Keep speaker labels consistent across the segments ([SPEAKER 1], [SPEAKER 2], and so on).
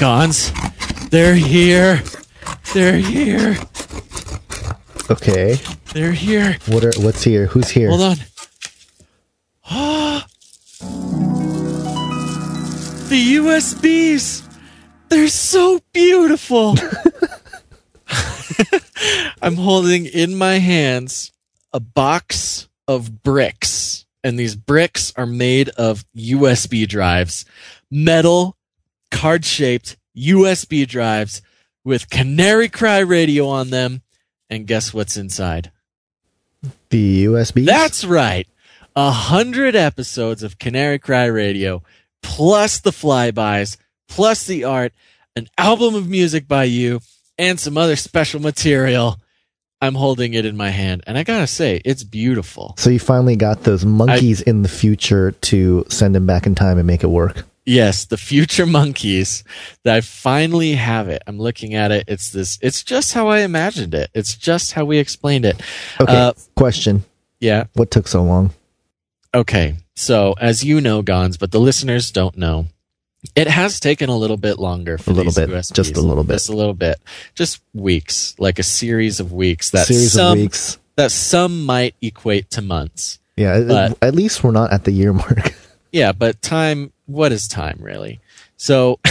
[SPEAKER 1] Gons. They're here. They're here.
[SPEAKER 2] Okay.
[SPEAKER 1] They're here.
[SPEAKER 2] What are what's here? Who's here?
[SPEAKER 1] Hold on. the USBs. They're so beautiful. I'm holding in my hands a box of bricks, and these bricks are made of USB drives, metal, card shaped USB drives with Canary Cry radio on them. And guess what's inside?
[SPEAKER 2] The USB.
[SPEAKER 1] That's right. A hundred episodes of Canary Cry Radio, plus the flybys, plus the art, an album of music by you, and some other special material. I'm holding it in my hand, and I gotta say, it's beautiful.
[SPEAKER 2] So you finally got those monkeys in the future to send them back in time and make it work.
[SPEAKER 1] Yes, the future monkeys. That I finally have it. I'm looking at it. It's this. It's just how I imagined it. It's just how we explained it.
[SPEAKER 2] Okay.
[SPEAKER 1] Uh,
[SPEAKER 2] question.
[SPEAKER 1] yeah.
[SPEAKER 2] What took so long?
[SPEAKER 1] Okay. So, as you know, Gons, but the listeners don't know, it has taken a little bit longer for
[SPEAKER 2] A little bit.
[SPEAKER 1] USBs.
[SPEAKER 2] Just a little bit.
[SPEAKER 1] Just a little bit. Just weeks, like a series of weeks that
[SPEAKER 2] Series
[SPEAKER 1] some
[SPEAKER 2] of weeks.
[SPEAKER 1] that some might equate to months.
[SPEAKER 2] Yeah.
[SPEAKER 1] but-
[SPEAKER 2] at least we're not at the year mark.
[SPEAKER 1] Yeah, but time, what is time really? So,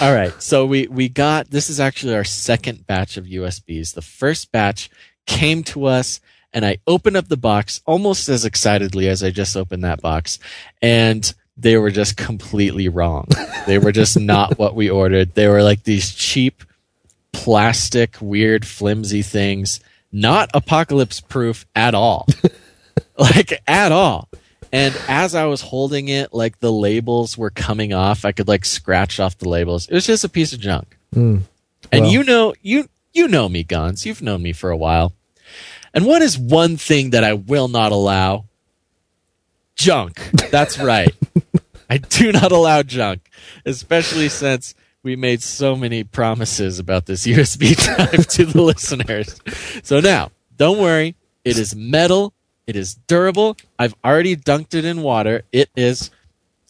[SPEAKER 1] all right. So we, we got, this is actually our second batch of USBs. The first batch came to us and I opened up the box almost as excitedly as I just opened that box. And they were just completely wrong. They were just not what we ordered. They were like these cheap plastic, weird, flimsy things, not apocalypse proof at all. like at all. And as I was holding it, like the labels were coming off. I could like scratch off the labels. It was just a piece of junk.
[SPEAKER 2] Mm.
[SPEAKER 1] And
[SPEAKER 2] Well-
[SPEAKER 1] you know, you you know me, Gons. You've known me for a while. And what is one thing that I will not allow? Junk. That's right. I do not allow junk, especially since we made so many promises about this USB drive to the listeners. So now, don't worry. It is metal. It is durable. I've already dunked it in water. It is.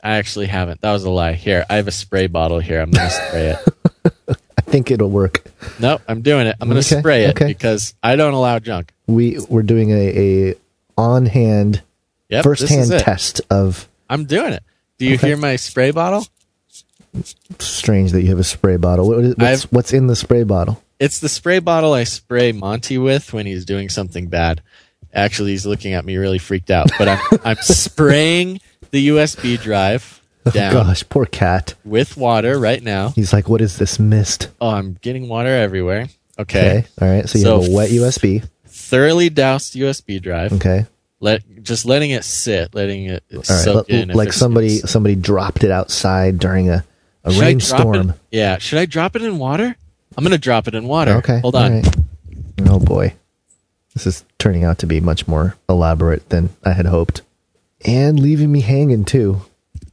[SPEAKER 1] I actually haven't. That was a lie. Here, I have a spray bottle here. I'm going to spray it.
[SPEAKER 2] I think it'll work.
[SPEAKER 1] No, I'm doing it. I'm going to
[SPEAKER 2] Okay,
[SPEAKER 1] spray it
[SPEAKER 2] okay.
[SPEAKER 1] because I don't allow junk.
[SPEAKER 2] We we're doing a, a on hand
[SPEAKER 1] Yep,
[SPEAKER 2] first hand test of
[SPEAKER 1] I'm doing it. Do you
[SPEAKER 2] Okay.
[SPEAKER 1] hear my spray bottle?
[SPEAKER 2] strange that you have a spray bottle. What is, what's, what's in the spray bottle?
[SPEAKER 1] It's the spray bottle I spray Monty with when he's doing something bad. Actually, he's looking at me really freaked out. But I'm I'm spraying the USB drive oh, down
[SPEAKER 2] Gosh, poor cat.
[SPEAKER 1] with water right now.
[SPEAKER 2] He's like, what is this mist?
[SPEAKER 1] Oh, I'm getting water everywhere. Okay.
[SPEAKER 2] Okay. All right. So you
[SPEAKER 1] So
[SPEAKER 2] have a wet USB.
[SPEAKER 1] Thoroughly doused USB drive.
[SPEAKER 2] Okay.
[SPEAKER 1] Let just letting it sit, letting it
[SPEAKER 2] All right.
[SPEAKER 1] soak
[SPEAKER 2] L-
[SPEAKER 1] in.
[SPEAKER 2] like somebody somebody dropped it outside during a, a
[SPEAKER 1] Should
[SPEAKER 2] rainstorm.
[SPEAKER 1] Yeah. Should I drop it in water? I'm gonna drop it in water.
[SPEAKER 2] Okay.
[SPEAKER 1] Hold on.
[SPEAKER 2] right. Oh boy. This is turning out to be much more elaborate than I had hoped. And leaving me hanging too.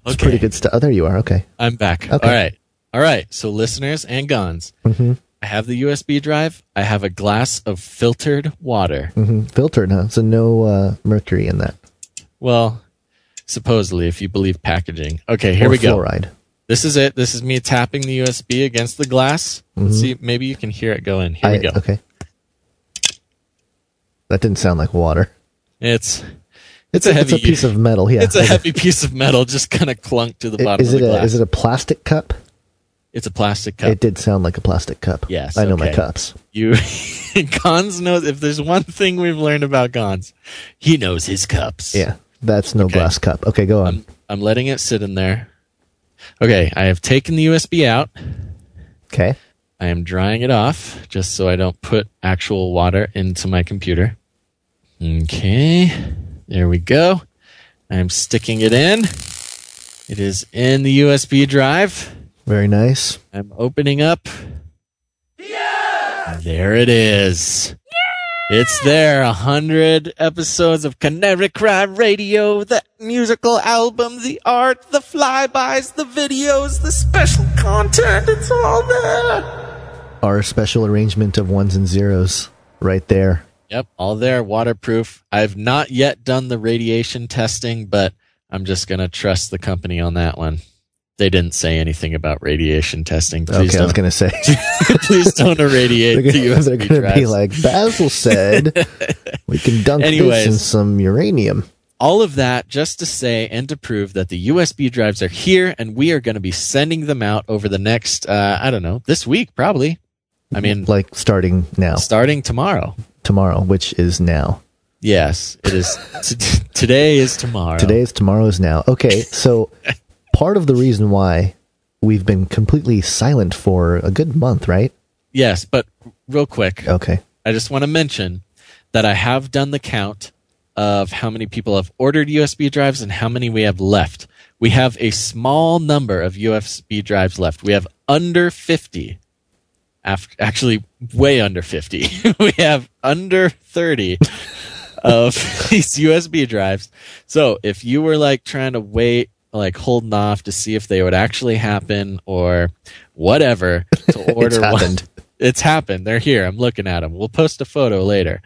[SPEAKER 2] It's
[SPEAKER 1] Okay.
[SPEAKER 2] pretty good stuff. Oh, there you are. Okay.
[SPEAKER 1] I'm back.
[SPEAKER 2] Okay.
[SPEAKER 1] All right. All right. So listeners and Gons,
[SPEAKER 2] hmm
[SPEAKER 1] I have the USB drive. I have a glass of filtered water.
[SPEAKER 2] hmm Filtered, huh? So no uh, mercury in that.
[SPEAKER 1] Well, supposedly, if you believe packaging. Okay, here
[SPEAKER 2] Or
[SPEAKER 1] we go.
[SPEAKER 2] Fluoride.
[SPEAKER 1] This is it. This is me tapping the USB against the glass. Let's see. Maybe you can hear it go in. Here we
[SPEAKER 2] Mm-hmm.
[SPEAKER 1] Go.
[SPEAKER 2] Okay. That didn't sound like water.
[SPEAKER 1] It's it's a heavy
[SPEAKER 2] It's a piece of metal. Yeah.
[SPEAKER 1] it's a heavy piece of metal just kind of clunked to the bottom
[SPEAKER 2] Is
[SPEAKER 1] of
[SPEAKER 2] it
[SPEAKER 1] the
[SPEAKER 2] a is it a plastic cup?
[SPEAKER 1] it's a plastic cup.
[SPEAKER 2] It did sound like a plastic cup.
[SPEAKER 1] Yes,
[SPEAKER 2] I know my cups.
[SPEAKER 1] You Gons knows if there's one thing we've learned about Gons, he knows his cups.
[SPEAKER 2] Yeah, that's no
[SPEAKER 1] Okay.
[SPEAKER 2] glass cup. Okay, go on.
[SPEAKER 1] I'm I'm letting it sit in there. Okay, I have taken the USB out.
[SPEAKER 2] okay.
[SPEAKER 1] I am drying it off just so I don't put actual water into my computer. Okay, there we go. I'm sticking it in. It is in the USB drive.
[SPEAKER 2] Very nice.
[SPEAKER 1] I'm opening up. Yeah! There it is. Yeah! It's there. A hundred episodes of Canary Cry Radio, the musical album, the art, the flybys, the videos, the special content. It's all there.
[SPEAKER 2] Our special arrangement of ones and zeros right there.
[SPEAKER 1] Yep, all there, waterproof. I've not yet done the radiation testing, but I'm just going to trust the company on that one. They didn't say anything about radiation testing. Please
[SPEAKER 2] okay, I was gonna say
[SPEAKER 1] please don't irradiate
[SPEAKER 2] they're
[SPEAKER 1] the
[SPEAKER 2] gonna, they're
[SPEAKER 1] USB
[SPEAKER 2] gonna
[SPEAKER 1] drives.
[SPEAKER 2] be like Basil said. we can dunk this in some uranium.
[SPEAKER 1] all of that just to say and to prove that the USB drives are here and we are going to be sending them out over the next, uh, I don't know, this week probably. I mean,
[SPEAKER 2] Like starting now,
[SPEAKER 1] starting tomorrow.
[SPEAKER 2] Tomorrow, which is now.
[SPEAKER 1] Yes, it is. t- today is tomorrow.
[SPEAKER 2] Today is tomorrow is now. Okay, so part of the reason why we've been completely silent for a good month, right?
[SPEAKER 1] Yes, but real quick,
[SPEAKER 2] Okay.
[SPEAKER 1] I just want to mention that I have done the count of how many people have ordered USB drives and how many we have left. We have a small number of USB drives left. We have under 50. After, actually, way under 50. we have under 30 of these USB drives. So if you were like trying to wait, like holding off to see if they would actually happen or whatever to order one, it's happened. They're here. I'm looking at them. We'll post a photo later.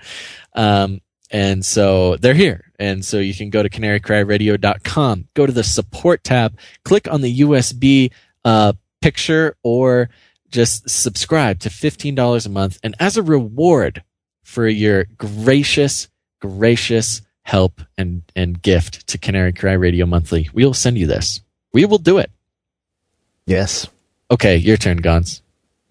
[SPEAKER 1] Um, and so they're here. And so you can go to canarycryradio.com, go to the support tab, click on the USB uh, picture, or just subscribe to $15 a month. And as a reward for your gracious, gracious help and, and gift to Canary Cry Radio Monthly, we will send you this. We will do it.
[SPEAKER 2] Yes.
[SPEAKER 1] Okay, your turn, Gons.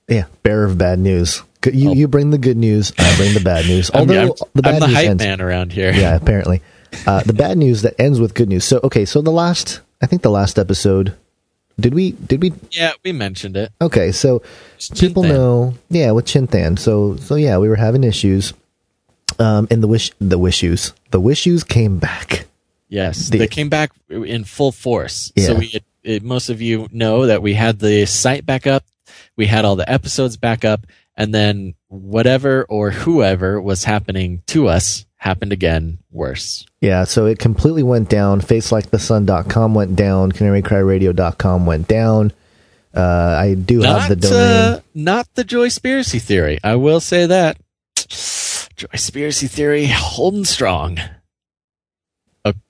[SPEAKER 2] Yeah. Bearer of bad news. You
[SPEAKER 1] Oh.
[SPEAKER 2] you bring the good news. I bring the bad news.
[SPEAKER 1] I'm,
[SPEAKER 2] Although
[SPEAKER 1] I'm-
[SPEAKER 2] the bad
[SPEAKER 1] I'm the
[SPEAKER 2] news
[SPEAKER 1] hype
[SPEAKER 2] ends.
[SPEAKER 1] man around here.
[SPEAKER 2] Yeah, apparently. Uh, the bad news that ends with good news. So okay, so the last I think the last episode did we did we
[SPEAKER 1] Yeah, we mentioned it.
[SPEAKER 2] okay so people know yeah with Chintan so so yeah we were having issues um and the wish the wishes the wishes came back
[SPEAKER 1] Yes,
[SPEAKER 2] The-
[SPEAKER 1] they came back in full force.
[SPEAKER 2] Yeah.
[SPEAKER 1] So we, it, most of you know that we had the site back up, we had all the episodes back up, and then whatever or whoever was happening to us happened again worse.
[SPEAKER 2] yeah so it completely went down facelikethesun.com went down canarycryradio.com went down uh I do have the domain
[SPEAKER 1] uh, not the Joyspiracy theory. I will say that Joyspiracy theory holding strong.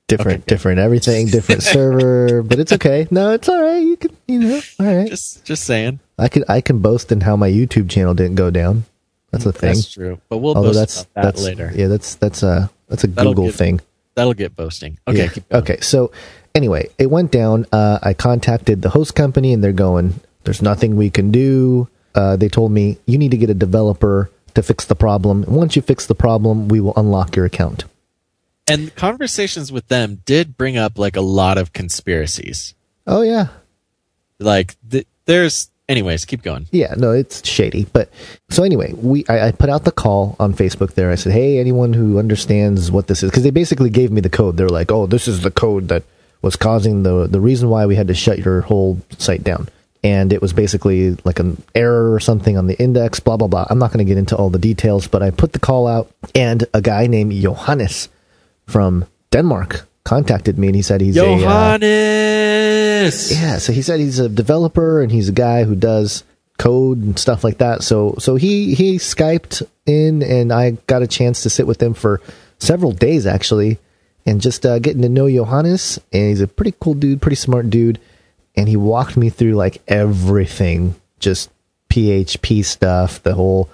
[SPEAKER 2] different
[SPEAKER 1] okay.
[SPEAKER 2] different everything different server but it's okay no it's all right you can you know all right
[SPEAKER 1] Just, just saying.
[SPEAKER 2] I could I can boast in how my YouTube channel didn't go down. That's a thing.
[SPEAKER 1] That's true. But we'll
[SPEAKER 2] Although
[SPEAKER 1] boast
[SPEAKER 2] that's
[SPEAKER 1] about that
[SPEAKER 2] that's
[SPEAKER 1] later.
[SPEAKER 2] yeah that's that's a that's a
[SPEAKER 1] That'll
[SPEAKER 2] Google
[SPEAKER 1] get-
[SPEAKER 2] thing.
[SPEAKER 1] That'll get boasting. Okay.
[SPEAKER 2] Yeah.
[SPEAKER 1] keep going.
[SPEAKER 2] Okay. So anyway, it went down. Uh, I contacted the host company and they're going. There's nothing we can do. Uh, they told me you need to get a developer to fix the problem. And once you fix the problem, we will unlock your account.
[SPEAKER 1] And conversations with them did bring up like a lot of conspiracies.
[SPEAKER 2] Oh yeah,
[SPEAKER 1] Like th- there's, anyways, keep going.
[SPEAKER 2] Yeah, no, it's shady. But so anyway, we I, I put out the call on Facebook there. I said, hey, anyone who understands what this is, because they basically gave me the code. They're like, oh, this is the code that was causing the the reason why we had to shut your whole site down. And it was basically like an error or something on the index, blah blah blah. I'm not going to get into all the details, but I put the call out, and a guy named Johannes from Denmark contacted me, and he said he's a uh,
[SPEAKER 1] Johannes!
[SPEAKER 2] yeah, so he said he's a developer and he's a guy who does code and stuff like that. So so he he skyped in and I got a chance to sit with him for several days actually and just uh, getting to know Johannes and he's a pretty cool dude, pretty smart dude and he walked me through like everything, just PHP stuff, the whole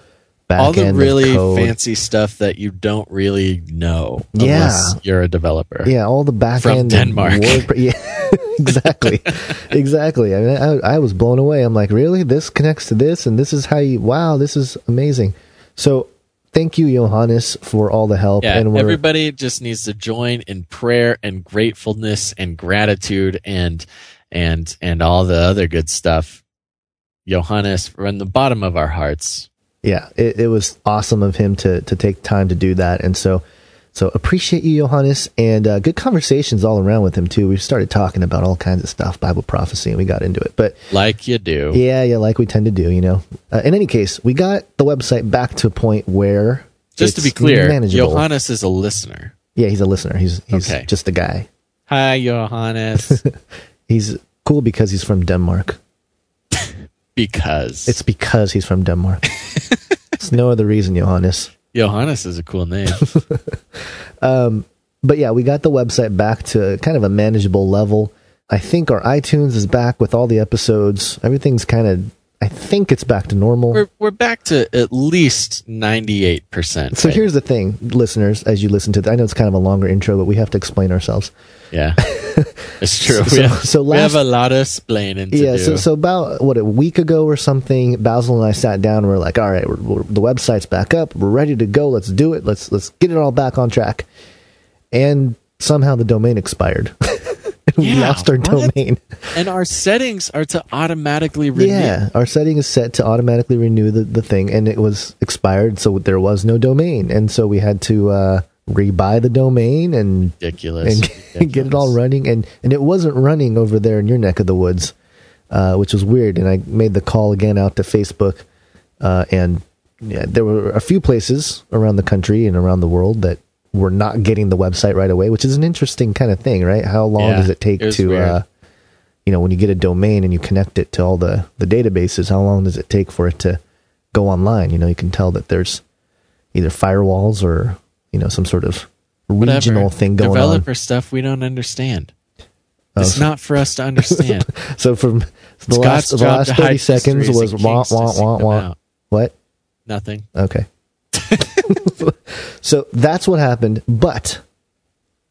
[SPEAKER 1] All the really fancy stuff that you don't really know
[SPEAKER 2] Yeah.
[SPEAKER 1] unless you're a developer.
[SPEAKER 2] Yeah, all the back
[SPEAKER 1] From
[SPEAKER 2] end
[SPEAKER 1] Denmark.
[SPEAKER 2] WordPress- Yeah, exactly, exactly. I mean, I, I was blown away. I'm like, really? This connects to this, and this is how you. Wow, this is amazing. So, thank you, Johannes, for all the help.
[SPEAKER 1] Yeah,
[SPEAKER 2] and
[SPEAKER 1] everybody just needs to join in prayer and gratefulness and gratitude and and and all the other good stuff. Johannes, from the bottom of our hearts.
[SPEAKER 2] Yeah, it, it was awesome of him to to take time to do that, and so. So appreciate you, Johannes, and uh, good conversations all around with him too. We started talking about all kinds of stuff, Bible prophecy, and we got into it. But
[SPEAKER 1] Like you do.
[SPEAKER 2] Yeah, yeah, like we tend to do, you know. Uh, in any case, we got the website back to a point where
[SPEAKER 1] Just to be clear,
[SPEAKER 2] manageable.
[SPEAKER 1] Johannes is a listener.
[SPEAKER 2] yeah, he's a listener. He's he's
[SPEAKER 1] Okay.
[SPEAKER 2] just a guy.
[SPEAKER 1] Hi, Johannes.
[SPEAKER 2] He's cool because he's from Denmark.
[SPEAKER 1] because
[SPEAKER 2] It's because he's from Denmark. it's no other reason, Johannes.
[SPEAKER 1] Johannes is a cool name.
[SPEAKER 2] um, But yeah, we got the website back to kind of a manageable level. I think our iTunes is back with all the episodes. Everything's kind of. I think it's back to normal.
[SPEAKER 1] We're we're back to at least ninety eight percent.
[SPEAKER 2] so here's the thing, listeners. As you listen to, th- I know it's kind of a longer intro, but we have to explain ourselves.
[SPEAKER 1] Yeah, it's true.
[SPEAKER 2] So-
[SPEAKER 1] we, have,
[SPEAKER 2] so
[SPEAKER 1] we have a lot of explaining to
[SPEAKER 2] yeah.
[SPEAKER 1] do.
[SPEAKER 2] So so about what a week ago or something, Basil and I sat down. and We're like, all right, we're, we're, the website's back up. We're ready to go. Let's do it. Let's let's get it all back on track. And somehow the domain expired. we
[SPEAKER 1] Yeah,
[SPEAKER 2] lost our
[SPEAKER 1] what?
[SPEAKER 2] domain.
[SPEAKER 1] and our settings are to automatically renew.
[SPEAKER 2] Yeah, our setting is set to automatically renew the, the thing, and it was expired, so there was no domain, and so we had to uh, rebuy the domain and
[SPEAKER 1] Ridiculous.
[SPEAKER 2] and get it all running, and and it wasn't running over there in your neck of the woods, uh, which was weird. And I made the call again out to Facebook, uh, and yeah, there were a few places around the country and around the world that were not getting the website right away, which is an interesting kind of thing, right? How long
[SPEAKER 1] Yeah,
[SPEAKER 2] does it take
[SPEAKER 1] it
[SPEAKER 2] to uh, you know, when you get a domain and you connect it to all the, the databases, how long does it take for it to go online? You know, you can tell that there's either firewalls or, you know, some sort of
[SPEAKER 1] Whatever.
[SPEAKER 2] regional thing going on.
[SPEAKER 1] Developer stuff we don't understand.
[SPEAKER 2] Oh,
[SPEAKER 1] It's not for us to understand.
[SPEAKER 2] So from the
[SPEAKER 1] Scott's
[SPEAKER 2] last, the last 30 seconds was wah, wah, wah, wah. What?
[SPEAKER 1] Nothing.
[SPEAKER 2] Okay. so that's what happened. But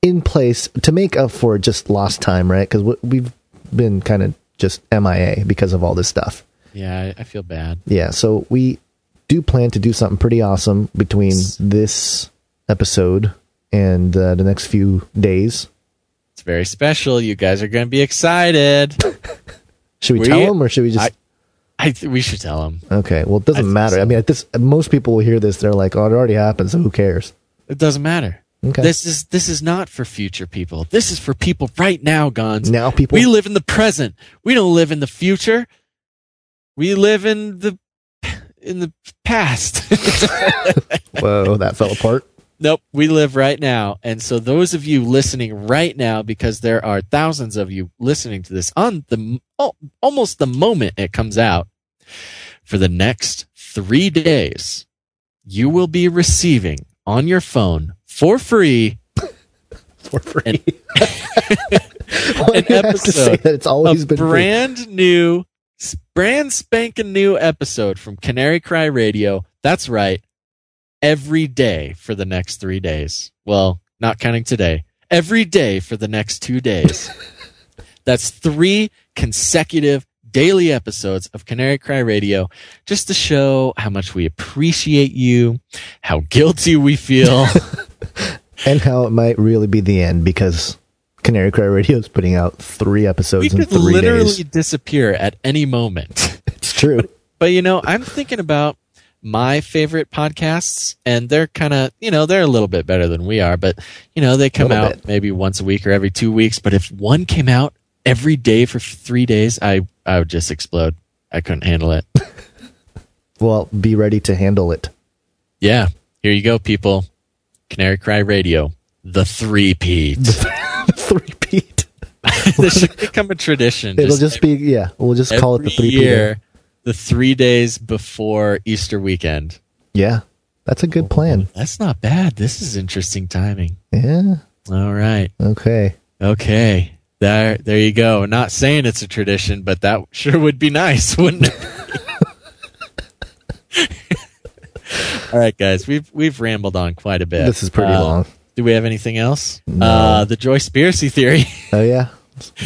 [SPEAKER 2] in place to make up for just lost time, right? Because we've been kind of just MIA because of all this stuff.
[SPEAKER 1] Yeah, I, feel bad.
[SPEAKER 2] Yeah. So we do plan to do something pretty awesome between this episode and uh, the next few days.
[SPEAKER 1] It's very special. You guys are going to be excited.
[SPEAKER 2] Should we
[SPEAKER 1] Were
[SPEAKER 2] tell them or should we just?
[SPEAKER 1] I- I th- we should tell them.
[SPEAKER 2] okay. Well, it doesn't
[SPEAKER 1] think
[SPEAKER 2] matter.
[SPEAKER 1] so.
[SPEAKER 2] I mean, at this, most people will hear this. They're like, "Oh, it already happened, so who cares?"
[SPEAKER 1] It doesn't matter.
[SPEAKER 2] Okay.
[SPEAKER 1] This is this is not for future people. This is for people right now, Gons.
[SPEAKER 2] now people.
[SPEAKER 1] We live in the present. We don't live in the future. We live in the in the past.
[SPEAKER 2] Whoa, that fell apart.
[SPEAKER 1] Nope, we live right now. And so those of you listening right now because there are thousands of you listening to this on the almost the moment it comes out for the next 3 days you will be receiving on your phone for free
[SPEAKER 2] for free.
[SPEAKER 1] An- an
[SPEAKER 2] do you have to say
[SPEAKER 1] episode
[SPEAKER 2] that it's always been free?
[SPEAKER 1] brand new, brand spanking new episode from Canary Cry Radio. That's right. Every day for the next three days. Well, not counting today. Every day for the next two days. That's three consecutive daily episodes of Canary Cry Radio just to show how much we appreciate you, how guilty we feel.
[SPEAKER 2] and how it might really be the end because Canary Cry Radio is putting out three
[SPEAKER 1] we
[SPEAKER 2] episodes in
[SPEAKER 1] could
[SPEAKER 2] three
[SPEAKER 1] literally
[SPEAKER 2] days.
[SPEAKER 1] Literally disappear at any moment.
[SPEAKER 2] It's true.
[SPEAKER 1] But you know, I'm thinking about my favorite podcasts, and they're kind of, you know, they're a little bit better than we are, but you know, they come out
[SPEAKER 2] bit.
[SPEAKER 1] maybe once a week or every two weeks. But if one came out every day for three days, I I would just explode. I couldn't handle it.
[SPEAKER 2] Well, be ready to handle it.
[SPEAKER 1] Yeah, here you go, people. Canary Cry Radio, the three Pete.
[SPEAKER 2] three Pete.
[SPEAKER 1] this should become a tradition.
[SPEAKER 2] It'll just be yeah. We'll just call it the three Pete.
[SPEAKER 1] The three days before Easter weekend.
[SPEAKER 2] Yeah, that's a good plan.
[SPEAKER 1] That's not bad. This is interesting timing.
[SPEAKER 2] Yeah.
[SPEAKER 1] All right.
[SPEAKER 2] Okay.
[SPEAKER 1] Okay. There there you go. Not saying it's a tradition, but that sure would be nice, wouldn't it? All right, guys. We've we've rambled on quite a bit.
[SPEAKER 2] This is pretty
[SPEAKER 1] Uh,
[SPEAKER 2] long.
[SPEAKER 1] Do we have anything else?
[SPEAKER 2] No.
[SPEAKER 1] Uh the Joy Spiracy Theory.
[SPEAKER 2] Oh yeah.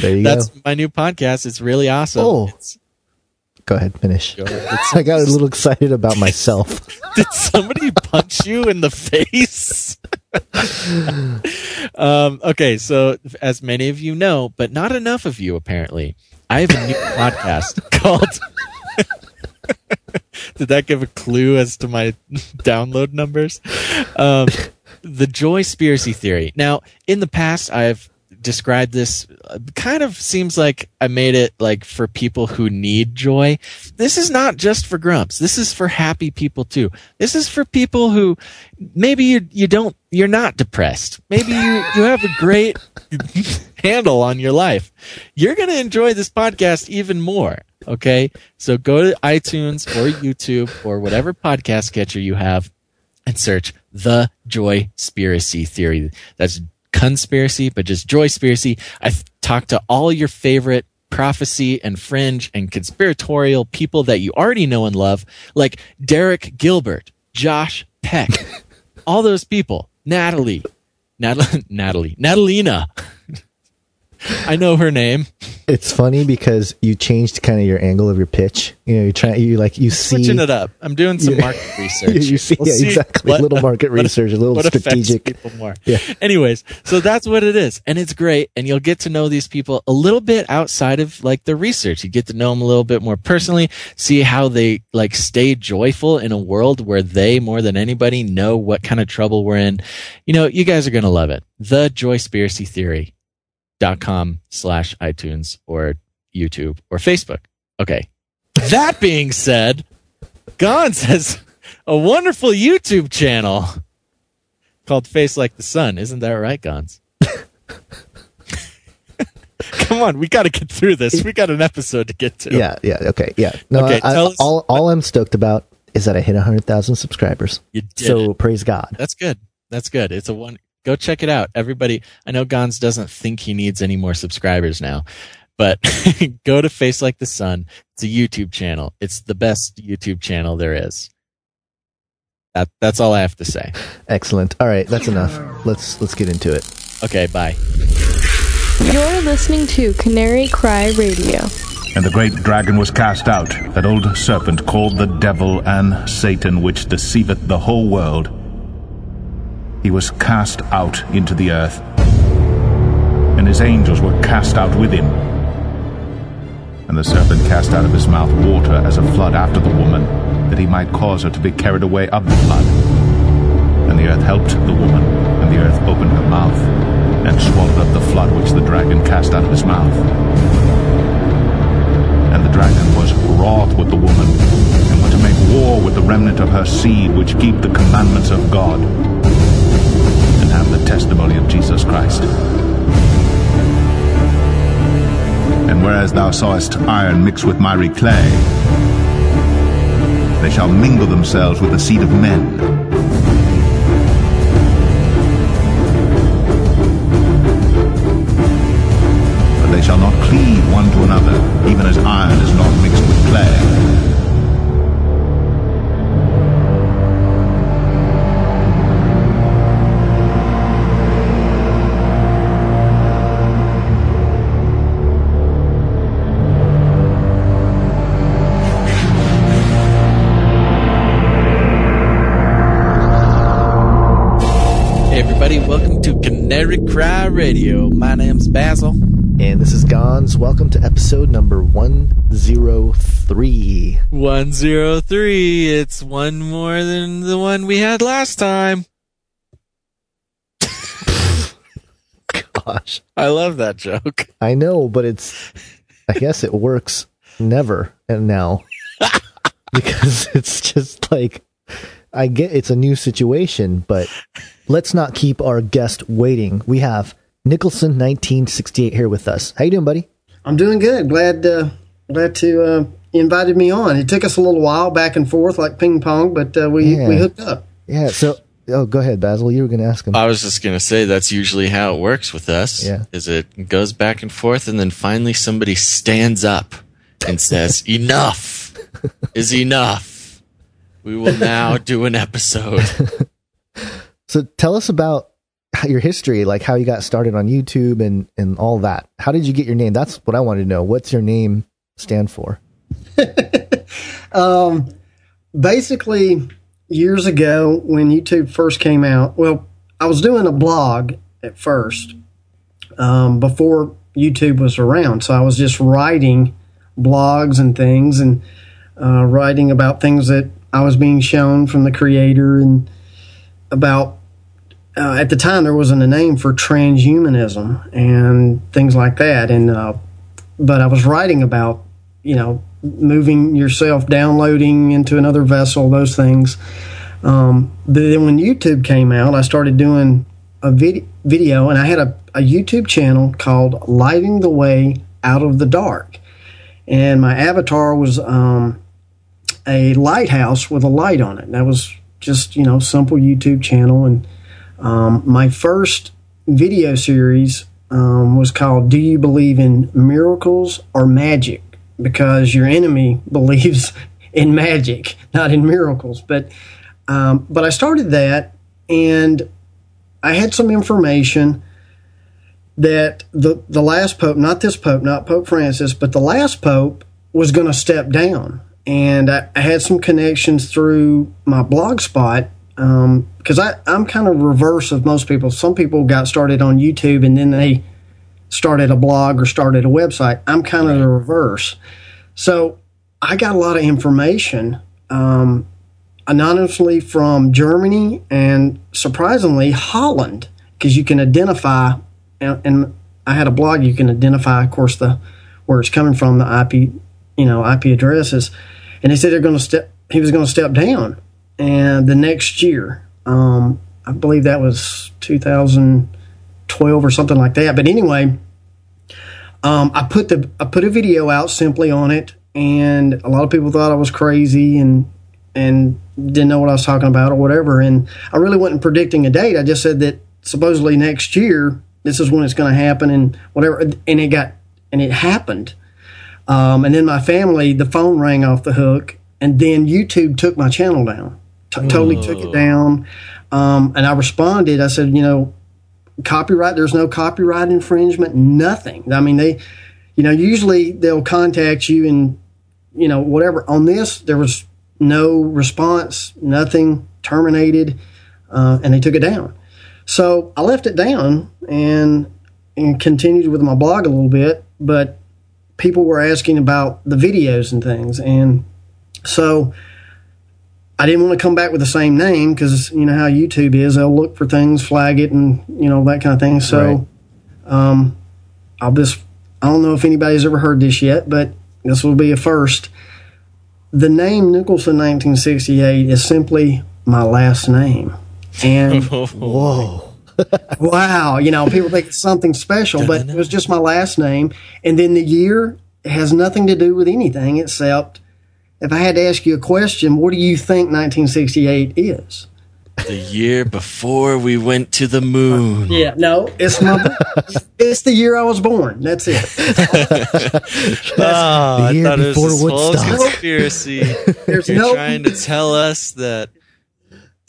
[SPEAKER 2] There you
[SPEAKER 1] That's
[SPEAKER 2] go.
[SPEAKER 1] That's my new podcast. It's really awesome.
[SPEAKER 2] Oh.
[SPEAKER 1] It's-
[SPEAKER 2] Go ahead. Finish.
[SPEAKER 1] it's-
[SPEAKER 2] I got a little excited about myself.
[SPEAKER 1] Did somebody punch you in the face? um, okay, so as many of you know, but not enough of you apparently, I have a new podcast called. Did that give a clue as to my download numbers? Um, the Joy Spiracy Theory. Now, in the past, I've described this uh, kind of seems like I made it like for people who need joy. This is not just for grumps. This is for happy people too. This is for people who maybe you you don't you're not depressed. Maybe you you have a great handle on your life. You're going to enjoy this podcast even more. Okay? So go to iTunes or YouTube or whatever podcast catcher you have and search the Joy Spiracy Theory. That's conspiracy, but just Joy Spiracy. I th- talk to all your favorite prophecy and fringe and conspiratorial people that you already know and love, like Derek Gilbert, Josh Peck, all those people, Natalie, Natalie, Natalie, Natalina. I know her name.
[SPEAKER 2] It's funny because you changed kind of your angle of your pitch. You know, you're trying, you like, you see.
[SPEAKER 1] Switching it up. I'm doing some market research.
[SPEAKER 2] you, you see,
[SPEAKER 1] We'll
[SPEAKER 2] yeah,
[SPEAKER 1] see
[SPEAKER 2] exactly.
[SPEAKER 1] what-
[SPEAKER 2] a little market
[SPEAKER 1] what-
[SPEAKER 2] research, a little strategic.
[SPEAKER 1] people more.
[SPEAKER 2] Yeah.
[SPEAKER 1] Anyways, so that's what it is, and it's great, and you'll get to know these people a little bit outside of like the research. You get to know them a little bit more personally, see how they like stay joyful in a world where they more than anybody know what kind of trouble we're in. You know, you guys are gonna love it. The Joyspiracy Theory dot com slash iTunes or YouTube or Facebook. Okay. That being said, Gons has a wonderful YouTube channel called Face Like the Sun. Isn't that right, Gons? Come on, we got to get through this. We got an episode to get to.
[SPEAKER 2] Yeah, yeah, okay, yeah. No,
[SPEAKER 1] Okay,
[SPEAKER 2] I, I-
[SPEAKER 1] us-
[SPEAKER 2] all, all I'm stoked about is that I hit 100,000 subscribers.
[SPEAKER 1] You did
[SPEAKER 2] So
[SPEAKER 1] it.
[SPEAKER 2] praise God.
[SPEAKER 1] That's good. That's good. It's a one. Go check it out, everybody. I know Gons doesn't think he needs any more subscribers now, but go to Face Like the Sun. It's a YouTube channel. It's the best YouTube channel there is. That that's all I have to say.
[SPEAKER 2] Excellent. All right, that's enough. Let's let's get into it.
[SPEAKER 1] Okay, bye.
[SPEAKER 3] You're listening to Canary Cry Radio.
[SPEAKER 4] And the great dragon was cast out, that old serpent called the devil and Satan, which deceiveth the whole world. He was cast out into the earth, and his angels were cast out with him. And the serpent cast out of his mouth water as a flood after the woman, that he might cause her to be carried away of the flood. And the earth helped the woman, and the earth opened her mouth, and swallowed up the flood which the dragon cast out of his mouth. And the dragon was wroth with the woman, and went to make war with the remnant of her seed, which keep the commandments of God, the testimony of Jesus Christ. And whereas thou sawest iron mixed with miry clay, they shall mingle themselves with the seed of men. But they shall not cleave one to another, even as iron is not mixed with clay.
[SPEAKER 1] Radio. My name's Basil.
[SPEAKER 2] And this is Gons. Welcome to episode number 103.
[SPEAKER 1] 103. It's one more than the one we had last time.
[SPEAKER 2] Gosh.
[SPEAKER 1] I love that joke.
[SPEAKER 2] I know, but it's I guess it works never and now. because it's just like I get it's a new situation, but let's not keep our guest waiting. We have Nicholson 1968 here with us. How you doing, buddy?
[SPEAKER 5] I'm doing good. Glad uh, glad to uh, invited me on. It took us a little while back and forth like ping pong, but uh, we
[SPEAKER 2] Yeah.
[SPEAKER 5] we hooked up.
[SPEAKER 2] Yeah, so oh go ahead, Basil. You were gonna ask him.
[SPEAKER 1] I was just gonna say that's usually how it works with us.
[SPEAKER 2] Yeah.
[SPEAKER 1] Is it goes back and forth and then finally somebody stands up and says, Enough is enough. We will now do an episode.
[SPEAKER 2] So tell us about how- your history, like how you got started on YouTube and and all that. How did you get your name? That's what I wanted to know. What's your name stand for?
[SPEAKER 5] Um, basically, years ago when YouTube first came out, well, I was doing a blog at first um, before YouTube was around, so I was just writing blogs and things and uh, writing about things that I was being shown from the creator and about uh, at the time there wasn't a name for transhumanism and things like that. And uh, but I was writing about you know moving yourself downloading into another vessel those things. Um, then when YouTube came out I started doing a vid- video and I had a, a YouTube channel called Lighting the Way Out of the Dark. And my avatar was um, a lighthouse with a light on it. That was just you know simple YouTube channel and um, my first video series um, was called "Do You Believe in Miracles or Magic?" Because your enemy believes in magic, not in miracles. But um, but I started that, and I had some information that the the last pope, not this pope, not Pope Francis, but the last pope was going to step down, and I, I, had some connections through my blog spot because um, I'm kind of reverse of most people. Some people got started on YouTube and then they started a blog or started a website. I'm kind of the reverse. So I got a lot of information um, anonymously from Germany and surprisingly Holland because you can identify and, and, I had a blog you can identify of course the where it's coming from the IP you know IP addresses and they said they're going to step he was going to step down and the next year um, I believe that was 2012 or something like that but anyway um, I put the I put a video out simply on it and a lot of people thought I was crazy and and didn't know what I was talking about or whatever. And I really wasn't predicting a date. I just said that supposedly next year this is when it's going to happen and whatever. And it got and it happened. Um, and then my family, the phone rang off the hook, and then YouTube took my channel down. T- totally took it down. Um, and I responded. I said, you know, copyright. There's no copyright infringement. Nothing. I mean, they, you know, usually they'll contact you and, you know, whatever. On this, there was no response, nothing terminated, uh, and they took it down. So I left it down and and continued with my blog a little bit, but people were asking about the videos and things, and so I didn't want to come back with the same name because you know how YouTube is; they'll look for things, flag it, and you know that kind of thing. So right. um, I'll just I don't know if anybody's ever heard this yet, but this will be a first. The name Nicholson 1968 is simply my last name. And
[SPEAKER 2] whoa.
[SPEAKER 5] wow, you know, people think it's something special, but it was just my last name. And then the year has nothing to do with anything except if I had to ask you a question, what do you think 1968 is?
[SPEAKER 1] The year before we went to the moon.
[SPEAKER 5] Yeah, no, it's my, it's the year I was born. That's it.
[SPEAKER 1] oh, I thought it was this whole conspiracy. There's You're no, trying to tell us that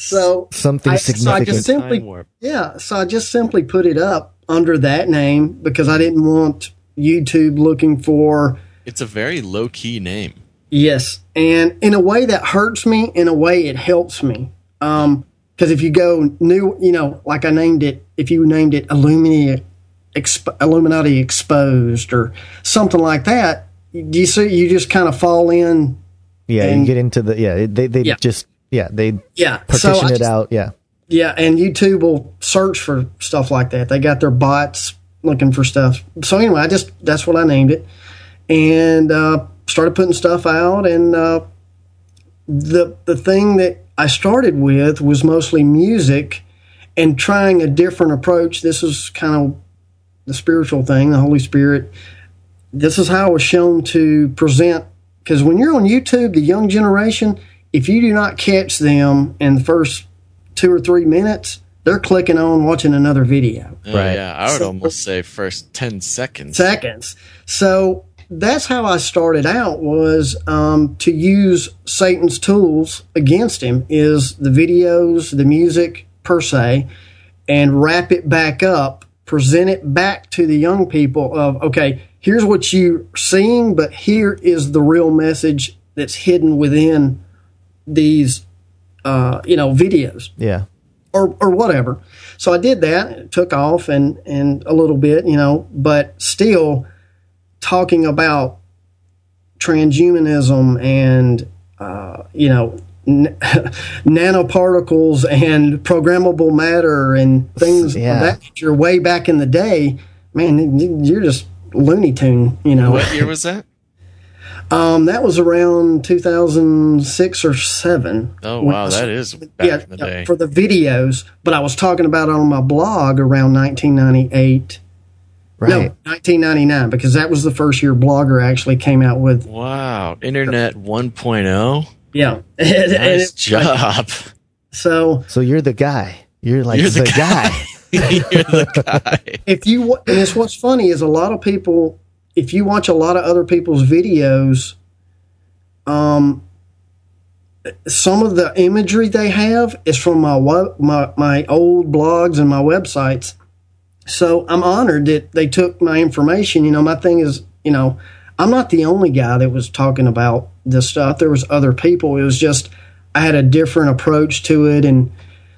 [SPEAKER 5] so
[SPEAKER 2] something I, significant.
[SPEAKER 5] So I just simply, yeah. So I just simply put it up under that name because I didn't want YouTube looking for.
[SPEAKER 1] It's a very low key name.
[SPEAKER 5] Yes, and in a way that hurts me. In a way, it helps me. Um, because if you go new, you know, like I named it, if you named it Illuminati, Exp- Illuminati Exposed or something like that, do you see, you just kind of fall in.
[SPEAKER 2] Yeah, and, you get into the yeah. They they yeah. just yeah they
[SPEAKER 5] yeah
[SPEAKER 2] partition so it just, out yeah
[SPEAKER 5] yeah, and YouTube will search for stuff like that. They got their bots looking for stuff. So anyway, I just that's what I named it, and uh, started putting stuff out. And uh, the the thing that I started with was mostly music and trying a different approach. This is kind of the spiritual thing, the Holy Spirit. This is how I was shown to present. Because when you're on YouTube, the young generation, if you do not catch them in the first two or three minutes, they're clicking on watching another video.
[SPEAKER 1] Right. Yeah, I would so, almost say first 10 seconds.
[SPEAKER 5] Seconds. So that's how I started out was um, to use Satan's tools against him is the videos, the music per se, and wrap it back up, present it back to the young people of, okay, here's what you're seeing, but here is the real message that's hidden within these, uh, you know, videos.
[SPEAKER 2] Yeah.
[SPEAKER 5] Or, or whatever. So I did that. It took off and, and a little bit, you know, but still – talking about transhumanism and uh, you know n- nanoparticles and programmable matter and things yeah. of that nature way back in the day, man, you're just Looney Tune. You know
[SPEAKER 1] what year was that?
[SPEAKER 5] Um, that was around 2006 or seven.
[SPEAKER 1] Oh wow, was, that is back yeah, in the day
[SPEAKER 5] for the videos. But I was talking about it on my blog around 1998 Right. No, 1999, because that was the first year Blogger actually came out with.
[SPEAKER 1] Wow. Internet 1.0?
[SPEAKER 5] Yeah.
[SPEAKER 1] Nice job.
[SPEAKER 5] So.
[SPEAKER 2] So you're the guy. You're like you're the, the guy. guy.
[SPEAKER 1] You're the guy.
[SPEAKER 5] if you and it's what's funny is a lot of people if you watch a lot of other people's videos um some of the imagery they have is from my my my old blogs and my websites so i'm honored that they took my information. You know my thing is you know i'm not the only guy that was talking about this stuff. There was other people. It was just i had a different approach to it and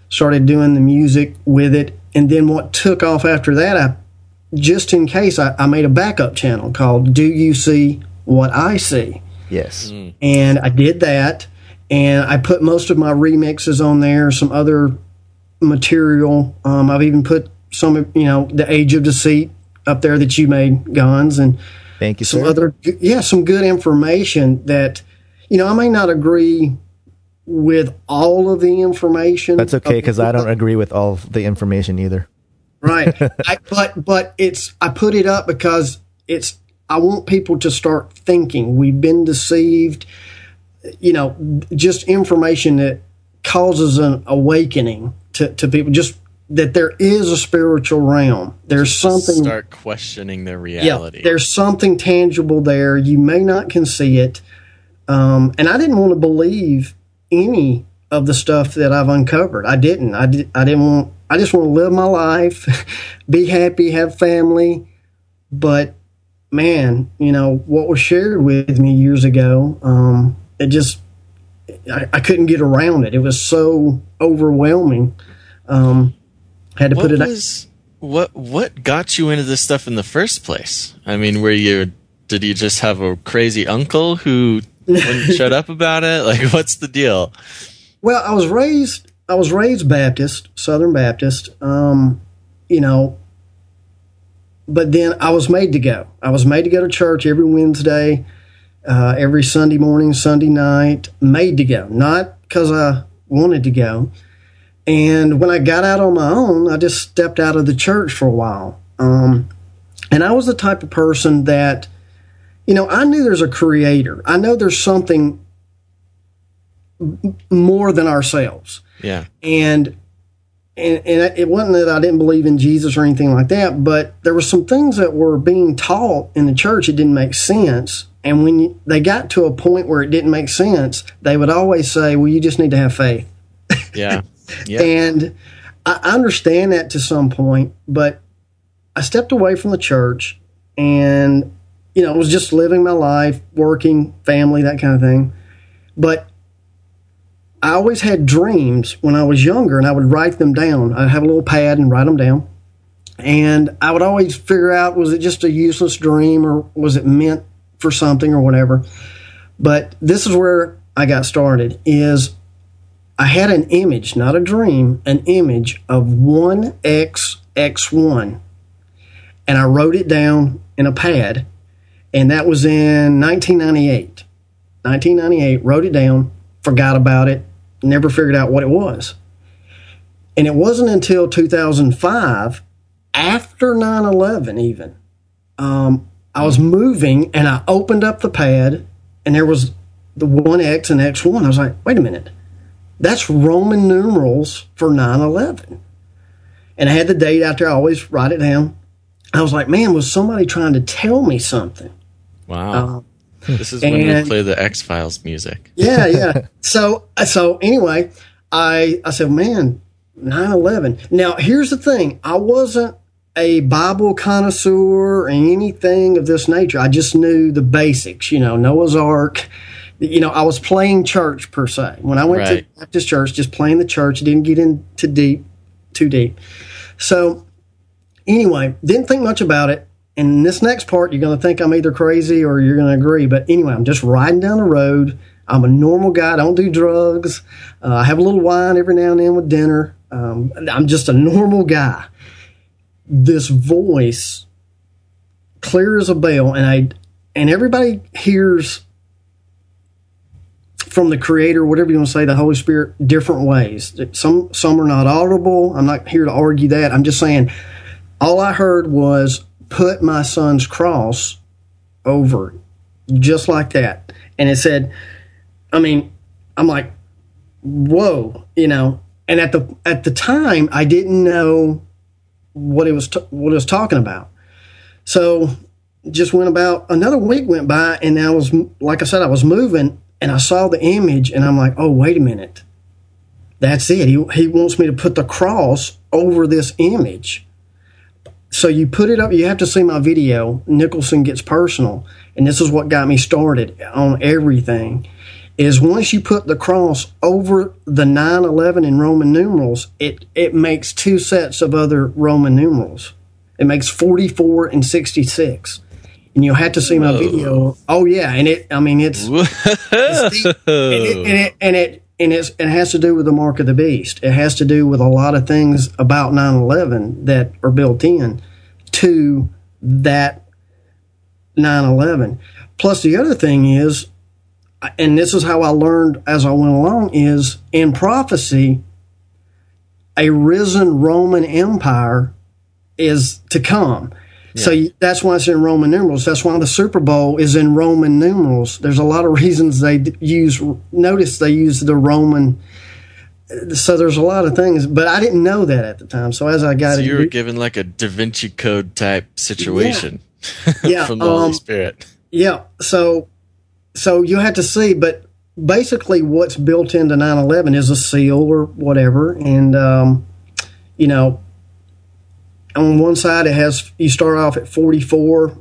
[SPEAKER 5] started doing the music with it. And then what took off after that i just in case I, I made a backup channel called do you see what i see?
[SPEAKER 2] Yes.
[SPEAKER 5] and I did that, and I put most of my remixes on there, some other material. Um, I've even put some, you know, the Age of Deceit up there that you made, Gons, and
[SPEAKER 2] Thank you,
[SPEAKER 5] some
[SPEAKER 2] sir.
[SPEAKER 5] other, yeah, some good information that, you know, I may not agree with all of the information.
[SPEAKER 2] That's okay because I don't agree with all the information either.
[SPEAKER 5] right I, but but it's i put it up because it's i want people to start thinking we've been deceived you know just information that causes an awakening to, to people just that there is a spiritual realm there's something
[SPEAKER 1] Start questioning their reality.
[SPEAKER 5] yeah, there's something tangible there. You may not can see it. Um, and I didn't want to believe any of the stuff that I've uncovered. I didn't. I, did, I didn't want. I just want to live my life, be happy, have family. But man, you know what was shared with me years ago. Um, it just I, I couldn't get around it. It was so overwhelming. Um, had to
[SPEAKER 1] what
[SPEAKER 5] put it.
[SPEAKER 1] was what what got you into this stuff in the first place? I mean, were you did you just have a crazy uncle who wouldn't shut up about it? Like, what's the deal?
[SPEAKER 5] Well, I was raised. I was raised Baptist, Southern Baptist. Um, you know, but then I was made to go. I was made to go to church every Wednesday, uh, every Sunday morning, Sunday night. Made to go, not because I wanted to go. And when I got out on my own, I just stepped out of the church for a while. Um, and I was the type of person that, you know, I knew there's a creator. I know there's something more than ourselves
[SPEAKER 1] Yeah,
[SPEAKER 5] and and, and it wasn't that I didn't believe in Jesus or anything like that, but there were some things that were being taught in the church it didn't make sense. And when you, they got to a point where it didn't make sense, they would always say, "Well, you just need to have faith."
[SPEAKER 1] yeah, yeah.
[SPEAKER 5] And I I understand that to some point, but I stepped away from the church and, you know, I was just living my life, working, family, that kind of thing. But I always had dreams when I was younger and I would write them down. I'd have a little pad and write them down. And I would always figure out was it just a useless dream or was it meant for something or whatever. But this is where I got started is I had an image, not a dream, an image of 1xx1. And I wrote it down in a pad. And that was in 1998. 1998, wrote it down, forgot about it, never figured out what it was. And it wasn't until 2005, after 9 11, even, um, I was moving and I opened up the pad and there was the 1X and X1. I was like, wait a minute that's Roman numerals for 9 11. And I had the date out there. I always write it down. I was like, man, was somebody trying to tell me something?
[SPEAKER 1] Wow, um, this is when we play the X Files music.
[SPEAKER 5] Yeah, yeah. so, so anyway, I, I said, man, 9 11. Now, here's the thing I wasn't a Bible connoisseur or anything of this nature. I just knew the basics, you know, Noah's Ark. You know, I was playing church per se. When I went
[SPEAKER 1] Right.
[SPEAKER 5] to Baptist church, just playing the church, didn't get into deep, too deep. So, anyway, didn't think much about it. And this next part, you're going to think I'm either crazy or you're going to agree. But anyway, I'm just riding down the road. I'm a normal guy. I don't do drugs. Uh, I have a little wine every now and then with dinner. Um, I'm just a normal guy. This voice, clear as a bell, and I, and everybody hears from the Creator, whatever you want to say, the Holy Spirit, different ways. Some some are not audible. I'm not here to argue that. I'm just saying, all I heard was put my son's cross over, just like that, and it said, I mean, I'm like, whoa, you know. And at the at the time, I didn't know what it was t- what it was talking about. So just went about another week went by and I was like I said I was moving and I saw the image and I'm like, "Oh, wait a minute. That's it. He he wants me to put the cross over this image." So you put it up, you have to see my video, Nicholson gets personal, and this is what got me started on everything. Is once you put the cross over the 911 in Roman numerals, it, it makes two sets of other Roman numerals. It makes 44 and 66 and you'll have to see my video. Oh yeah, and it. I mean, it's, it's and, it, and it and it and it's, it has to do with the mark of the beast. It has to do with a lot of things about 9/11 that are built in to that 9/11. Plus, the other thing is, and this is how I learned as I went along, is in prophecy, a risen Roman Empire is to come so that's why it's in Roman numerals. That's why the Super Bowl is in Roman numerals. There's a lot of reasons they use. Notice they use the Roman. So there's a lot of things, but I didn't know that at the time. So as I got,
[SPEAKER 1] so you were given like a Da Vinci Code type situation,
[SPEAKER 5] yeah, yeah
[SPEAKER 1] from the Holy
[SPEAKER 5] um,
[SPEAKER 1] Spirit.
[SPEAKER 5] Yeah. So, so you have to see, but basically, what's built into 9/11 is a seal or whatever, and um, you know, on one side it has you start off at 44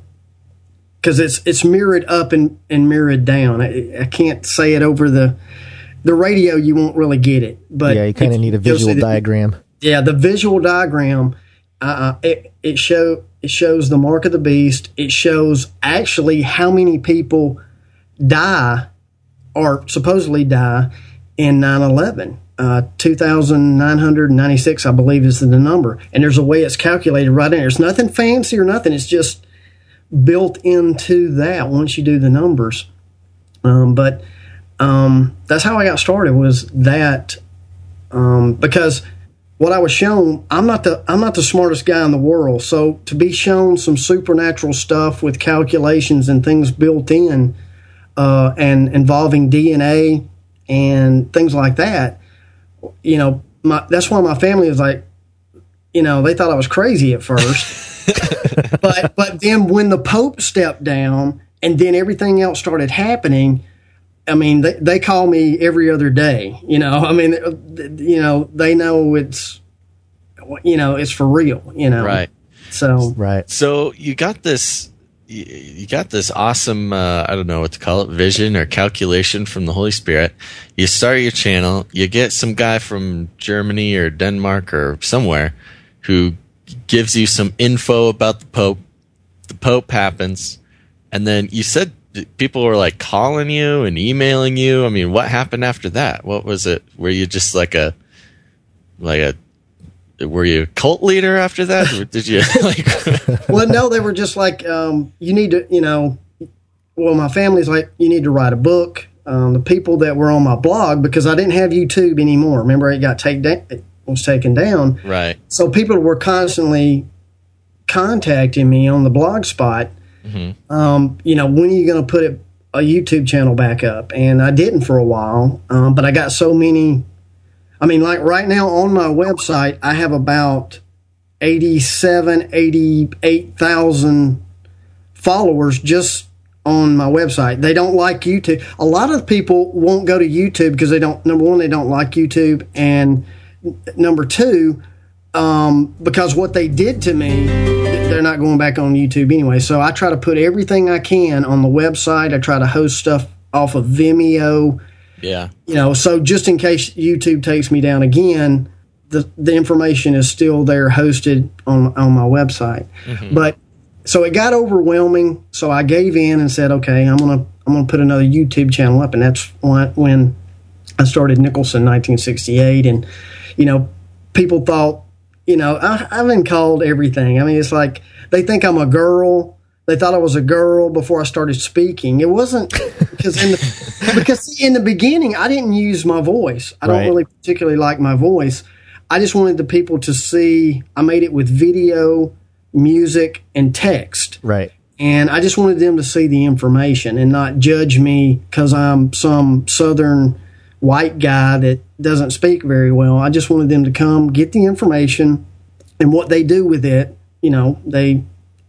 [SPEAKER 5] because it's it's mirrored up and, and mirrored down. I, I, can't say it over the the radio. You won't really get it, but
[SPEAKER 2] yeah, you kind of need a visual diagram.
[SPEAKER 5] Yeah, the visual diagram. Uh, uh, it it show it shows the mark of the beast. It shows actually how many people die or supposedly die in 9-11 uh, 2,996, I believe, is the number. And there's a way it's calculated right in there. It's nothing fancy or nothing. It's just built into that once you do the numbers. Um, but um, that's how I got started. Was that um, because what I was shown, I'm not the I'm not the smartest guy in the world. So to be shown some supernatural stuff with calculations and things built in, uh, and involving DNA and things like that, you know, my that's why my family was like, you know, they thought I was crazy at first. but but then when the Pope stepped down and then everything else started happening, I mean, they, they call me every other day. You know, I mean, you know, they know it's, you know, it's for real. You know,
[SPEAKER 1] right.
[SPEAKER 5] So
[SPEAKER 2] right.
[SPEAKER 1] So you got this you got this awesome uh, i don't know what to call it vision or calculation from the holy spirit. You start your channel you get some guy from germany or denmark or somewhere who gives you some info about the pope. The pope happens. And then you said people were like calling you and emailing you. I mean what happened after that? What was it? Were you just like a like a were you a cult leader after that? did you like?
[SPEAKER 5] well, no, they were just like, um, you need to, you know. Well, my family's like, you need to write a book. Um, the people that were on my blog because I didn't have YouTube anymore. Remember, it got taken down. It was taken down.
[SPEAKER 1] Right.
[SPEAKER 5] So people were constantly contacting me on the blog spot. Mm-hmm. Um, you know, when are you going to put it, a YouTube channel back up? And I didn't for a while, um, but I got so many I mean, like right now on my website, I have about 87, 88,000 followers just on my website. They don't like YouTube. A lot of people won't go to YouTube because they don't, number one, they don't like YouTube. And number two, um, because what they did to me, they're not going back on YouTube anyway. So I try to put everything I can on the website. I try to host stuff off of Vimeo
[SPEAKER 1] yeah.
[SPEAKER 5] You know, so just in case YouTube takes me down again, the the information is still there hosted on on my website. Mm-hmm. But so it got overwhelming, so I gave in and said, "Okay, I'm going to I'm going to put another YouTube channel up." And that's when I started Nicholson 1968 and you know, people thought, you know, I, I've been called everything. I mean, it's like they think I'm a girl they thought I was a girl before I started speaking. It wasn't because in the, because in the beginning I didn't use my voice. I don't really particularly like my voice. I just wanted the people to see. I made it with video, music, and text.
[SPEAKER 2] Right.
[SPEAKER 5] And I just wanted them to see the information and not judge me because I'm some southern white guy that doesn't speak very well. I just wanted them to come get the information and what they do with it. You know, they,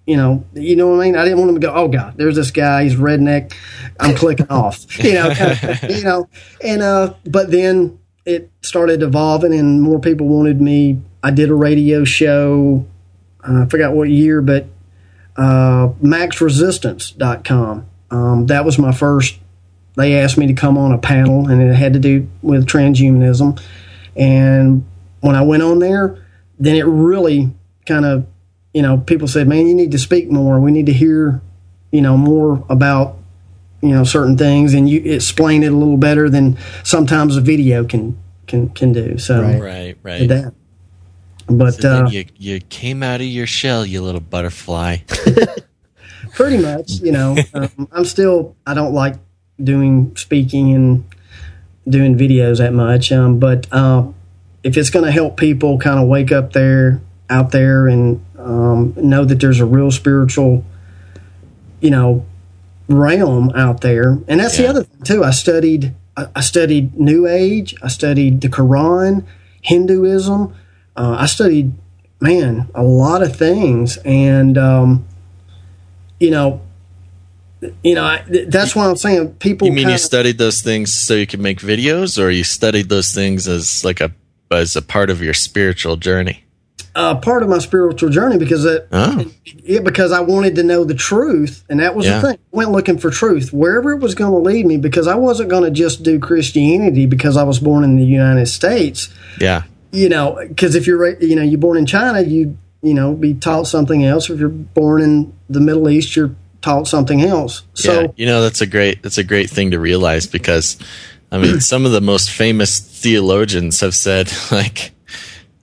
[SPEAKER 5] you know, you know what I mean. I didn't want them to go, oh god, there's this guy, he's redneck. I'm clicking off. You know, kind of, you know, and uh, but then it started evolving, and more people wanted me. I did a radio show. Uh, I forgot what year, but uh, maxresistance.com. Um, that was my first. They asked me to come on a panel, and it had to do with transhumanism. And when I went on there, then it really kind of, you know, people said, "Man, you need to speak more. We need to hear, you know, more about, you know, certain things, and you explain it a little better than sometimes a video can can can do." So
[SPEAKER 2] Right.
[SPEAKER 1] Right, right.
[SPEAKER 5] that. But
[SPEAKER 1] So then
[SPEAKER 5] uh,
[SPEAKER 1] you you came out of your shell, you little butterfly.
[SPEAKER 5] pretty much you know um, i'm still i don't like doing speaking and doing videos that much um, but uh, if it's going to help people kind of wake up there out there and um, know that there's a real spiritual you know realm out there. And that's the other thing too. I studied I, studied new age. I studied the quran hinduism. Uh, i studied man a lot of things. And um, you know, you know, I, th- that's why I'm saying people.
[SPEAKER 1] You mean you
[SPEAKER 5] kinda-
[SPEAKER 1] studied those things so you could make videos, or you studied those things as like a as a part of your spiritual journey?
[SPEAKER 5] Uh, part of my spiritual journey because it,
[SPEAKER 1] Oh,
[SPEAKER 5] yeah, because I wanted to know the truth, and that was
[SPEAKER 1] Yeah.
[SPEAKER 5] the thing. I went looking for truth wherever it was going to lead me because I wasn't going to just do Christianity because I was born in the United States.
[SPEAKER 1] yeah,
[SPEAKER 5] You know, because if you're you know you're born in China, you you know be taught something else. If you're born in the Middle East, you're taught something else. So
[SPEAKER 1] yeah. You know, that's a great that's a great thing to realize because, I mean, some of the most famous theologians have said like.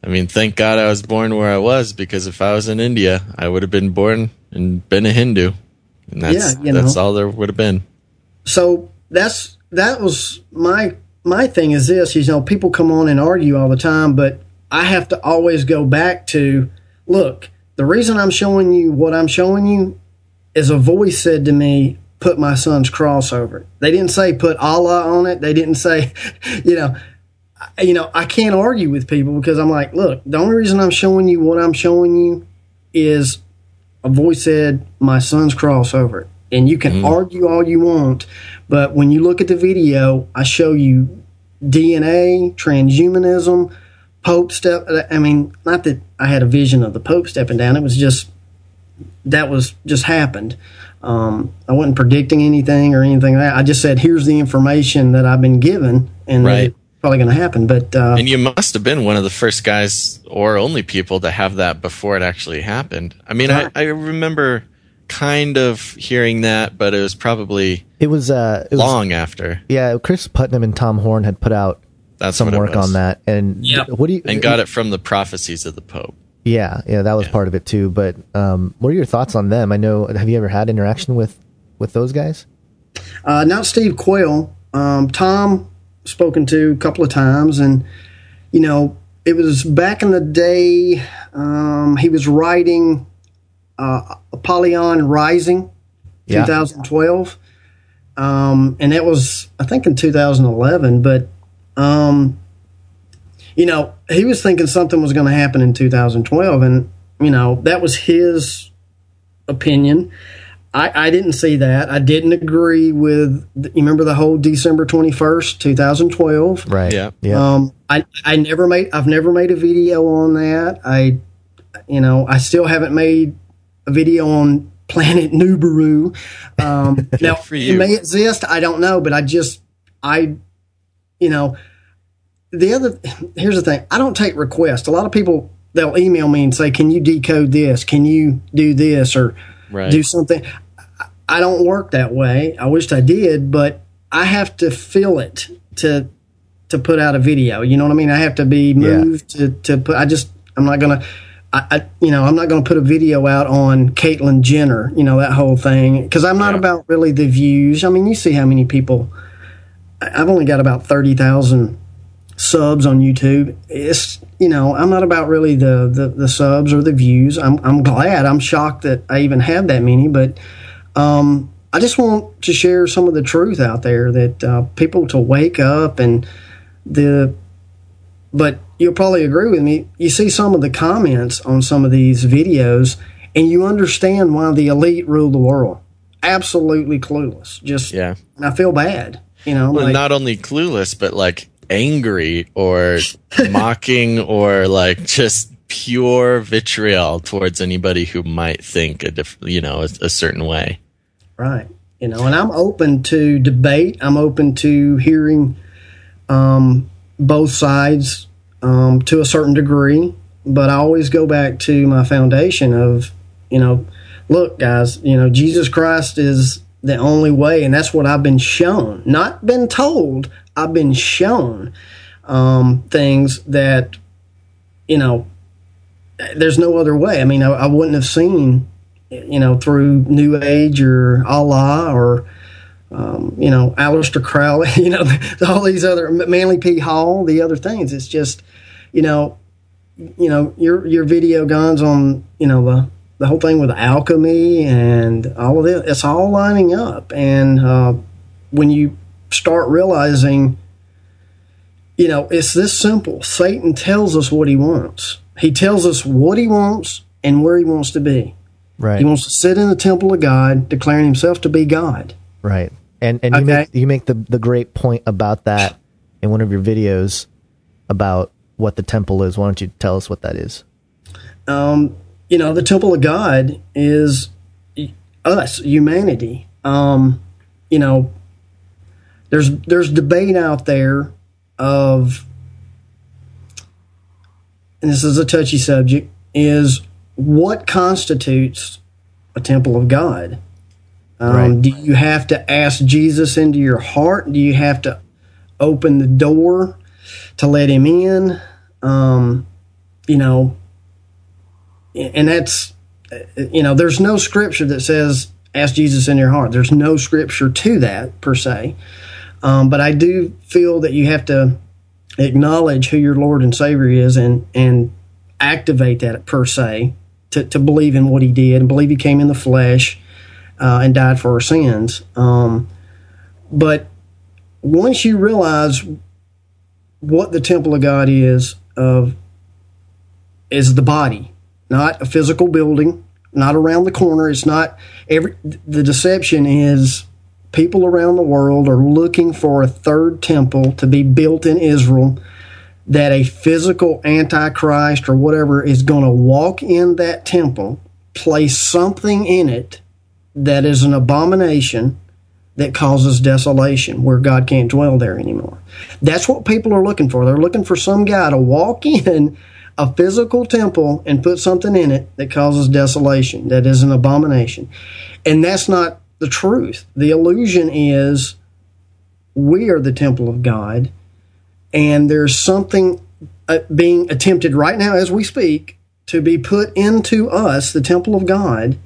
[SPEAKER 1] I mean, thank God I was born where I was because if I was in India, I would have been born and been a Hindu, and that's
[SPEAKER 5] Yeah, you know.
[SPEAKER 1] that's all there would have been.
[SPEAKER 5] so that's that was my my thing is this you know people come on and argue all the time but i have to always go back to look the reason i'm showing you what i'm showing you is a voice said to me put my son's cross over it they didn't say put allah on it they didn't say you know you know i can't argue with people because i'm like look the only reason i'm showing you what i'm showing you is a voice said my son's crossover. and you can argue all you want but when you look at the video i show you dna transhumanism pope step i mean not that i had a vision of the pope stepping down it was just that was just happened um, i wasn't predicting anything or anything like that i just said here's the information that i've been given and
[SPEAKER 1] Right.
[SPEAKER 5] It's probably going to happen but uh,
[SPEAKER 1] And you must have been one of the first guys or only people to have that before it actually happened. I mean, I, I remember kind of hearing that, but it was probably
[SPEAKER 2] It was uh, it was,
[SPEAKER 1] long after.
[SPEAKER 2] Yeah, Cris Putnam and Tom Horn had put out
[SPEAKER 1] That's
[SPEAKER 2] some work on that, and
[SPEAKER 5] Yep.
[SPEAKER 2] what do you
[SPEAKER 1] And got it from the prophecies of the Pope.
[SPEAKER 2] Yeah, yeah, that was
[SPEAKER 1] Yeah.
[SPEAKER 2] part of it too. But um, what are your thoughts on them? I know. Have you ever had interaction with with those guys?
[SPEAKER 5] Uh, not Steve Quayle. Um, Tom spoken to a couple of times, and you know, it was back in the day. Um, he was writing uh, Apollyon Rising,
[SPEAKER 2] Yeah.
[SPEAKER 5] 2012, um, and that was I think in 2011. But um, you know, he was thinking something was going to happen in 2012, and you know, that was his opinion. I, I didn't see that. I didn't agree with. You remember the whole December twenty first, two thousand twelve.
[SPEAKER 2] Right.
[SPEAKER 1] Yeah.
[SPEAKER 2] Yeah.
[SPEAKER 5] Um, I I never made. I've never made a video on that. I, you know, I still haven't made a video on Planet Nibiru. Um, now
[SPEAKER 1] for
[SPEAKER 5] it may exist. I don't know, but I just I, you know, the other here's the thing. I don't take requests. A lot of people they'll email me and say, "Can you decode this? Can you do this?" or
[SPEAKER 1] Right.
[SPEAKER 5] do something. I- don't work that way. I wished I did, but I have to feel it to to put out a video. You know what I mean? I have to be moved to to put. I just I'm not gonna. I, I you know I'm not gonna put a video out on Caitlyn Jenner. You know that whole thing because I'm not
[SPEAKER 1] Yeah.
[SPEAKER 5] about really the views. I mean, you see how many people. I've only got about thirty thousand subs on YouTube. It's you know I'm not about really the, the the subs or the views. I'm I'm glad. I'm shocked that I even have that many, but um, I just want to share some of the truth out there that uh, people to wake up and the. But you'll probably agree with me. You see some of the comments on some of these videos, and you understand why the elite rule the world. Absolutely clueless. Just
[SPEAKER 1] Yeah.
[SPEAKER 5] I feel bad. You know,
[SPEAKER 1] Well,
[SPEAKER 5] like,
[SPEAKER 1] not only clueless, but like angry or mocking or like just pure vitriol towards anybody who might think a diff- you know, a, a certain way.
[SPEAKER 5] Right. You know, and I'm open to debate. I'm open to hearing um, both sides um, to a certain degree, but I always go back to my foundation of, you know, look, guys, you know, Jesus Christ is the only way, and that's what I've been shown, not been told. I've been shown um, things that, you know, there's no other way. I mean, I, I wouldn't have seen you know, through New Age or Allah or, um, you know, Aleister Crowley, you know, all these other Manly P. Hall, the other things. It's just, you know, you know, your your video guns on, you know, the the whole thing with alchemy and all of it. It's all lining up, and uh, when you start realizing, you know, it's this simple. Satan tells us what he wants. He tells us what he wants and where he wants to be.
[SPEAKER 2] Right.
[SPEAKER 5] He wants to sit in the temple of God, declaring himself to be God.
[SPEAKER 2] Right. And and you make you make the the great point about that in one of your videos about what the temple is. Why don't you tell us what that is?
[SPEAKER 5] Um, you know, the temple of God is us, humanity. Um, you know, there's there's debate out there of, and this is a touchy subject, is what constitutes a temple of God. Um,
[SPEAKER 2] Right.
[SPEAKER 5] Do you have to ask Jesus into your heart? Do you have to open the door to let him in? Um, you know, and that's you know there's no scripture that says ask jesus in your heart there's no scripture to that per se um, but i do feel that you have to acknowledge who your lord and savior is and and activate that per se to, to believe in what he did and believe he came in the flesh uh, and died for our sins um, but once you realize what the temple of god is of is the body not a physical building, not around the corner. It's not every. The deception is people around the world are looking for a third temple to be built in Israel. That a physical antichrist or whatever is going to walk in that temple, place something in it that is an abomination that causes desolation where God can't dwell there anymore. That's what people are looking for. They're looking for some guy to walk in a physical temple and put something in it that causes desolation, that is an abomination. And that's not the truth. The illusion is we are the temple of God, and there's something uh, being attempted right now as we speak to be put into us, the temple of God,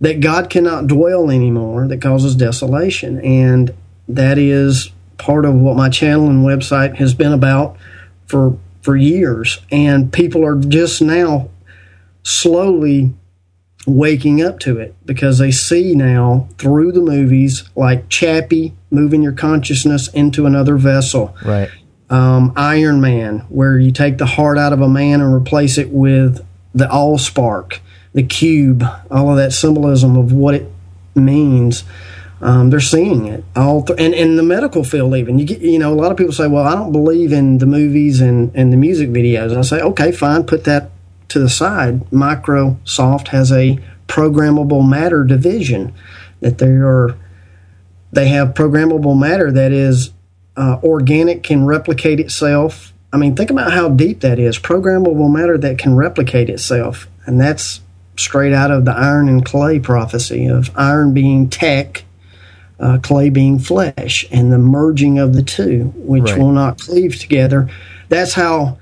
[SPEAKER 5] that God cannot dwell anymore, that causes desolation. And that is part of what my channel and website has been about for for years. And people are just now slowly waking up to it because they see now through the movies like Chappie moving your consciousness into another vessel
[SPEAKER 2] Right.
[SPEAKER 5] um, Iron Man, where you take the heart out of a man and replace it with the all spark, the cube, all of that symbolism of what it means. Um, they're seeing it all, th- and in the medical field, even you get, you know, a lot of people say, "Well, I don't believe in the movies and and the music videos." I say, "Okay, fine, put that to the side." Microsoft has a programmable matter division that they are they have programmable matter that is uh, organic, can replicate itself. I mean, think about how deep that is. Programmable matter that can replicate itself, and that's straight out of the iron and clay prophecy of iron being tech, uh, clay being flesh, and the merging of the two, which
[SPEAKER 2] Right.
[SPEAKER 5] will not cleave together. That's how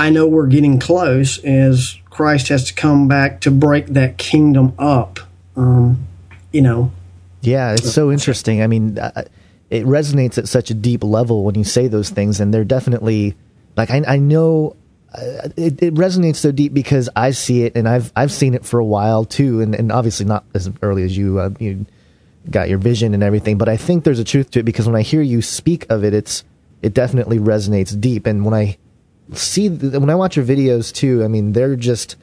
[SPEAKER 5] I know we're getting close. Is Christ has to come back to break that kingdom up. Um, you know,
[SPEAKER 2] Yeah, it's so interesting. I mean, uh, it resonates at such a deep level when you say those things, and they're definitely like I, I know uh, it, it resonates so deep because I see it, and I've I've seen it for a while too, and, and obviously not as early as you uh, you got your vision and everything, but I think there's a truth to it because when I hear you speak of it, it's it definitely resonates deep, and when I see when I watch your videos too. I mean, they're just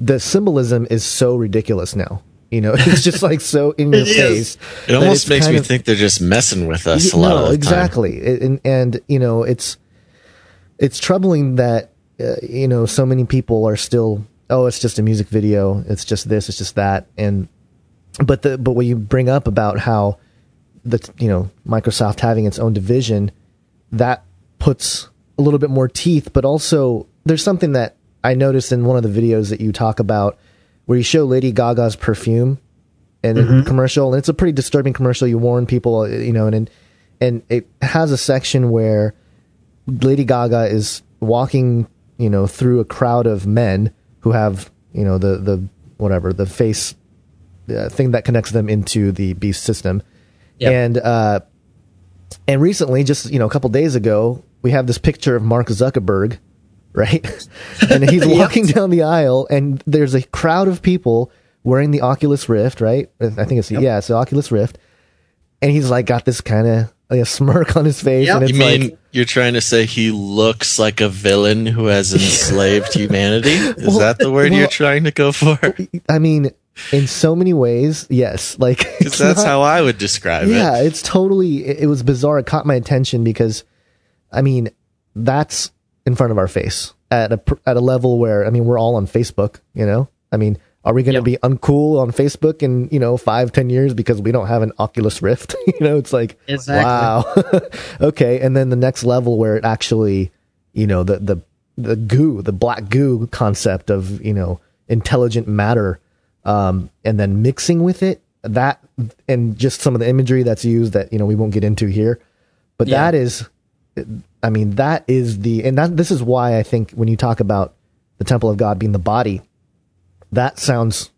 [SPEAKER 2] the symbolism is so ridiculous now. You know, it's just like so in your
[SPEAKER 5] It is.
[SPEAKER 2] face.
[SPEAKER 1] It almost makes me
[SPEAKER 2] of-
[SPEAKER 1] think they're just messing with us a
[SPEAKER 2] Y-
[SPEAKER 1] lot
[SPEAKER 2] no,
[SPEAKER 1] of the time.
[SPEAKER 2] exactly. It- And, and you know, it's it's troubling that uh, you know so many people are still oh, it's just a music video. It's just this. It's just that. And but the but what you bring up about how the you know Microsoft having its own division that puts a little bit more teeth. But also, there's something that I noticed in one of the videos that you talk about where you show Lady Gaga's perfume and a commercial, and it's a pretty disturbing commercial. You warn people, uh, you know, and and, and it has a section where Lady Gaga is walking, you know, through a crowd of men who have, you know, the the whatever the face uh, thing that connects them into the beast system,
[SPEAKER 5] Yep.
[SPEAKER 2] and uh, and recently, just you know, a couple days ago, we have this picture of Mark Zuckerberg, right? and he's walking down the aisle, and there's a crowd of people wearing the Oculus Rift, right? I think it's yeah, it's the Oculus Rift, and he's like got this kind of like a smirk on his face,
[SPEAKER 5] Yep.
[SPEAKER 2] and it's
[SPEAKER 1] You mean
[SPEAKER 2] like
[SPEAKER 1] you're trying to say he looks like a villain who has enslaved humanity? Is
[SPEAKER 2] Well,
[SPEAKER 1] that the word
[SPEAKER 2] well-
[SPEAKER 1] you're trying to go for?
[SPEAKER 2] I mean, in so many ways, yes. Like
[SPEAKER 1] that's
[SPEAKER 2] not-
[SPEAKER 1] how I would describe
[SPEAKER 2] yeah,
[SPEAKER 1] it.
[SPEAKER 2] Yeah, it's totally. It, it was bizarre. It caught my attention because, I mean, that's in front of our face at a at a level where I mean, we're all on Facebook. You know, I mean, are we going to be uncool on Facebook in you know five ten years because we don't have an Oculus Rift? you know, it's like
[SPEAKER 5] Exactly.
[SPEAKER 2] wow, okay. And then the next level where it actually, you know, the the the goo, the black goo concept of you know intelligent matter um, and then mixing with it that and just some of the imagery that's used that you know we won't get into here but
[SPEAKER 5] Yeah.
[SPEAKER 2] that is i mean that is the and that this is why i think when you talk about the temple of god being the body that sounds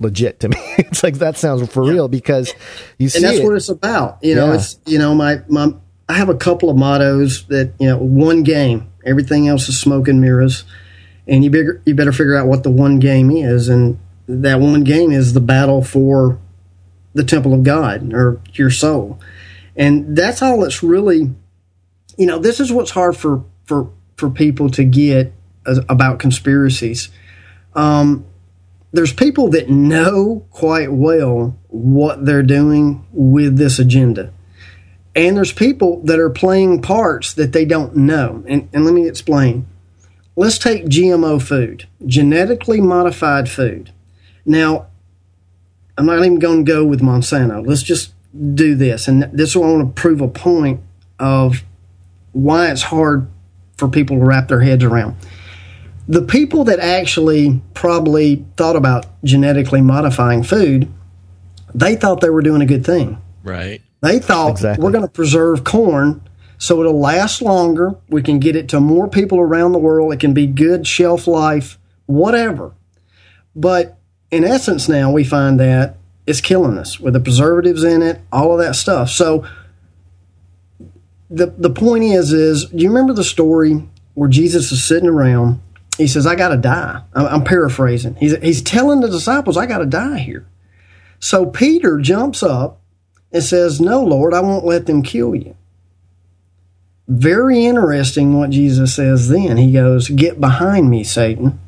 [SPEAKER 2] legit to me it's like that sounds for real because you see
[SPEAKER 5] and that's
[SPEAKER 2] it.
[SPEAKER 5] what it's about. You know,
[SPEAKER 2] Yeah.
[SPEAKER 5] it's you know my my I have a couple of mottos that you know one game, everything else is smoke and mirrors, and you bigger you better figure out what the one game is, and that one game is the battle for the temple of God or your soul, and that's all it's really. You know, this is what's hard for for for people to get as, about conspiracies um, there's people that know quite well what they're doing with this agenda. And there's people that are playing parts that they don't know. And, and let me explain. Let's take GMO food, genetically modified food. Now, I'm not even going to go with Monsanto. Let's just do this. And this will want to prove a point of why it's hard for people to wrap their heads around the people that actually probably thought about genetically modifying food, they thought they were doing a good thing.
[SPEAKER 1] Right.
[SPEAKER 5] They thought
[SPEAKER 2] Exactly.
[SPEAKER 5] we're going to preserve corn so it'll last longer. We can get it to more people around the world. It can be good shelf life, whatever. But in essence, now we find that it's killing us with the preservatives in it, all of that stuff. So the the point is, is do you remember the story where Jesus is sitting around? He says, "I got to die." I'm, I'm paraphrasing. He's he's telling the disciples, "I got to die here." So Peter jumps up and says, No, Lord, I won't let them kill you. Very interesting what Jesus says then. He goes, Get behind me, Satan.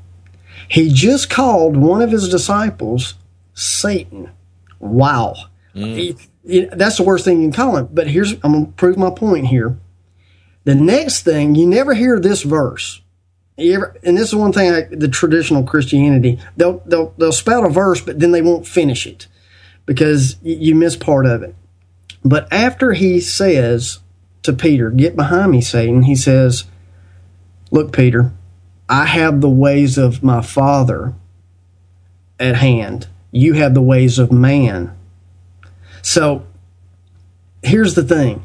[SPEAKER 5] He just called one of his disciples Satan. Wow. Mm. He- he- that's the worst thing you can call him. But here's, I'm going to prove my point here. The next thing, you never hear this verse. Ever, and this is one thing, the traditional Christianity, they'll, they'll, they'll spout a verse, but then they won't finish it because you miss part of it. But after he says to Peter, Get behind me, Satan, he says, Look, Peter, I have the ways of my Father at hand. You have the ways of man. So here's the thing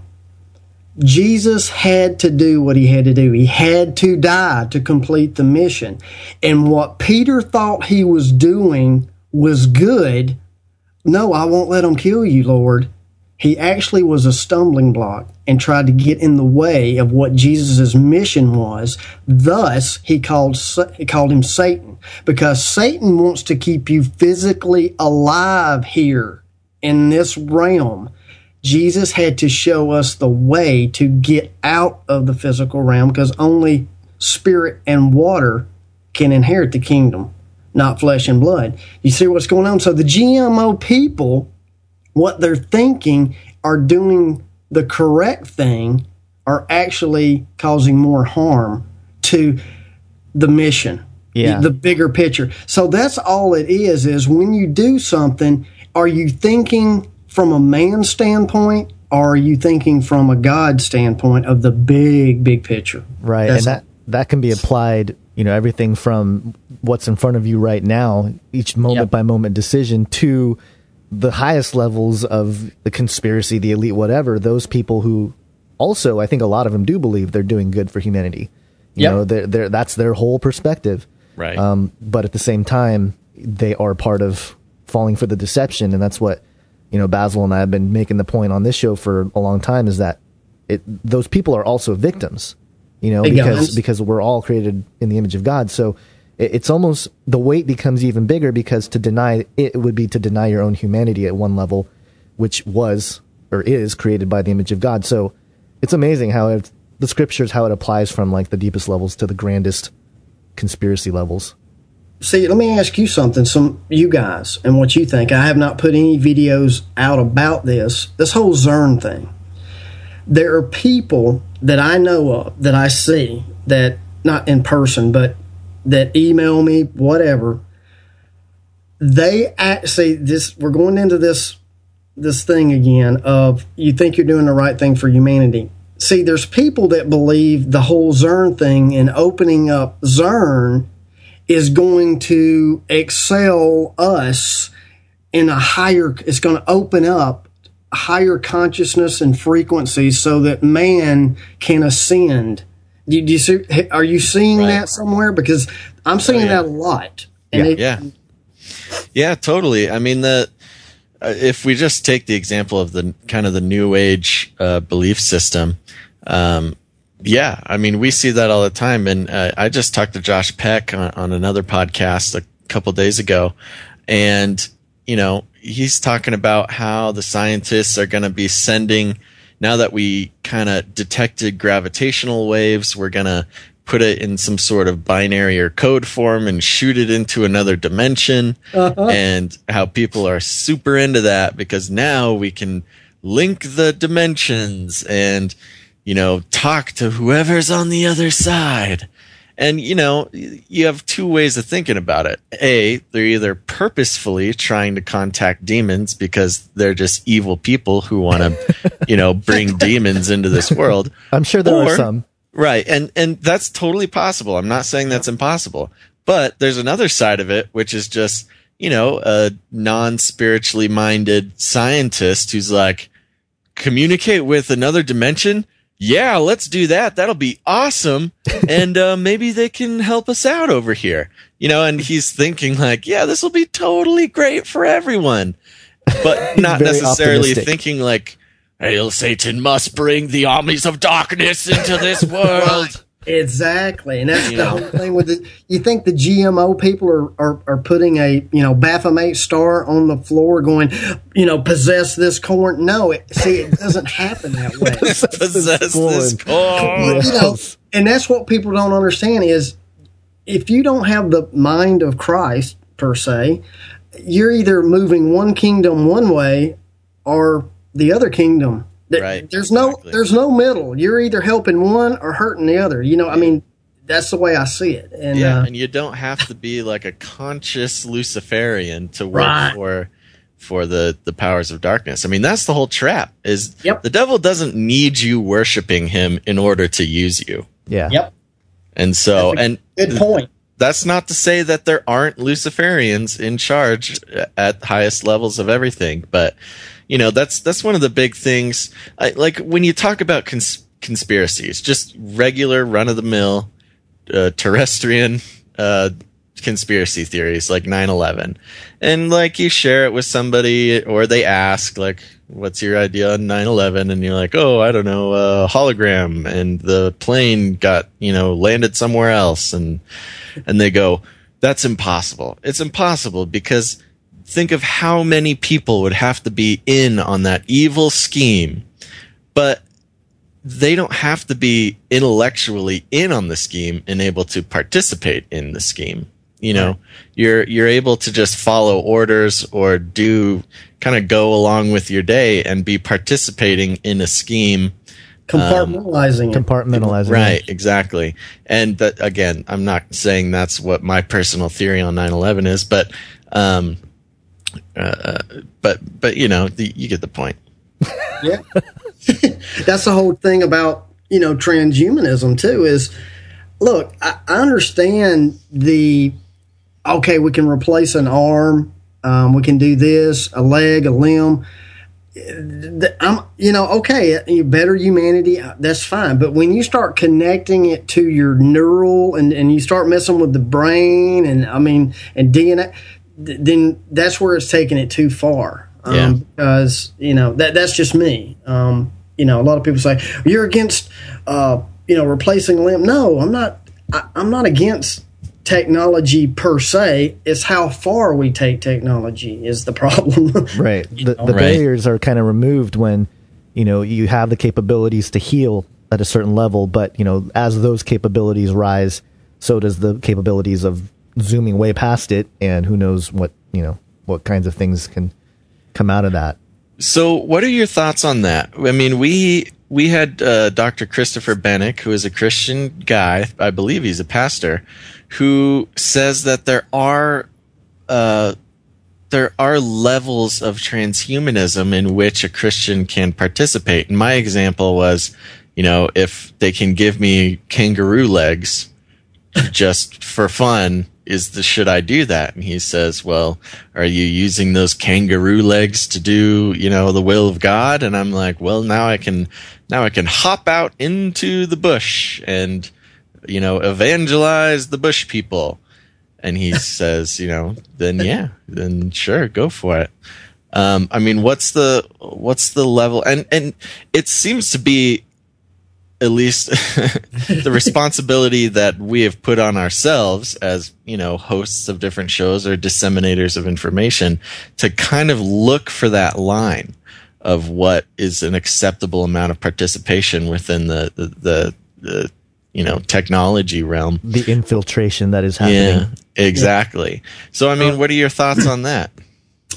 [SPEAKER 5] Jesus had to do what he had to do. He had to die to complete the mission. And what Peter thought he was doing was good. No, I won't let them kill you, Lord. He actually was a stumbling block and tried to get in the way of what Jesus' mission was. Thus, he called, he called him Satan because Satan wants to keep you physically alive here in this realm. Jesus had to show us the way to get out of the physical realm because only spirit, and water can inherit the kingdom, not flesh and blood. You see what's going on? So the GMO people, what they're thinking are doing the correct thing, are actually causing more harm to the mission.
[SPEAKER 2] Yeah.
[SPEAKER 5] The, the bigger picture. So that's all it is, is when you do something, are you thinking from a man standpoint or are you thinking from a God standpoint of the big, big picture?
[SPEAKER 2] Right,
[SPEAKER 5] That's
[SPEAKER 2] and that that can be applied. You know, everything from what's in front of you right now, each moment
[SPEAKER 5] Yep.
[SPEAKER 2] by moment decision, to the highest levels of the conspiracy, the elite, whatever. Those people who also, I think, a lot of them do believe they're doing good for humanity. You
[SPEAKER 5] Yep.
[SPEAKER 2] know, they're, they're, that's their whole perspective.
[SPEAKER 1] Right.
[SPEAKER 2] Um, but at the same time, they are part of falling for the deception, and that's what you know. Basil and I have been making the point on this show for a long time is that it those people are also victims. You know, because because we're all created in the image of God. So it, it's almost the weight becomes even bigger because to deny it would be to deny your own humanity at one level, which was or is created by the image of God. So it's amazing how it, the scriptures how it applies from like the deepest levels to the grandest conspiracy levels.
[SPEAKER 5] See, let me ask you something, some you guys, and what you think. I have not put any videos out about this. This whole CERN thing. There are people that I know of that I see that not in person, but that email me, whatever. They act, see this. We're going into this this thing again of you think you're doing the right thing for humanity. See, there's people that believe the whole CERN thing and opening up CERN is going to excel us in a higher it's going to open up higher consciousness and frequency so that man can ascend do, do you see are you seeing
[SPEAKER 1] Right.
[SPEAKER 5] that somewhere because i'm seeing
[SPEAKER 1] yeah.
[SPEAKER 5] that a lot and it,
[SPEAKER 1] Yeah. Yeah, totally. I mean, the uh, if we just take the example of the kind of the new age uh, belief system, um, yeah, I mean, we see that all the time. And uh, I just talked to Josh Peck on, on another podcast a couple days ago, and you know, he's talking about how the scientists are going to be sending now that we kind of detected gravitational waves, we're going to put it in some sort of binary or code form and shoot it into another dimension. And how people are super into that because now we can link the dimensions and, you know, talk to whoever's on the other side. And, you know, you have two ways of thinking about it. A, they're either purposefully trying to contact demons because they're just evil people who want to, you know, bring demons into this world.
[SPEAKER 2] I'm sure there
[SPEAKER 1] Or-
[SPEAKER 2] are some.
[SPEAKER 1] Right. And and that's totally possible. I'm not saying that's impossible. But there's another side of it which is just, you know, a non-spiritually minded scientist who's like communicate with another dimension? Yeah, let's do that. That'll be awesome. and uh, maybe they can help us out over here. You know, and he's thinking like, yeah, this will be totally great for everyone. But not necessarily
[SPEAKER 2] optimistic.
[SPEAKER 1] thinking like, Hail Satan must bring the armies of darkness into this world.
[SPEAKER 5] Exactly and that's
[SPEAKER 1] You
[SPEAKER 5] the
[SPEAKER 1] know.
[SPEAKER 5] whole thing with it. you think the gmo people are, are are putting a you know baphomet star on the floor going you know possess this corn no it, see it doesn't happen that way
[SPEAKER 1] Possess
[SPEAKER 2] corn.
[SPEAKER 1] this corn.
[SPEAKER 5] you know, and that's what people don't understand is if you don't have the mind of Christ per se, you're either moving one kingdom one way or the other kingdom. There-
[SPEAKER 1] Right,
[SPEAKER 5] There's no there's no middle. You're either helping one or hurting the other. You know, I mean, that's the way I see it. And
[SPEAKER 1] Yeah,
[SPEAKER 5] uh,
[SPEAKER 1] and you don't have to be like a conscious Luciferian to work
[SPEAKER 5] Right.
[SPEAKER 1] for for the the powers of darkness. I mean, that's the whole trap. Is
[SPEAKER 5] Yep.
[SPEAKER 1] the devil doesn't need you worshiping him in order to use you.
[SPEAKER 2] Yeah.
[SPEAKER 5] yep,
[SPEAKER 1] And so,
[SPEAKER 5] That's
[SPEAKER 1] and
[SPEAKER 5] good point.
[SPEAKER 1] that's not to say that there aren't Luciferians in charge at highest levels of everything, but you know that's that's one of the big things. I, like when you talk about cons- conspiracies, just regular run of the mill uh, terrestrian uh, conspiracy theories like 9-11 and like you share it with somebody or they ask like what's your idea on 9-11 and you're like oh i don't know a hologram. And the plane got you know landed somewhere else. And and they go that's impossible. It's impossible because think of how many people would have to be in on that evil scheme but they don't have to be intellectually in on the scheme and able to participate in the scheme. You know, you're you're able to just follow orders or do kind of go along with your day and be participating in a scheme.
[SPEAKER 5] Compartmentalizing it.
[SPEAKER 2] Compartmentalizing.
[SPEAKER 1] Right, exactly. And that again, I'm not saying that's what my personal theory on 9/11 is, but um, uh, but but you know, the, you get the point.
[SPEAKER 5] Yeah. That's the whole thing about, you know, transhumanism too is look, I, I understand the okay, we can replace an arm, um, we can do this, a leg, a limb. I'm, you know, okay, better humanity, that's fine. But when you start connecting it to your neural and, and you start messing with the brain and I mean, and DNA, th- then that's where it's taking it too far. Um,
[SPEAKER 1] Yeah.
[SPEAKER 5] Because, you know, that that's just me. Um, you know, a lot of people say, you're against, uh, you know, replacing a limb. No, I'm not, I, I'm not against technology per se. It's how far we take technology is the problem.
[SPEAKER 2] Right. The, the
[SPEAKER 1] Right.
[SPEAKER 2] barriers are kind of removed when, you know, you have the capabilities to heal at a certain level, but, you know, as those capabilities rise, so does the capabilities of zooming way past it, and who knows what, you know, what kinds of things can come out of that.
[SPEAKER 1] So, what are your thoughts on that? I mean, we we had uh, Dr. Christopher Benek, who is a Christian guy, I believe he's a pastor, who says that there are uh, there are levels of transhumanism in which a Christian can participate. And my example was, you know, if they can give me kangaroo legs just for fun is the should I do that? And he says, well, are you using those kangaroo legs to do, you know, the will of God? And I'm like, well, now I can, now I can hop out into the bush and, you know, evangelize the bush people. And he says, you know, then yeah, then sure, go for it. Um, I mean, what's the, what's the level? And, and it seems to be at least the responsibility that we have put on ourselves as you know hosts of different shows or disseminators of information to kind of look for that line of what is an acceptable amount of participation within the the, the, the you know technology realm.
[SPEAKER 2] The infiltration that is happening.
[SPEAKER 1] Yeah
[SPEAKER 2] happening.
[SPEAKER 1] exactly. So i mean what are your thoughts on that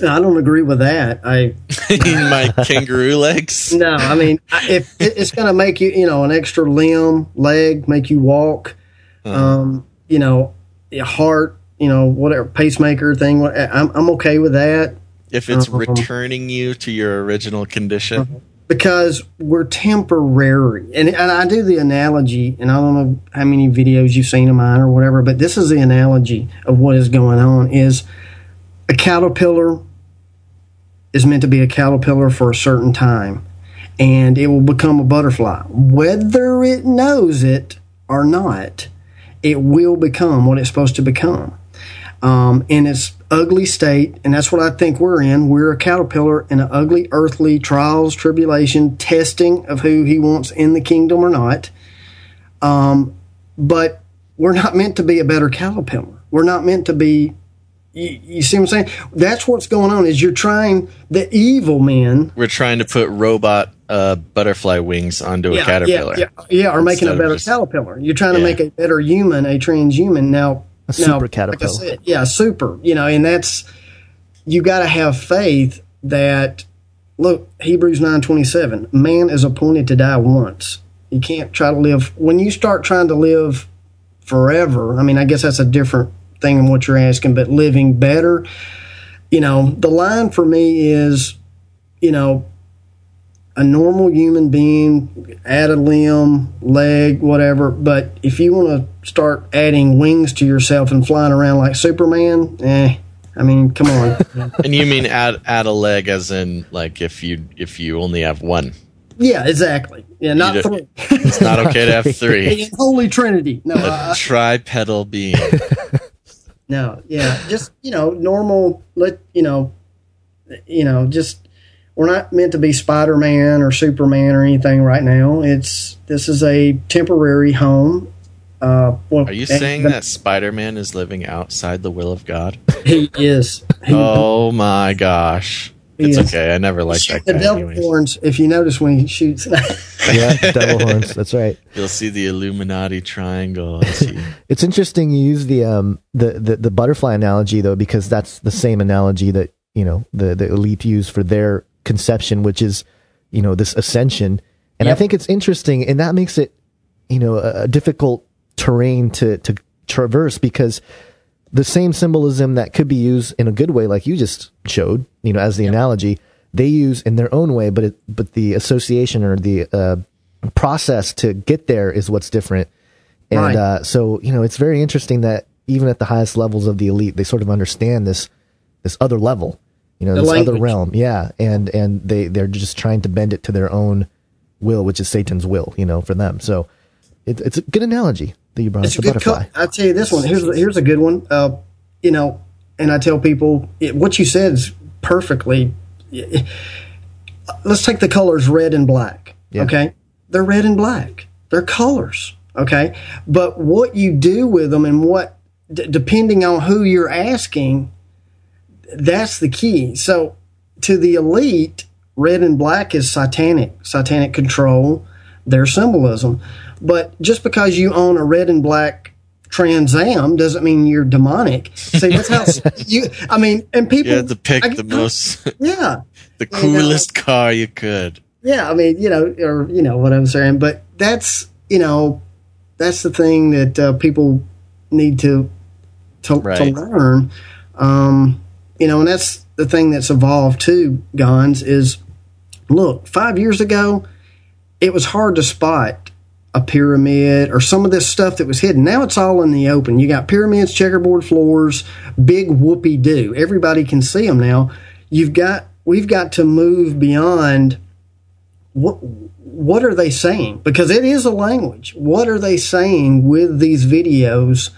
[SPEAKER 5] I don't agree with that. I
[SPEAKER 1] my kangaroo legs
[SPEAKER 5] no, I mean, if it's going to make you, you know, an extra limb, leg, make you walk, um, you know, a heart, you know, whatever pacemaker thing, I'm I'm okay with that
[SPEAKER 1] if it's
[SPEAKER 5] Uh-huh.
[SPEAKER 1] returning you to your original condition
[SPEAKER 5] because we're temporary. And and I do the analogy, and I don't know how many videos you've seen of mine or whatever, but this is the analogy of what is going on is a caterpillar is meant to be a caterpillar for a certain time and it will become a butterfly whether it knows it or not it will become what it's supposed to become um, in its ugly state, and that's what I think we're in. We're a caterpillar in an ugly earthly trials, tribulation, testing of who he wants in the kingdom or not. Um, but we're not meant to be a better caterpillar. We're not meant to be. You, you see what I'm saying? That's what's going on. Is you're trying the evil men.
[SPEAKER 1] we're trying to put robot uh, butterfly wings onto a caterpillar.
[SPEAKER 5] Yeah, yeah, yeah, or making a better
[SPEAKER 1] just-
[SPEAKER 5] caterpillar. You're trying to
[SPEAKER 1] Yeah.
[SPEAKER 5] make a better human, a transhuman. Now,
[SPEAKER 2] A
[SPEAKER 5] now,
[SPEAKER 2] super
[SPEAKER 5] like I
[SPEAKER 2] caterpillar.
[SPEAKER 5] said, yeah, super. You know, and that's you got to have faith that look Hebrews nine twenty seven. Man is appointed to die once. You can't try to live when you start trying to live forever. I mean, I guess that's a different thing than what you're asking, but living better. You know, the line for me is, you know, a normal human being, add a limb, leg, whatever. But if you want to start adding wings to yourself and flying around like Superman, eh? I mean, come on.
[SPEAKER 1] And you mean add add a leg as in like if you if you only have one.
[SPEAKER 5] yeah, exactly. Yeah, not three.
[SPEAKER 1] It's not okay to have three.
[SPEAKER 5] Holy Trinity. No,
[SPEAKER 1] A
[SPEAKER 5] uh,
[SPEAKER 1] tripedal being.
[SPEAKER 5] no, yeah, just you know, normal. Let you know, you know, just we're not meant to be Spider Man or Superman or anything right now. It's this is a temporary home. Uh, well,
[SPEAKER 1] Are you saying
[SPEAKER 5] the-
[SPEAKER 1] that Spider Man is living outside the will of God?
[SPEAKER 5] he is? He,
[SPEAKER 1] Oh my gosh. It's
[SPEAKER 5] is.
[SPEAKER 1] okay. I never liked
[SPEAKER 5] Shoot
[SPEAKER 1] that
[SPEAKER 5] the
[SPEAKER 1] guy.
[SPEAKER 5] devil
[SPEAKER 1] anyways.
[SPEAKER 5] horns. If you notice when he shoots,
[SPEAKER 2] yeah, devil horns. That's right.
[SPEAKER 1] You'll see the Illuminati triangle.
[SPEAKER 2] It's interesting you use the um the, the the butterfly analogy though because that's the same analogy that you know the the elite use for their conception, which is you know this ascension. And I think it's interesting, and that makes it you know a, a difficult terrain to to traverse because the same symbolism that could be used in a good way, like you just showed, you know, as the analogy, they use in their own way, but it, but the association or the uh, process to get there is what's different. And
[SPEAKER 5] Right.
[SPEAKER 2] uh, so, you know, it's very interesting that even at the highest levels of the elite, they sort of understand this this other level, you know,
[SPEAKER 5] The
[SPEAKER 2] this other realm. Yeah, and and they they're just trying to bend it to their own will, which is Satan's will, you know, for them. So it, it's a good analogy that you brought
[SPEAKER 5] It's
[SPEAKER 2] up
[SPEAKER 5] a
[SPEAKER 2] the
[SPEAKER 5] good
[SPEAKER 2] butterfly.
[SPEAKER 5] co- I tell you this one. Here's here's a good one. Uh, you know, and I tell people it, what you said is perfectly. Let's take the colors red and black.
[SPEAKER 2] Yeah.
[SPEAKER 5] Okay, they're red and black. They're colors. Okay, but what you do with them and what, d- depending on who you're asking, that's the key. So, to the elite, red and black is satanic, satanic control, their symbolism. But just because you own a red and black Trans Am doesn't mean you're demonic. See, that's how you. I mean, and people.
[SPEAKER 1] You had to pick
[SPEAKER 5] I-
[SPEAKER 1] the most,
[SPEAKER 5] Yeah,
[SPEAKER 1] the coolest car you could.
[SPEAKER 5] yeah. I mean, you know, or you know what I'm saying. But that's you know, that's the thing that uh, people need to to, to learn. Um, you know, and that's the thing that's evolved too. Gons is look five years ago, it was hard to spot a pyramid or some of this stuff that was hidden. Now it's all in the open. You got pyramids, checkerboard floors, big whoopee doo. Everybody can see them now. You've got we've got to move beyond what what are they saying? Because it is a language. What are they saying with these videos?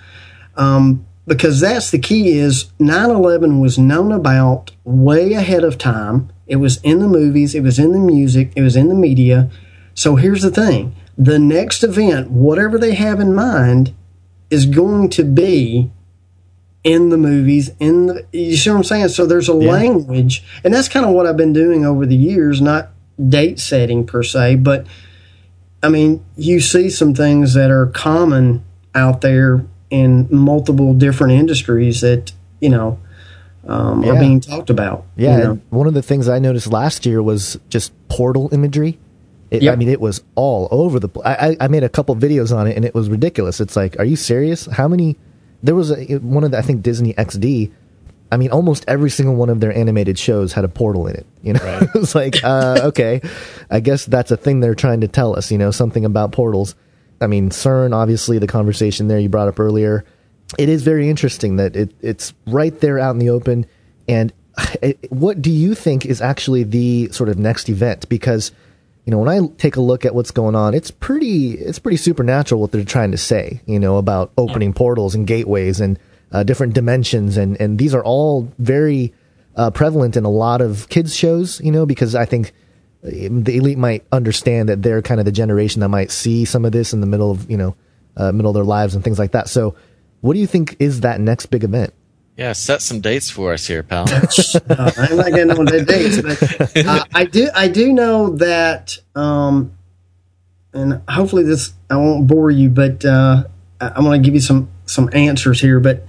[SPEAKER 5] Um, because that's the key is 9-11 was known about way ahead of time. It was in the movies, it was in the music, it was in the media. So here's the thing. The next event, whatever they have in mind, is going to be in the movies in the you see what i'm saying so there's a language and that's kind of what i've been doing over the years not date setting per se but i mean you see some things that are common out there in multiple different industries that you know um, are being talked about
[SPEAKER 2] Yeah,
[SPEAKER 5] you know?
[SPEAKER 2] one of the things I noticed last year was just portal imagery. It, I mean, it was all over the. I, I made a couple videos on it, and it was ridiculous. It's like, are you serious? How many? There was a one of the I think Disney XD. I mean, almost every single one of their animated shows had a portal in it. You know, it was like, uh, okay, I guess that's a thing they're trying to tell us. You know, something about portals. I mean, CERN, obviously, the conversation there you brought up earlier. It is very interesting that it, it's right there out in the open. And what do you think is actually the sort of next event? Because you know, when I take a look at what's going on, it's pretty it's pretty supernatural what they're trying to say. You know, about opening portals and gateways and uh, different dimensions, and and these are all very uh, prevalent in a lot of kids shows. You know, because I think the elite might understand that they're kind of the generation that might see some of this in the middle of you know uh, middle of their lives and things like that. So, what do you think is that next big event?
[SPEAKER 1] Yeah, set some dates for us here, pal.
[SPEAKER 5] Uh, I'm not getting on the dates, but uh, I do. I do know that, um, and hopefully this I won't bore you, but uh, I- I'm going to give you some some answers here. But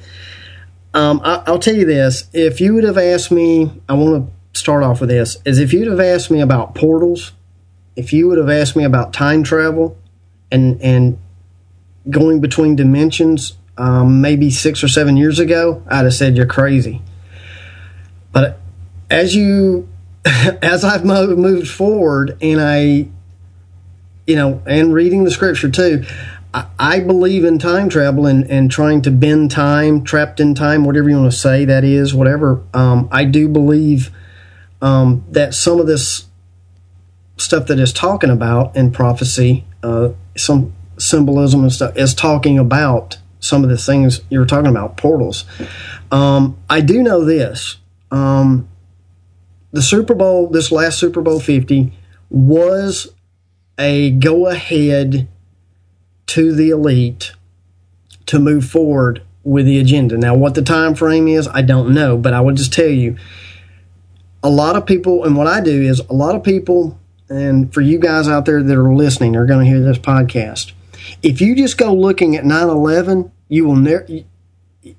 [SPEAKER 5] um, I, I'll tell you this: if you would have asked me, I want to start off with this: is if you'd have asked me about portals, if you would have asked me about time travel, and and going between dimensions, um, maybe six or seven years ago, I'd have said you're crazy. But as you, as I've mo- moved forward, and I, you know, and reading the scripture too, I, I believe in time travel and, and trying to bend time, trapped in time, whatever you want to say that is, whatever. Um, I do believe um, that some of this stuff that is talking about in prophecy, uh, some symbolism and stuff, is talking about some of the things you were talking about, portals. Um, I do know this. Um, the Super Bowl, this last Super Bowl 50, was a go ahead to the elite to move forward with the agenda. Now, what the time frame is, I don't know, but I will just tell you a lot of people, and what I do is a lot of people, and for you guys out there that are listening, are going to hear this podcast. If you just go looking at 9 11, you will never,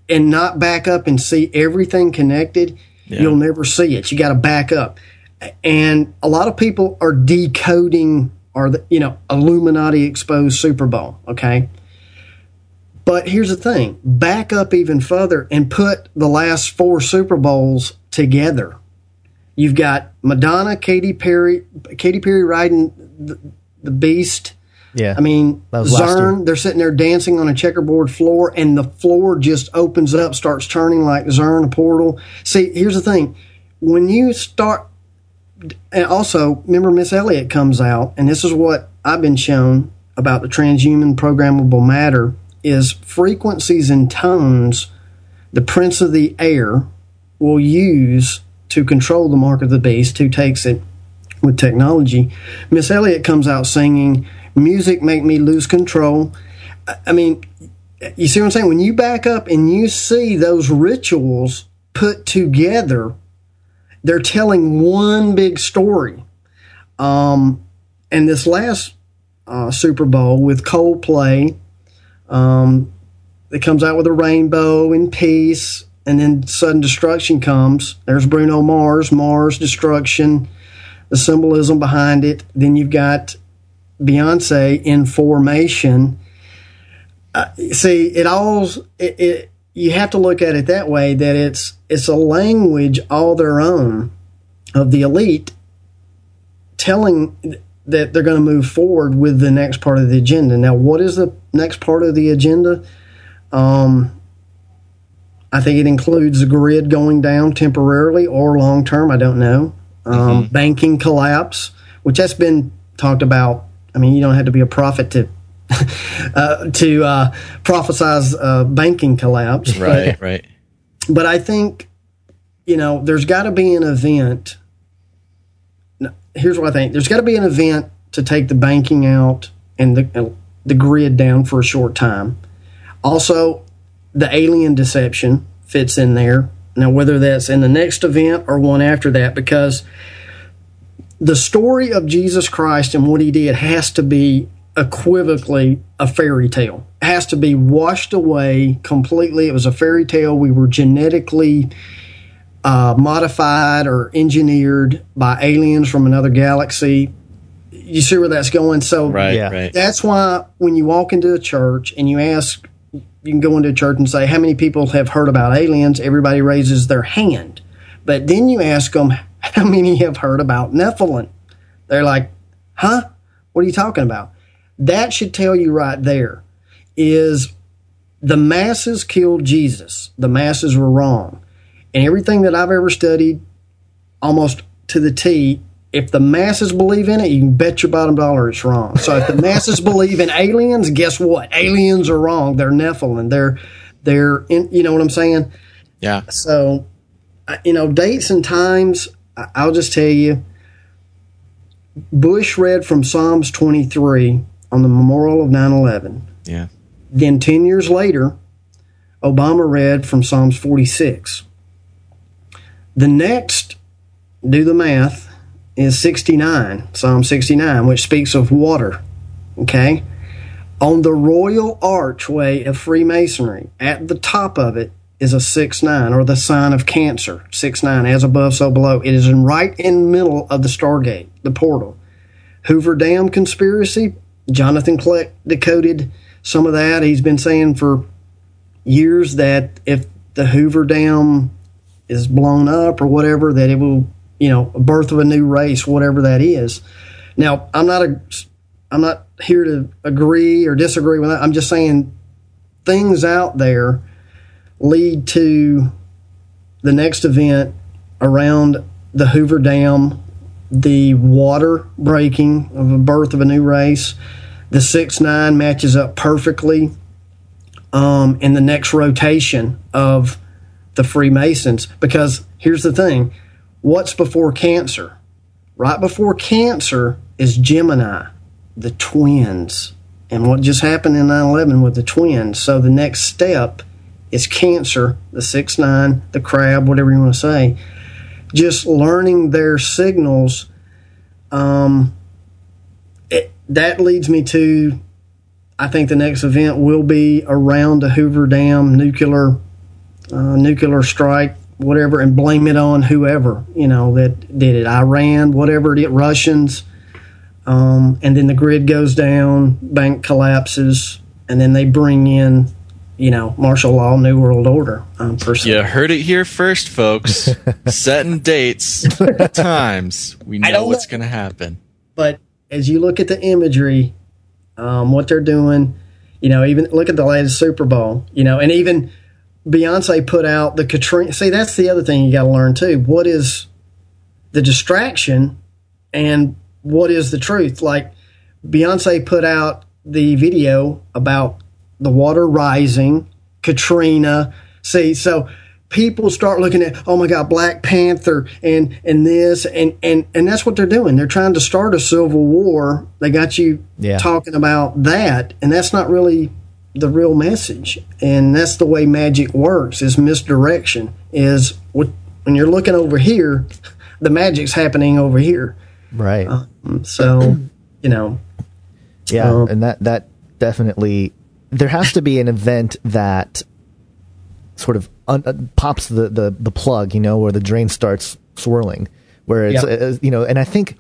[SPEAKER 5] and not back up and see everything connected,
[SPEAKER 1] Yeah.
[SPEAKER 5] you'll never see it. You got to back up. And a lot of people are decoding or the, you know, Illuminati exposed Super Bowl, okay? But here's the thing, back up even further and put the last four Super Bowls together. You've got Madonna, Katy Perry, Katy Perry riding the, the beast.
[SPEAKER 2] Yeah.
[SPEAKER 5] I mean,
[SPEAKER 2] That was last year.
[SPEAKER 5] CERN, they're sitting there dancing on a checkerboard floor, and the floor just opens up, starts turning like CERN, a portal. See, here's the thing. When you start, and also, remember, Missy Elliott comes out, and this is what I've been shown about the transhuman programmable matter is frequencies and tones the prince of the air will use to control the mark of the beast who takes it with technology. Missy Elliott comes out singing, Music make me lose control. I- mean, you see what I'm saying? When you back up and you see those rituals put together, they're telling one big story. Um, and this last uh, Super Bowl with Coldplay, um, it comes out with a rainbow and peace, and then sudden destruction comes. There's Bruno Mars, Mars destruction, the symbolism behind it. Then you've got Beyonce in formation. Uh, see, it all it, it you have to look at it that way that it's it's a language all their own of the elite telling that they're going to move forward with the next part of the agenda. Now, what is the next part of the agenda? Um, I think it includes the grid going down temporarily or long term. I don't know. Um, Banking collapse, which has been talked about. I mean, you don't have to be a prophet to uh, to uh, prophesize uh, banking collapse, but-
[SPEAKER 1] Right, right.
[SPEAKER 5] but I think, you know, there's got to be an event. No, Here's what I think: there's got to be an event to take the banking out and the uh, the grid down for a short time. Also, the alien deception fits in there. Now, whether that's in the next event or one after that, because the story of Jesus Christ and what he did has to be equivocally a fairy tale. It has to be washed away completely. It was a fairy tale. We were genetically uh, modified or engineered by aliens from another galaxy. You see where that's going? So
[SPEAKER 1] Right,
[SPEAKER 2] Yeah.
[SPEAKER 1] right.
[SPEAKER 5] that's why when you walk into a church and you ask, you can go into a church and say, How many people have heard about aliens? Everybody raises their hand. But then you ask them, How many have heard about Nephilim? They're like, Huh? What are you talking about? That should tell you right there is the masses killed Jesus. The masses were wrong. And everything that I've ever studied, almost to the T, if the masses believe in it, you can bet your bottom dollar it's wrong. So if the masses believe in aliens, guess what? Aliens are wrong. They're Nephilim. They're they're in, you know what I'm saying?
[SPEAKER 1] Yeah.
[SPEAKER 5] So, uh, you know, dates and times, I'll just tell you. Bush read from Psalms 23 on the memorial of 9 11.
[SPEAKER 1] Yeah.
[SPEAKER 5] Then 10 years later, Obama read from Psalms 46. The next, do the math, is 69, Psalm 69, which speaks of water. Okay? On the royal archway of Freemasonry, at the top of it is a 6 9, or the sign of Cancer, 6 9, as above, so below. It is in right in the middle of the Stargate, the portal. Hoover Dam conspiracy, Jonathan Kleck decoded some of that. He's been saying for years that if the Hoover Dam is blown up or whatever, that it will, you know, a birth of a new race, whatever that is. Now, I'm not a, I'm not here to agree or disagree with that. I'm just saying things out there lead to the next event around the Hoover Dam, the water breaking of a birth of a new race. The six nine matches up perfectly um, in the next rotation of the Freemasons. Because here's the thing what's before Cancer? Right before Cancer is Gemini, the twins. And what just happened in 9 11 with the twins. So the next step is Cancer, the 6 9, the crab, whatever you want to say. just learning their signals. Um, it, that leads me to, I think the next event will be around the Hoover Dam nuclear uh, nuclear strike, whatever, and blame it on whoever you know that did it, Iran, whatever it Russians. Um, and then the grid goes down, bank collapses, and then they bring in, you know, martial law, new world order. Um.
[SPEAKER 1] You heard it here first, folks. Setting dates, times. We know what's going to happen.
[SPEAKER 5] But as you look at the imagery, um, what they're doing, you know, even look at the latest Super Bowl, you know, and even Beyonce put out the Katrina. See, that's the other thing you got to learn too. What is the distraction and what is the truth? Like Beyonce put out the video about the water rising, Katrina. See, so people start looking at, oh my God, Black Panther and and this and and and that's what they're doing. They're trying to start a civil war. They got you
[SPEAKER 2] Yeah.
[SPEAKER 5] talking about that, and that's not really the real message. And that's the way magic works: is misdirection. Is what when you're looking over here, the magic's happening over here.
[SPEAKER 2] Right.
[SPEAKER 5] So, you know,
[SPEAKER 2] Yeah,
[SPEAKER 5] Um,
[SPEAKER 2] and that that definitely there has to be an event that sort of un, uh, pops the, the the plug, you know, where the drain starts swirling, where it's
[SPEAKER 5] Yep.
[SPEAKER 2] uh, you know, and I think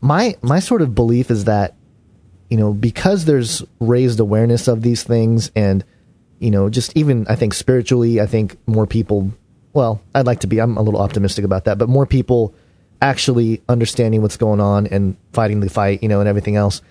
[SPEAKER 2] my my sort of belief is that you know because there's raised awareness of these things and you know just even I think spiritually, I think more people. Well, I'd like to be. I'm a little optimistic about that, but more people actually understanding what's going on and fighting the fight, you know, and everything else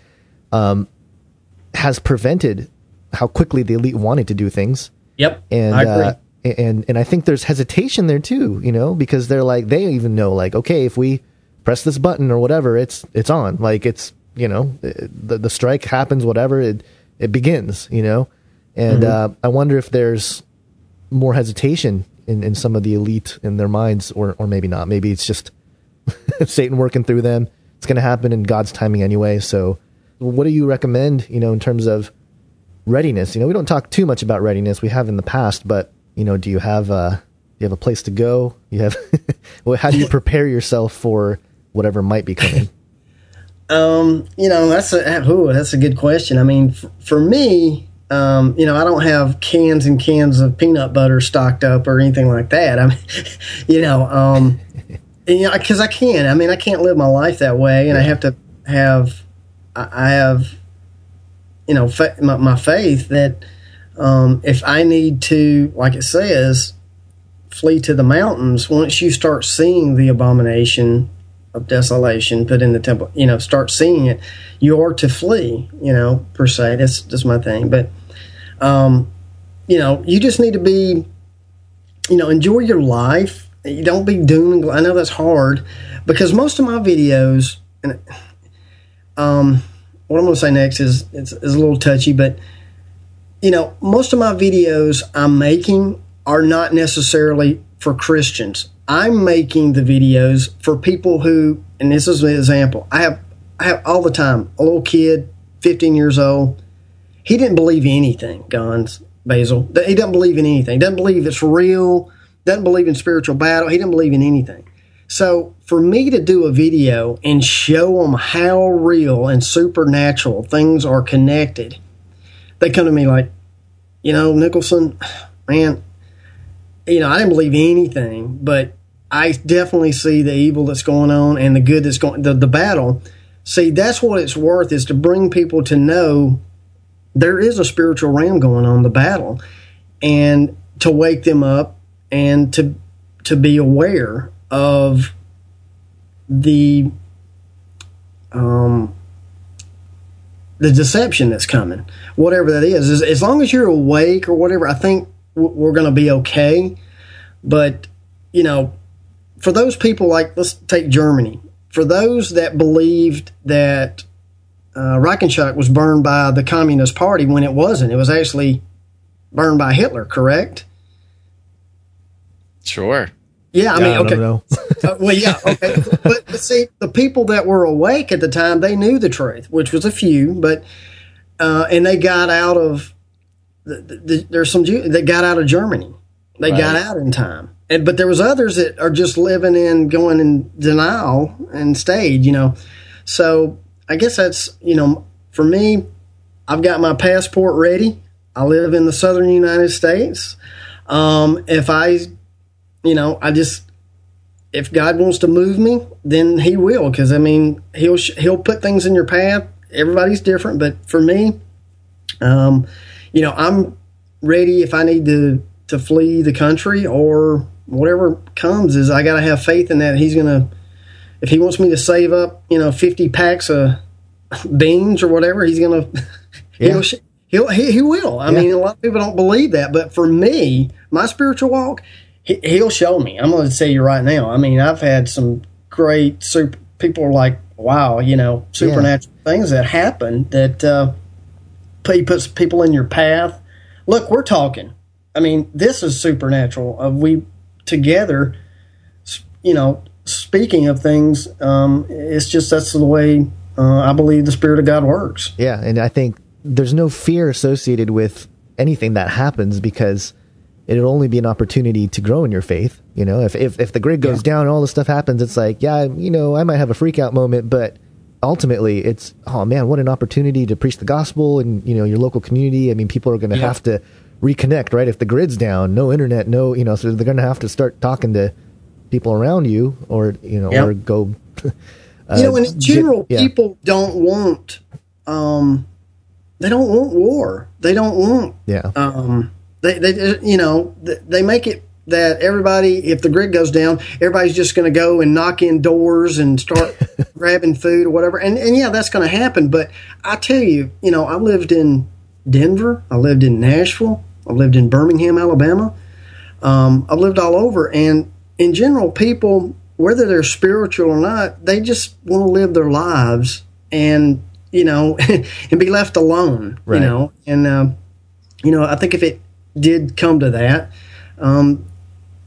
[SPEAKER 2] has prevented how quickly the elite wanted to do things.
[SPEAKER 5] yep,
[SPEAKER 2] And
[SPEAKER 5] I agree.
[SPEAKER 2] uh, and and I think there's hesitation there too, you know, because they're like they even know like okay, if we press this button or whatever, it's it's on. Like it's, you know, the the strike happens whatever, it it begins, you know. And
[SPEAKER 5] Mm-hmm.
[SPEAKER 2] uh, I wonder if there's more hesitation in, in some of the elite in their minds or or maybe not. Maybe it's just Satan working through them. It's going to happen in God's timing anyway. So, what do you recommend? You know, in terms of readiness. You know, we don't talk too much about readiness. We have in the past, but you know, do you have uh, do you have a place to go? You have. well, how do you prepare yourself for whatever might be coming?
[SPEAKER 5] Um, you know, that's a ooh, that's a good question. I mean, f- for me, um, you know, I don't have cans and cans of peanut butter stocked up or anything like that. I mean, you know, um, you know, because I can. I mean, I can't live my life that way, and I have to have, I have, you know, fa- my, my faith that um, if I need to, like it says, flee to the mountains, once you start seeing the abomination of desolation put in the temple, you know, start seeing it, you are to flee, you know, per se. That's just my thing. But, um, you know, you just need to be, you know, enjoy your life. You don't be doom and gloom. I know that's hard because most of my videos, and um, what I'm going to say next is, is a little touchy, but you know, most of my videos I'm making are not necessarily for Christians. I'm making the videos for people who, and this is an example. I have, I have all the time a little kid, 15 years old. He didn't believe anything, Gons, Basil. He doesn't believe in anything. Doesn't believe it's real. Doesn't believe in spiritual battle. He didn't believe in anything. So for me to do a video and show them how real and supernatural things are connected, they come to me like, you know, Nicholson, man, you know, I didn't believe anything, but I definitely see the evil that's going on and the good that's going, the, the battle. See, that's what it's worth is to bring people to know there is a spiritual realm going on, the battle, and to wake them up and to to be aware of the um the deception that's coming, whatever that is. As, as long as you're awake or whatever, I think we're going to be okay. But you know, for those people like let's take Germany. For those that believed that uh, was burned by the Communist Party when it wasn't, it was actually burned by Hitler. Correct?
[SPEAKER 1] Sure.
[SPEAKER 5] Yeah, I
[SPEAKER 2] I
[SPEAKER 5] mean,
[SPEAKER 2] don't
[SPEAKER 5] okay. Uh, well, yeah, okay. but, but see, the people that were awake at the time, they knew the truth, which was a few, but uh, and they got out of. The, the, there's some that got out of Germany. They got out in time, and but there was others that are just living in going in denial and stayed, you know. So I guess that's you know for me, I've got my passport ready. I live in the southern United States. Um, if I, you know, I just if God wants to move me, then He will. Because I mean, He'll He'll put things in your path. Everybody's different, but for me, um, you know, I'm ready if I need to to flee the country or whatever comes. Is I got to have faith in that He's gonna. If He wants me to save up, you know, fifty packs of beans or whatever, He's gonna.
[SPEAKER 2] Yeah.
[SPEAKER 5] He'll, he'll he, he will. I
[SPEAKER 2] Yeah.
[SPEAKER 5] mean, a lot of people don't believe that, but for me, my spiritual walk, he, he'll show me. I'm going to tell you right now. I mean, I've had some great super. People are like, wow, you know, supernatural things that happen that uh, he puts people in your path. Look, we're talking. I mean, this is supernatural. Uh, we together, you know, speaking of things, um, it's just that's the way uh, I believe the Spirit of God works.
[SPEAKER 2] Yeah, and I think there's no fear associated with anything that happens because it'll only be an opportunity to grow in your faith. You know, if if, if the grid goes down and all this stuff happens, it's like, yeah, you know, I might have a freak out moment, but ultimately it's oh man, what an opportunity to preach the gospel and you know your local community. I mean, people are going to
[SPEAKER 5] Yeah.
[SPEAKER 2] have to reconnect, right? If the grid's down, no internet, no, you know, so they're going to have to start talking to people around you, or you know,
[SPEAKER 5] Yeah.
[SPEAKER 2] or go.
[SPEAKER 5] you know, and in general,
[SPEAKER 2] yeah.
[SPEAKER 5] people don't want, um, they don't want war. They don't want,
[SPEAKER 2] Yeah,
[SPEAKER 5] um, they, they, you know, they make it that everybody, if the grid goes down, everybody's just going to go and knock in doors and start grabbing food or whatever. And, and yeah, that's going to happen. But I tell you, you know, I lived in Denver, I lived in Nashville, I lived in Birmingham, Alabama. Um, I've lived all over, and in general, people, whether they're spiritual or not, they just want to live their lives and you know and be left alone.
[SPEAKER 2] Right.
[SPEAKER 5] You know, and uh, you know, I think if it did come to that, um,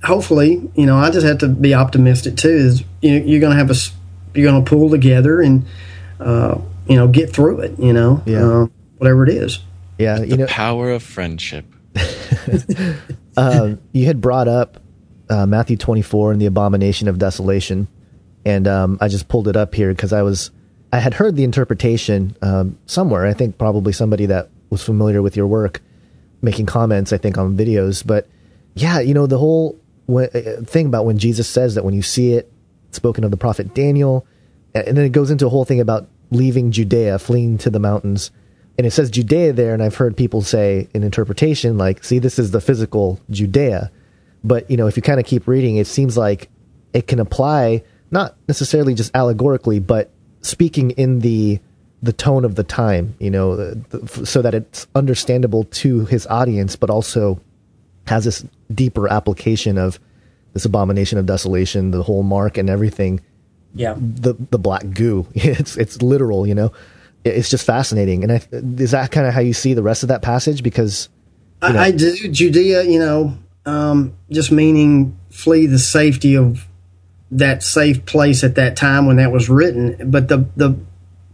[SPEAKER 5] hopefully, you know, I just have to be optimistic too. Is you know, you're going to have a you're going to pull together and uh, you know get through it. You know,
[SPEAKER 2] Yeah.
[SPEAKER 5] uh, whatever it is.
[SPEAKER 2] yeah, you know,
[SPEAKER 1] Power of friendship.
[SPEAKER 2] um, you had brought up uh, Matthew 24 and the abomination of desolation, and um, I just pulled it up here because I was I had heard the interpretation um, somewhere. I think probably somebody that was familiar with your work making comments. I think on videos, but yeah, you know the whole uh, thing about when Jesus says that when you see it spoken of the prophet Daniel, and then it goes into a whole thing about leaving Judea, fleeing to the mountains. And it says Judea there, and I've heard people say in interpretation, like, see, this is the physical Judea. But, you know, if you kind of keep reading, it seems like it can apply not necessarily just allegorically, but speaking in the the tone of the time, you know, the, the, so that it's understandable to his audience, but also has this deeper application of this abomination of desolation, the whole mark and everything
[SPEAKER 5] Yeah.
[SPEAKER 2] the the black goo. It's it's literal, you know. It's just fascinating. And I, is that kind of how you see the rest of that passage? Because
[SPEAKER 5] I, I do Judea, you know, um, just meaning flee the safety of that safe place at that time when that was written. But the the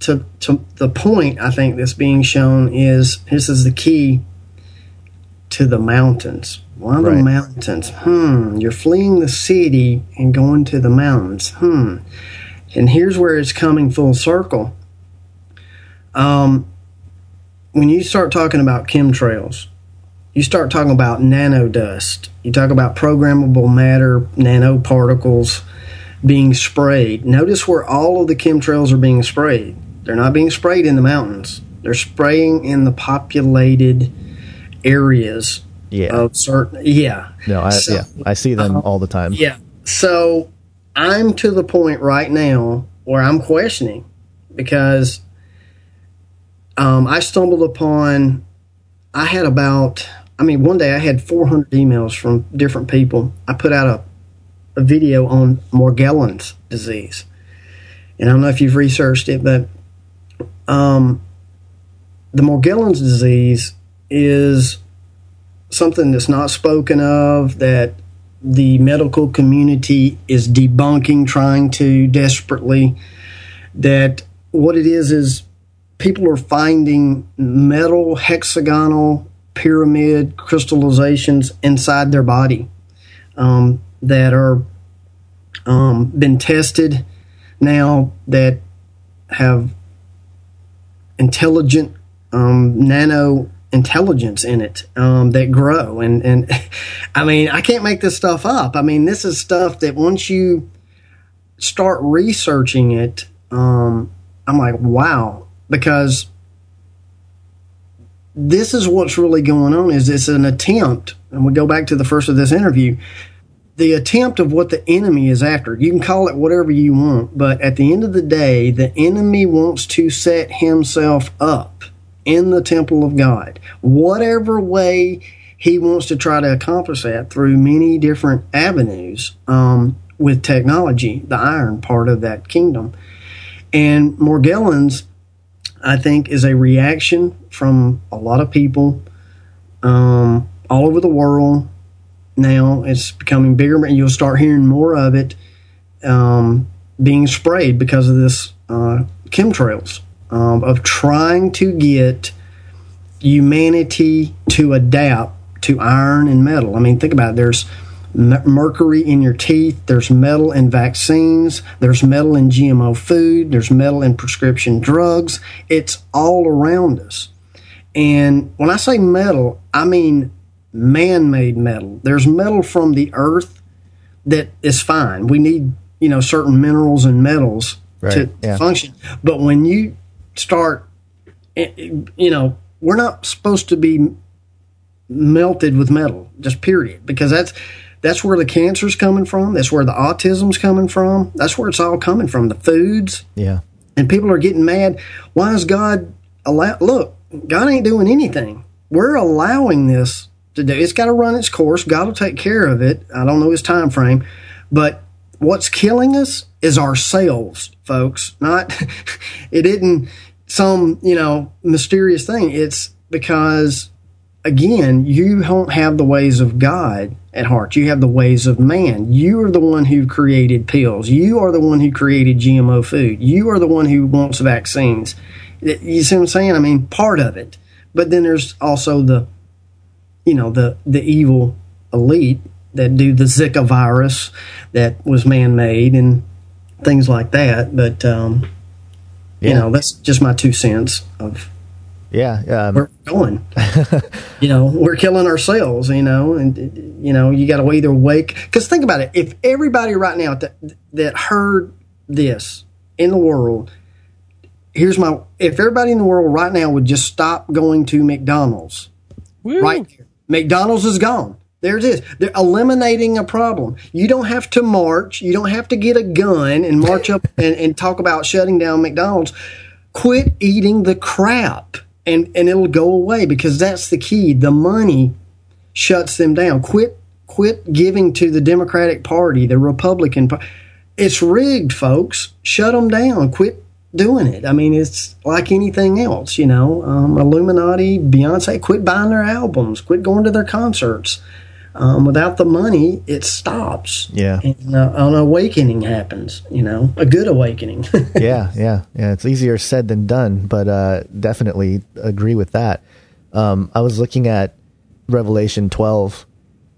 [SPEAKER 5] to to the point I think that's being shown is this is the key to the mountains. Why the mountains? Hmm. You're fleeing the city and going to the mountains. Hmm. And here's where it's coming full circle. Um, when you start talking about chemtrails, you start talking about nanodust. You talk about programmable matter, nanoparticles being sprayed. Notice where all of the chemtrails are being sprayed. They're not being sprayed in the mountains. They're spraying in the populated areas
[SPEAKER 2] yeah,
[SPEAKER 5] of certain. Yeah.
[SPEAKER 2] no, I
[SPEAKER 5] So-
[SPEAKER 2] yeah, I see them all the time.
[SPEAKER 5] Yeah. So I'm to the point right now where I'm questioning because um, I stumbled upon, I had about, I mean, one day I had 400 emails from different people. I put out a, a video on Morgellons disease. And I don't know if you've researched it, but um, the Morgellons disease is something that's not spoken of that the medical community is debunking, trying to desperately. That what it is is people are finding metal hexagonal pyramid crystallizations inside their body. Um, that are um, been tested now that have intelligent um, nano intelligence in it um, that grow. And and I mean I can't make this stuff up. I mean this is stuff that once you start researching it, um, I'm like wow. Because this is what's really going on is it's an attempt. And we go back to the first of this interview the attempt of what the enemy is after you can call it whatever you want but at the end of the day the enemy wants to set himself up in the temple of god whatever way he wants to try to accomplish that through many different avenues um, with technology the iron part of that kingdom and morgellons I think, is a reaction from a lot of people um, all over the world. Now it's becoming bigger, and you'll start hearing more of it um, being sprayed because of this uh, chemtrails um, of trying to get humanity to adapt to iron and metal. I mean, think about it. There's mercury in your teeth. There's metal in vaccines. There's metal in GMO food. There's metal in prescription drugs. It's all around us. And when I say metal, I mean man made metal. There's metal from the earth that is fine. We need, you know, certain minerals and metals right. to yeah. function. But when you start, eh, eh, you know, we're not supposed to be melted with metal, just period, because that's that's where the cancer's coming from. That's where the autism's coming from. That's where it's all coming from. The foods.
[SPEAKER 2] Yeah.
[SPEAKER 5] And people are getting mad. Why is God allow? Look, God ain't doing anything. We're allowing this to do. It's got to run its course. God will take care of it. I don't know his time frame, but what's killing us is ourselves, folks. Not it isn't some you know mysterious thing. It's because again, you don't have the ways of God at heart. You have the ways of man. You are the one who created pills. You are the one who created GMO food. You are the one who wants vaccines. You see what I'm saying? I mean, part of it. But then there's also the, you know, the the evil elite that do the Zika virus that was man made and things like that. But um, yeah. you know, that's just my two cents of
[SPEAKER 2] yeah,
[SPEAKER 5] um, we're going. you know, we're killing ourselves. You know, and you know, you got to either wake. Because think about it: if everybody right now that that heard this in the world, here's my: if everybody in the world right now would just stop going to McDonald's, Woo. right there, McDonald's is gone. There it is. They're eliminating a problem. You don't have to march. You don't have to get a gun and march up and, and talk about shutting down McDonald's. Quit eating the crap and and it'll go away because that's the key. The money shuts them down. Quit quit giving to the Democratic Party, the Republican Party. It's rigged, folks. Shut them down. Quit doing it. I mean, it's like anything else, you know. Um, Illuminati, Beyonce, quit buying their albums. Quit going to their concerts. Um, without the money, it stops.
[SPEAKER 2] Yeah.
[SPEAKER 5] And, uh, an awakening happens, you know, a good awakening.
[SPEAKER 2] yeah, yeah, yeah. It's easier said than done, but uh, definitely agree with that. Um, I was looking at Revelation 12,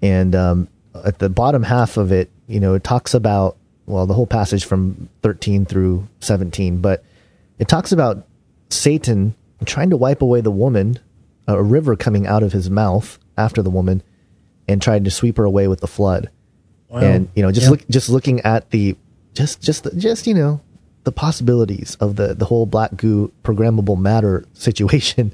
[SPEAKER 2] and um, at the bottom half of it, you know, it talks about, well, the whole passage from 13 through 17, but it talks about Satan trying to wipe away the woman, a river coming out of his mouth after the woman and trying to sweep her away with the flood. Wow. And you know, just look, just looking at the, just, just, just you know, the possibilities of the the whole black goo programmable matter situation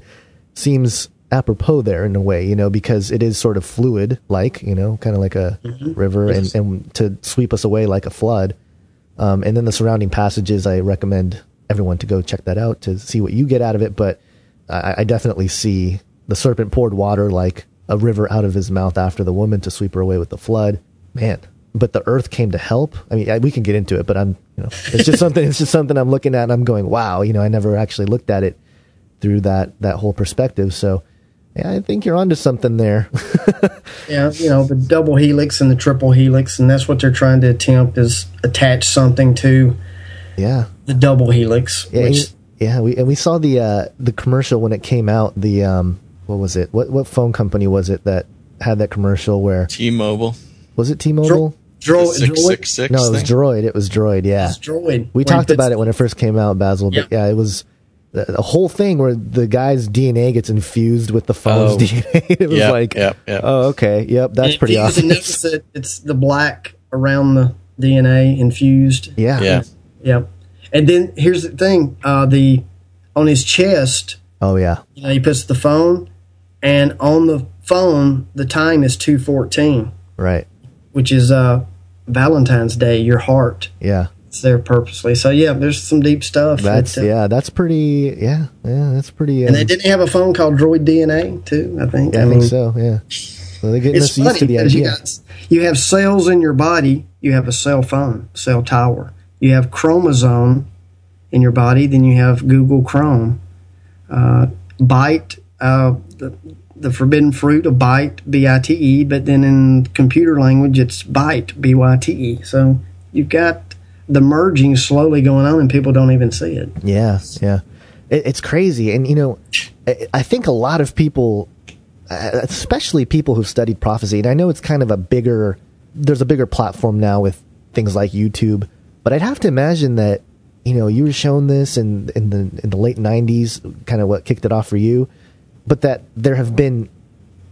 [SPEAKER 2] seems apropos there in a way, you know, because it is sort of fluid, like you know, kind of like a mm-hmm. river, yes. and and to sweep us away like a flood. Um, and then the surrounding passages, I recommend everyone to go check that out to see what you get out of it. But I, I definitely see the serpent poured water like a river out of his mouth after the woman to sweep her away with the flood. Man, but the earth came to help. I mean, I, we can get into it, but I'm, you know, it's just something. It's just something I'm looking at. and I'm going, wow. You know, I never actually looked at it through that that whole perspective. So, yeah, I think you're onto something there.
[SPEAKER 5] yeah, you know, the double helix and the triple helix, and that's what they're trying to attempt is attach something to.
[SPEAKER 2] Yeah.
[SPEAKER 5] The double helix.
[SPEAKER 2] Yeah. Which, yeah, we and we saw the uh, the commercial when it came out. The um, what was it? What what phone company was it that had that commercial where
[SPEAKER 1] T-Mobile
[SPEAKER 2] was it T-Mobile?
[SPEAKER 5] Droid,
[SPEAKER 1] Six
[SPEAKER 5] droid,
[SPEAKER 1] six six.
[SPEAKER 2] No, it was
[SPEAKER 1] thing?
[SPEAKER 2] Droid. It was Droid. Yeah,
[SPEAKER 5] it's droid.
[SPEAKER 2] we
[SPEAKER 5] Where
[SPEAKER 2] talked about it when it first came out, Basil. But
[SPEAKER 5] Yep.
[SPEAKER 2] yeah, it was the, the whole thing where the guy's DNA gets infused with the phone's
[SPEAKER 1] Oh.
[SPEAKER 2] DNA. it was
[SPEAKER 1] Yep,
[SPEAKER 2] like,
[SPEAKER 1] yep, yep.
[SPEAKER 2] oh, okay, yep, that's
[SPEAKER 5] And
[SPEAKER 2] pretty
[SPEAKER 5] you
[SPEAKER 2] awesome.
[SPEAKER 5] Notice it's the black around the DNA infused.
[SPEAKER 2] yeah,
[SPEAKER 1] Yeah.
[SPEAKER 5] Yep. And then here's the thing: uh, the on his chest,
[SPEAKER 2] Oh yeah,
[SPEAKER 5] you know, he puts the phone, and on the phone, the time is two fourteen,
[SPEAKER 2] right.
[SPEAKER 5] which is uh, Valentine's Day. Your heart.
[SPEAKER 2] Yeah,
[SPEAKER 5] It's there purposely. So yeah, there's some deep stuff.
[SPEAKER 2] that's
[SPEAKER 5] that, uh,
[SPEAKER 2] yeah, that's pretty. Yeah, yeah, that's pretty.
[SPEAKER 5] And
[SPEAKER 2] um,
[SPEAKER 5] they didn't have a phone called Droid DNA too. I think.
[SPEAKER 2] yeah, I, think so. Yeah, so they're getting
[SPEAKER 5] It's
[SPEAKER 2] us used to the
[SPEAKER 5] because you, got, you have cells in your body. You have a cell phone, cell tower. You have chromosome in your body. Then you have Google Chrome. Uh, Byte, uh, the, the forbidden fruit of bite, B I T E. But then in computer language, it's byte, B Y T E. So you've got the merging slowly going on, and people don't even see it.
[SPEAKER 2] Yeah, yeah, it, it's crazy, and you know, I, I think a lot of people, uh, especially people who've studied prophecy, and I know it's kind of a bigger, there's a bigger platform now with things like YouTube, but I'd have to imagine that, you know, you were shown this in in the in the late '90s, kind of what kicked it off for you, but that there have been,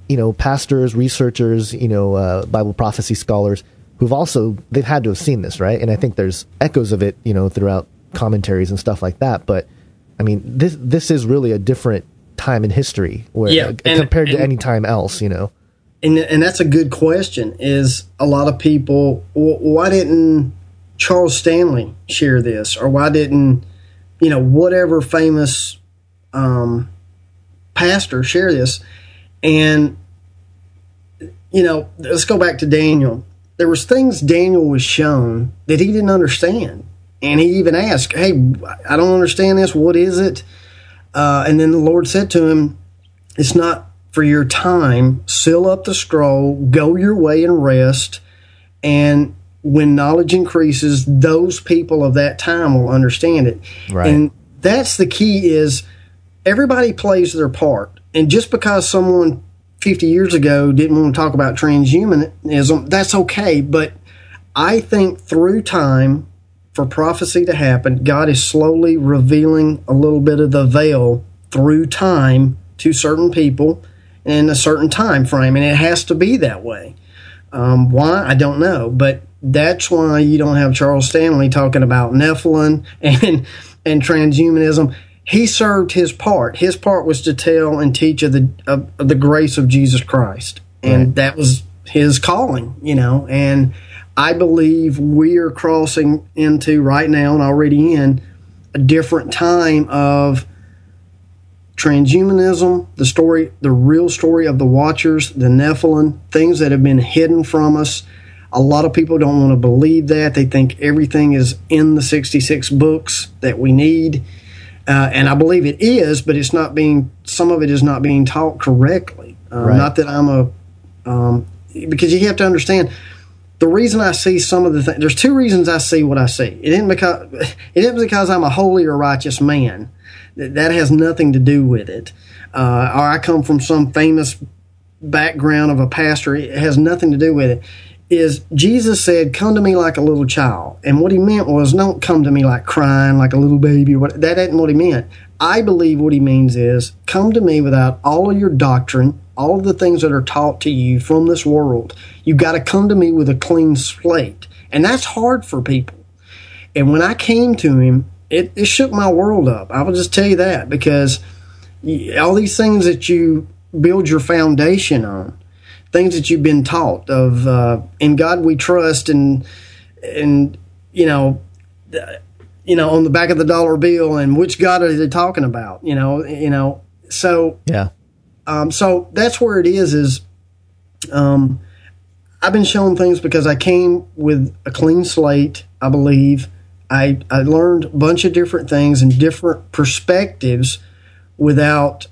[SPEAKER 2] you know, pastors, researchers, you know, uh, Bible prophecy scholars who've also they've had to have seen this, right? And I think there's echoes of it, you know, throughout commentaries and stuff like that. But I mean, this this is really a different time in history where
[SPEAKER 5] Yeah,
[SPEAKER 2] uh,
[SPEAKER 5] and-
[SPEAKER 2] compared to
[SPEAKER 5] and-
[SPEAKER 2] any time else, you know.
[SPEAKER 5] and and that's a good question. Is a lot of people why didn't Charles Stanley share this, or why didn't you know whatever famous um, pastor share this? And you know, let's go back to Daniel. There was things Daniel was shown that he didn't understand, and he even asked, "Hey, I don't understand this. What is it?" Uh, and then the Lord said to him, it's not for your time. Seal up the scroll, go your way and rest. And when knowledge increases, those people of that time will understand it.
[SPEAKER 2] Right.
[SPEAKER 5] And that's the key is everybody plays their part. And just because someone 50 years ago didn't want to talk about transhumanism, that's okay. But I think through time, for prophecy to happen, God is slowly revealing a little bit of the veil through time to certain people in a certain time frame, and it has to be that way. Um, why I don't know, but that's why you don't have Charles Stanley talking about Nephilim and and transhumanism. He served his part. His part was to tell and teach of the of, of the grace of Jesus Christ, and
[SPEAKER 2] Right.
[SPEAKER 5] that was his calling. You know, and I believe we are crossing into right now and already in a different time of transhumanism, the story, the real story of the Watchers, the Nephilim, things that have been hidden from us. A lot of people don't want to believe that. They think everything is in the 66 books that we need. Uh, and I believe it is, but it's not being, some of it is not being taught correctly. Uh,
[SPEAKER 2] Right.
[SPEAKER 5] Not that I'm a, um, because you have to understand, the reason I see some of the things, there's two reasons I see what I see. It isn't because, it isn't because I'm a holy or righteous man. That that has nothing to do with it. Uh, or I come from some famous background of a pastor. It has nothing to do with it. Is Jesus said, "Come to me like a little child," and what he meant was, "Don't come to me like crying, like a little baby." What that isn't what he meant. I believe what he means is, "Come to me without all of your doctrine, all of the things that are taught to you from this world. You've got to come to me with a clean slate," and that's hard for people. And when I came to him, it, it shook my world up. I will just tell you that because all these things that you build your foundation on, things that you've been taught of, uh, in God we trust, and and you know, you know, on the back of the dollar bill, and which God are they talking about? You know, you know. So
[SPEAKER 2] Yeah.
[SPEAKER 5] um, so that's where it is. Is um, I've been shown things because I came with a clean slate. I believe I I learned a bunch of different things and different perspectives without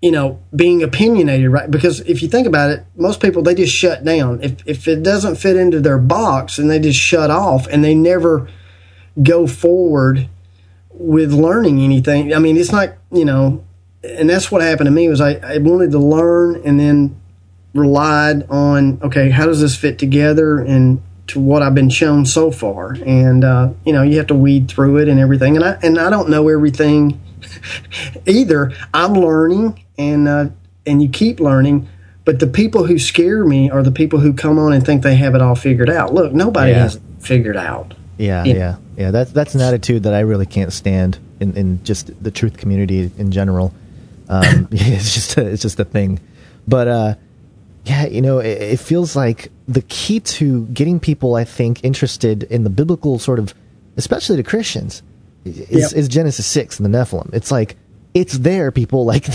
[SPEAKER 5] you know being opinionated right? Because if you think about it most people they just shut down. If if it doesn't fit into their box and they just shut off and they never go forward with learning anything. I mean it's not you know and that's what happened to me was I, I wanted to learn and then relied on okay, how does this fit together and to what I've been shown so far, and uh, you know you have to weed through it and everything, and I and I don't know everything either. I'm learning, and uh, and you keep learning. But the people who scare me are the people who come on and think they have it all figured out. Look, nobody
[SPEAKER 2] Yeah.
[SPEAKER 5] has it figured out.
[SPEAKER 2] Yeah,
[SPEAKER 5] Yeah.
[SPEAKER 2] yeah, yeah. That's that's an attitude that I really can't stand in, in just the truth community in general. Um, it's just a, it's just a thing. But uh, yeah, you know, it, it feels like the key to getting people, I think, interested in the biblical sort of, especially the Christians, is,
[SPEAKER 5] Yep.
[SPEAKER 2] is Genesis six and the Nephilim. It's like it's there, people. Like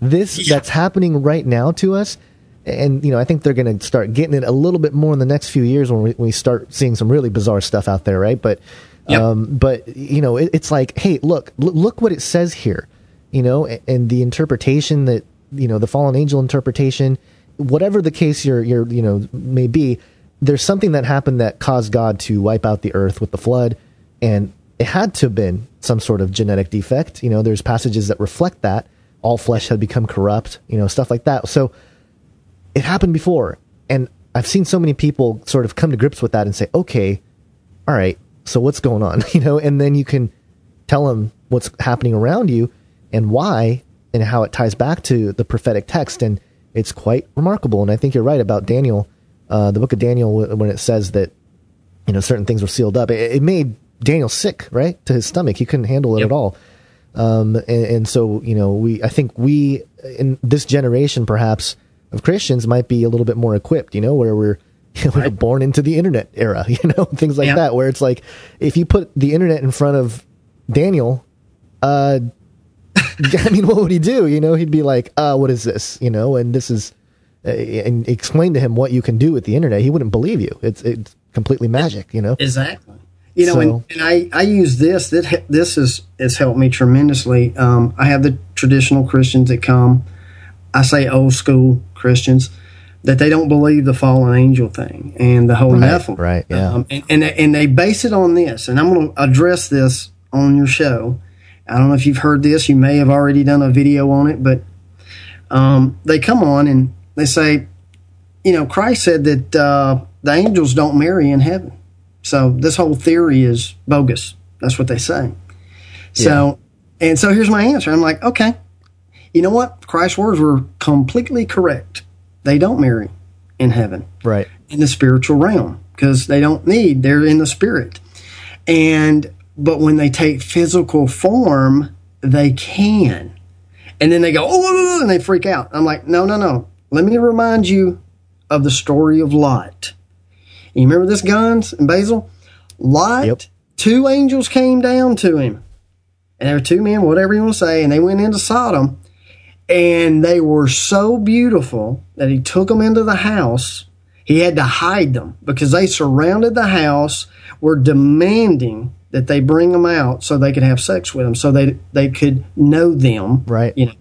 [SPEAKER 2] this that's happening right now to us. And you know, I think they're going to start getting it a little bit more in the next few years when we, when we start seeing some really bizarre stuff out there, right? But,
[SPEAKER 5] Yep.
[SPEAKER 2] um, but you know, it, it's like, hey, look, l- look what it says here, you know, a- and the interpretation that you know, the fallen angel interpretation, whatever the case you're, you're, you know, may be, there's something that happened that caused God to wipe out the earth with the flood, and it had to have been some sort of genetic defect. You know, there's passages that reflect that all flesh had become corrupt, you know, stuff like that. So it happened before, and I've seen so many people sort of come to grips with that and say, okay, all right, so what's going on, you know, and then you can tell them what's happening around you and why and how it ties back to the prophetic text, and it's quite remarkable. And I think you're right about Daniel, uh, the book of Daniel, when it says that you know certain things were sealed up. It, it made Daniel sick, right, to his stomach. He couldn't handle it
[SPEAKER 5] Yep.
[SPEAKER 2] at all. Um, and, and so you know, we I think we in this generation perhaps of Christians might be a little bit more equipped. You know, where we're we're born into the internet era. You know, things like
[SPEAKER 5] Yeah.
[SPEAKER 2] that. Where it's like if you put the internet in front of Daniel, uh, I mean, what would he do? You know, he'd be like, uh, what is this? You know, and this is, uh, and explain to him what you can do with the internet. He wouldn't believe you. It's, it's completely magic, you know?
[SPEAKER 5] Exactly. You know,
[SPEAKER 2] So-
[SPEAKER 5] and, and I, I use this. That this is has helped me tremendously. Um, I have the traditional Christians that come. I say old school Christians that they don't believe the fallen angel thing and the whole
[SPEAKER 2] Right,
[SPEAKER 5] Nephilim.
[SPEAKER 2] right, yeah.
[SPEAKER 5] Um, and, and and they base it on this. And I'm going to address this on your show. I don't know if you've heard this. You may have already done a video on it, but um, they come on and they say, you know, Christ said that uh, the angels don't marry in heaven. So this whole theory is bogus. That's what they say. So, and so here's my answer. I'm like, okay, you know what? Christ's words were completely correct. They don't marry in heaven
[SPEAKER 2] Right.
[SPEAKER 5] in the spiritual realm because they don't need they're in the spirit and but when they take physical form they can and then they go oh, oh, oh and they freak out i'm like no no no let me remind you of the story of lot you remember this Gons and basil lot
[SPEAKER 2] Yep.
[SPEAKER 5] two angels came down to him and there were two men whatever you want to say and they went into sodom and they were so beautiful that he took them into the house. He had to hide them because they surrounded the house, were demanding that they bring them out so they could have sex with them, so they they could know them.
[SPEAKER 2] Right.
[SPEAKER 5] You know,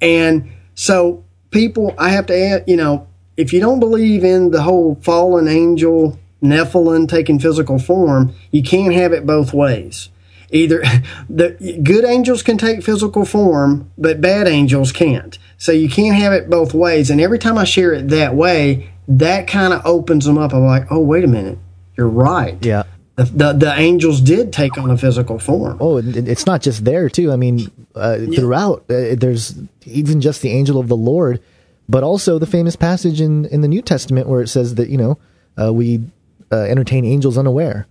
[SPEAKER 5] and so people, I have to add, you know, if you don't believe in the whole fallen angel Nephilim taking physical form, you can't have it both ways. Either the good angels can take physical form, but bad angels can't. So you can't have it both ways. And every time I share it that way, that kind of opens them up. I'm like, oh, wait a minute, you're right.
[SPEAKER 2] Yeah.
[SPEAKER 5] The, the, the angels did take on a physical form.
[SPEAKER 2] Oh, it's not just there too. I mean, uh, throughout uh, there's even just the angel of the Lord, but also the famous passage in in the New Testament where it says that you know uh, we uh, entertain angels unaware,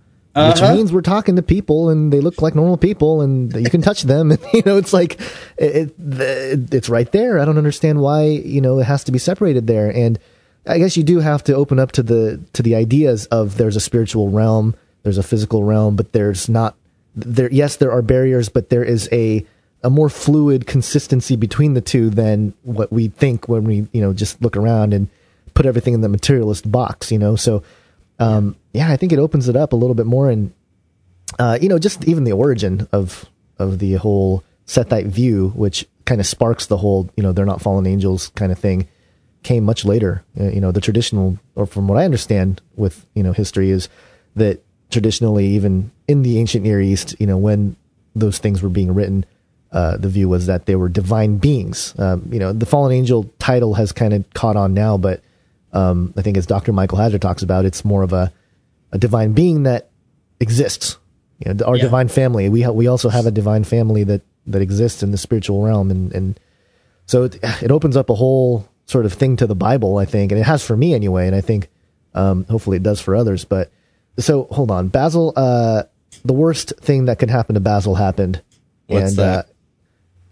[SPEAKER 2] which means we're talking to people and they look like normal people and you can touch them. And, you know, it's like it, it, it's right there. I don't understand why you know it has to be separated there. And I guess you do have to open up to the to the ideas of there's a spiritual realm, there's a physical realm, but there's not there. Yes, there are barriers, but there is a a more fluid consistency between the two than what we think when we you know just look around and put everything in the materialist box. You know, so um, yeah, I think it opens it up a little bit more and uh, you know, just even the origin of of the whole Sethite view, which kind of sparks the whole, you know, they're not fallen angels kind of thing, came much later. Uh, you know, the traditional, or from what I understand with you know history, is that traditionally, even in the ancient Near East, you know, when those things were being written, uh, the view was that they were divine beings. Um, you know, the fallen angel title has kind of caught on now, but um, I think as Dr. Michael Heiser talks about, it's more of a, a divine being that exists. You know, our
[SPEAKER 1] Yeah.
[SPEAKER 2] divine family. We ha- we also have a divine family that that exists in the spiritual realm, and and so it, it opens up a whole sort of thing to the Bible, I think, and it has for me anyway, and I think um, hopefully it does for others. But so hold on, Basil. Uh, the worst thing that could happen to Basil happened,
[SPEAKER 1] What's
[SPEAKER 2] and
[SPEAKER 1] that?
[SPEAKER 2] Uh,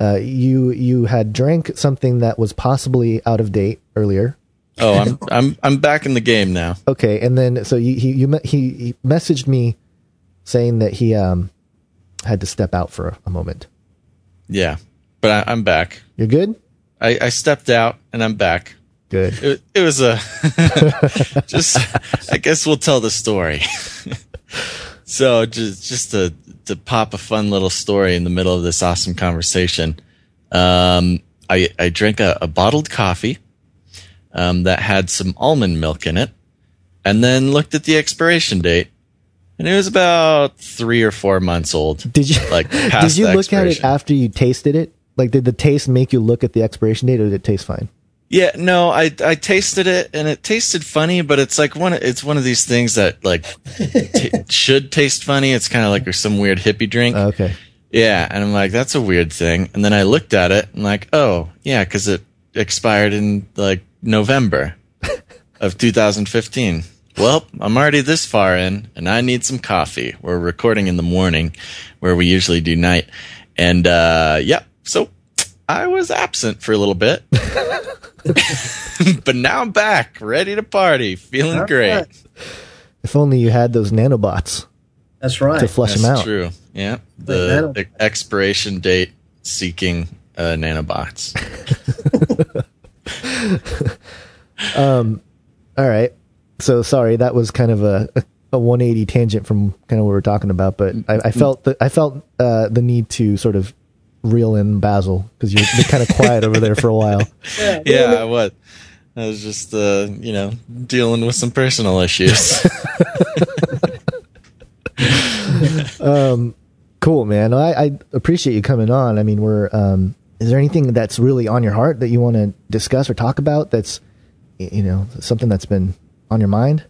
[SPEAKER 2] uh, you you had drank something that was possibly out of date earlier.
[SPEAKER 1] Oh, I'm I'm I'm back in the game now.
[SPEAKER 2] Okay, and then so you, he you he, he messaged me saying that he um had to step out for a, a moment.
[SPEAKER 1] Yeah, but I, I'm back.
[SPEAKER 2] You're good.
[SPEAKER 1] I, I stepped out and I'm back.
[SPEAKER 2] Good.
[SPEAKER 1] It, it was a just. I guess we'll tell the story. so just just to to pop a fun little story in the middle of this awesome conversation. Um, I I drank a, a bottled coffee um, that had some almond milk in it, and then looked at the expiration date, and it was about three or four months old.
[SPEAKER 2] Did you
[SPEAKER 1] like
[SPEAKER 2] did you look at it after you tasted it? Like, did the taste make you look at the expiration date, or did it taste fine?
[SPEAKER 1] Yeah, no, I I tasted it and it tasted funny, but it's like one of- it's one of these things that like t- should taste funny. It's kind of like some weird hippie drink.
[SPEAKER 2] Oh, okay.
[SPEAKER 1] yeah, and I'm like that's a weird thing. And then I looked at it and like, oh, yeah, cuz it expired in like November of 2015. Well, I'm already this far in and I need some coffee. We're recording in the morning where we usually do night. And uh yeah, so I was absent for a little bit. but now I'm back, ready to party, feeling
[SPEAKER 5] All
[SPEAKER 1] great.
[SPEAKER 5] right.
[SPEAKER 2] If only you had those nanobots
[SPEAKER 5] That's right.
[SPEAKER 2] to flush
[SPEAKER 1] That's
[SPEAKER 2] them out.
[SPEAKER 1] true. Yeah, the, the expiration date seeking uh, nanobots.
[SPEAKER 2] All right. So sorry, that was kind of a, a 180 tangent from kind of what we are talking about, but I, I felt the, I felt uh, the need to sort of reel in Basil because you're, you're kind of quiet over there for a while.
[SPEAKER 1] yeah, I was. I was just, uh, you know, dealing with some personal issues.
[SPEAKER 2] um, Cool, man. I, I appreciate you coming on. I mean, we're. Um, is there anything that's really on your heart that you want to discuss or talk about? That's, you know, something that's been on your mind.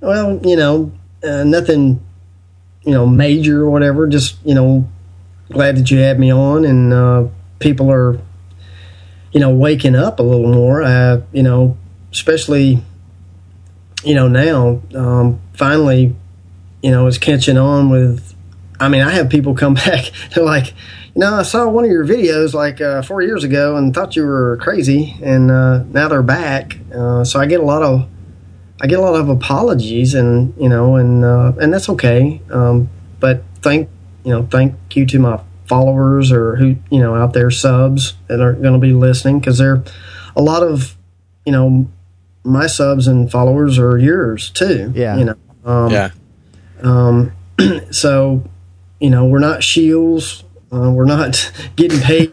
[SPEAKER 5] Well, you know, uh, nothing, you know, major or whatever. Just you know, glad that you had me on, and uh, people are, you know, waking up a little more. Uh, you know, especially, you know, now um, finally, you know, is catching on with. I mean, I have people come back. They're like, you know, I saw one of your videos like uh, four years ago and thought you were crazy, and uh, now they're back. Uh, so I get a lot of I get a lot of apologies, and you know, and uh, and that's okay. Um, but thank you know, thank you to my followers or who you know out there subs that are going to be listening because they're a lot of you know my subs and followers are yours too.
[SPEAKER 2] Yeah.
[SPEAKER 5] you know. Um,
[SPEAKER 1] yeah.
[SPEAKER 5] um, so, you know, we're not shields. Uh, we're not getting paid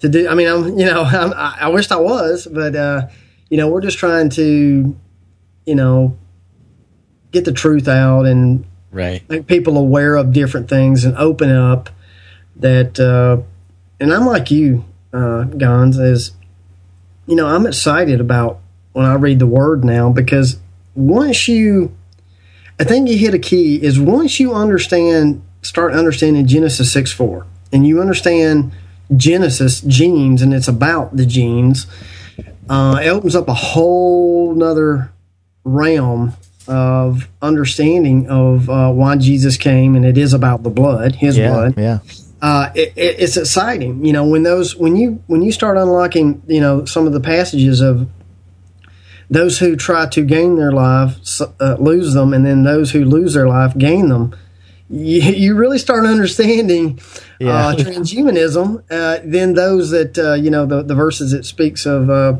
[SPEAKER 5] to do. I mean, I'm, you know, I'm, I, I wished I was, but uh, you know, we're just trying to, you know, get the truth out and
[SPEAKER 1] Right.
[SPEAKER 5] make people aware of different things and open up that. Uh, and I'm like you, uh, Gons, is you know, I'm excited about when I read the word now because once you, I think you hit a key is once you understand, start understanding Genesis 6 4, and you understand Genesis genes and it's about the genes, uh, it opens up a whole nother realm of understanding of uh, why Jesus came, and it is about the blood, His
[SPEAKER 2] Yeah,
[SPEAKER 5] blood
[SPEAKER 2] yeah,
[SPEAKER 5] uh, it, it, it's exciting. You know, when those when you when you start unlocking, you know, some of the passages of those who try to gain their life uh, lose them, and then those who lose their life gain them. You, you really start understanding
[SPEAKER 2] Yeah.
[SPEAKER 5] uh, transhumanism. Uh, then those that uh, you know the the verses it speaks of. Uh,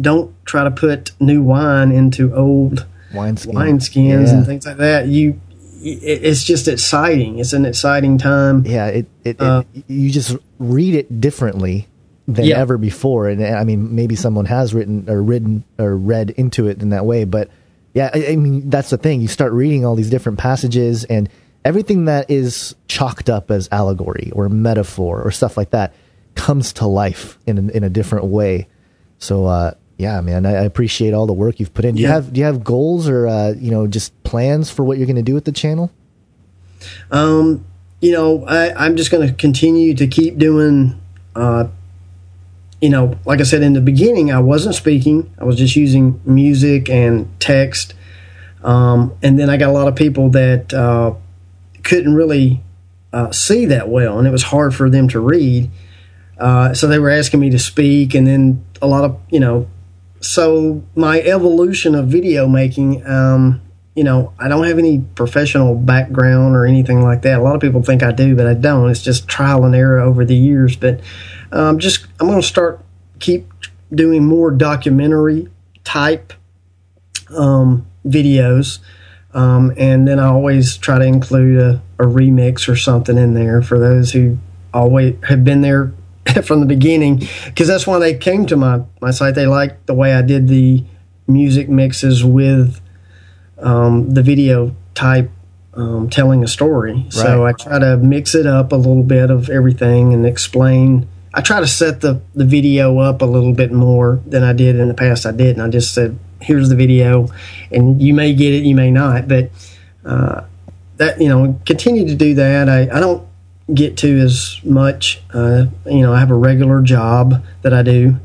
[SPEAKER 5] don't try to put new wine into old
[SPEAKER 2] wineskin,
[SPEAKER 5] wineskins
[SPEAKER 2] Yeah.
[SPEAKER 5] and things like that. You, it, it's just exciting. It's an exciting time.
[SPEAKER 2] yeah it, it,
[SPEAKER 5] Uh,
[SPEAKER 2] it you just read it differently than
[SPEAKER 5] Yeah.
[SPEAKER 2] ever before and i mean maybe someone has written or written or read into it in that way but yeah I, I mean that's the thing you start reading all these different passages and everything that is chalked up as allegory or metaphor or stuff like that comes to life in a, in a different way. So uh, yeah, man, I, I, appreciate all the work you've put in. Do yeah. you have do you have goals or uh, you know just plans for what you're going to do with the channel?
[SPEAKER 5] Um, you know, I, am just going to continue to keep doing. Uh, you know, like I said in the beginning, I wasn't speaking. I was just using music and text. Um, and then I got a lot of people that uh, couldn't really uh, see that well, and it was hard for them to read. Uh, so they were asking me to speak, and then a lot of you know. So my evolution of video making, um, you know, I don't have any professional background or anything like that. A lot of people think I do, but I don't. It's just trial and error over the years. But um, just I'm going to start keep doing more documentary type um, videos. Um, and then I always try to include a, a, remix or something in there for those who always have been there from the beginning because that's why they came to my, my site. They liked the way I did the music mixes with um, the video type um, telling a story. Right. So I try to mix it up a little bit of everything and explain. I try to set the, the video up a little bit more than I did in the past. I did, and I just said, "Here's the video," and you may get it, you may not, but uh, that you know, continue to do that. I, I don't get to as much. Uh, you know, I have a regular job that I do,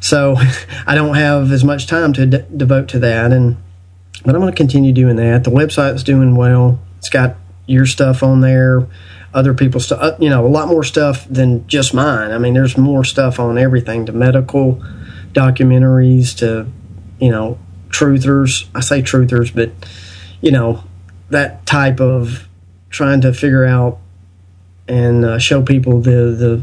[SPEAKER 5] so I don't have as much time to de- devote to that. And but I'm going to continue doing that. The website's doing well. It's got your stuff on there, other people's stuff. Uh, you know, a lot more stuff than just mine. I mean, there's more stuff on everything to medical documentaries to you know truthers. I say truthers, but you know that type of trying to figure out and uh, show people the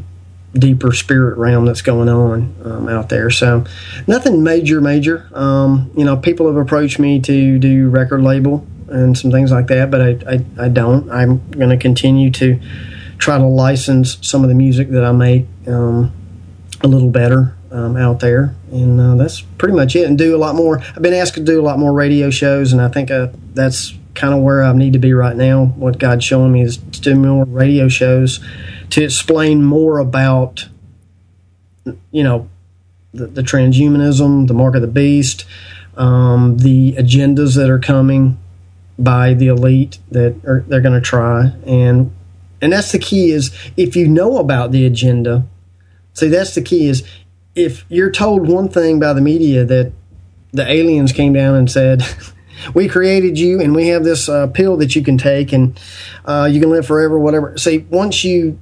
[SPEAKER 5] the deeper spirit realm that's going on um, out there. So nothing major, major. Um, you know, people have approached me to do record label and some things like that, but I I, I don't. I'm going to continue to try to license some of the music that I make um, a little better. Um, out there, and uh, that's pretty much it. And do a lot more. I've been asked to do a lot more radio shows, and I think uh, that's kind of where I need to be right now. What God's showing me is to do more radio shows to explain more about, you know, the, the transhumanism, the mark of the beast, um, the agendas that are coming by the elite that are they're going to try, and and that's the key is if you know about the agenda. See, that's the key is if you're told one thing by the media that the aliens came down and said we created you and we have this uh, pill that you can take and uh, you can live forever, whatever. See, once you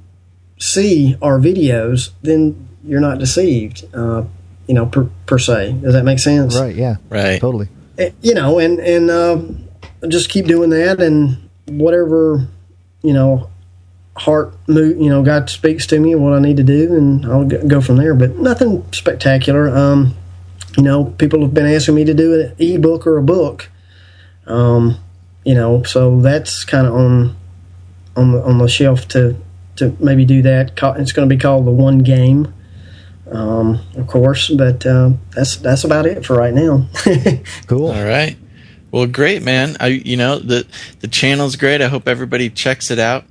[SPEAKER 5] see our videos, then you're not deceived, uh, you know, per, per, se. Does that make sense?
[SPEAKER 2] Right. Yeah.
[SPEAKER 1] Right.
[SPEAKER 2] Totally.
[SPEAKER 5] Eh, you know, and, and uh, just keep doing that and whatever, you know, heart move, you know, God speaks to me and what I need to do and I'll go from there, but nothing spectacular. Um, you know, people have been asking me to do an ebook or a book um, you know, so that's kind of on on the on the shelf to to maybe do that. It's going to be called the One Game, um, of course, but uh, that's that's about it for right now.
[SPEAKER 2] cool.
[SPEAKER 1] All right. Well, great, man. I you know the the channel's great. I hope everybody checks it out.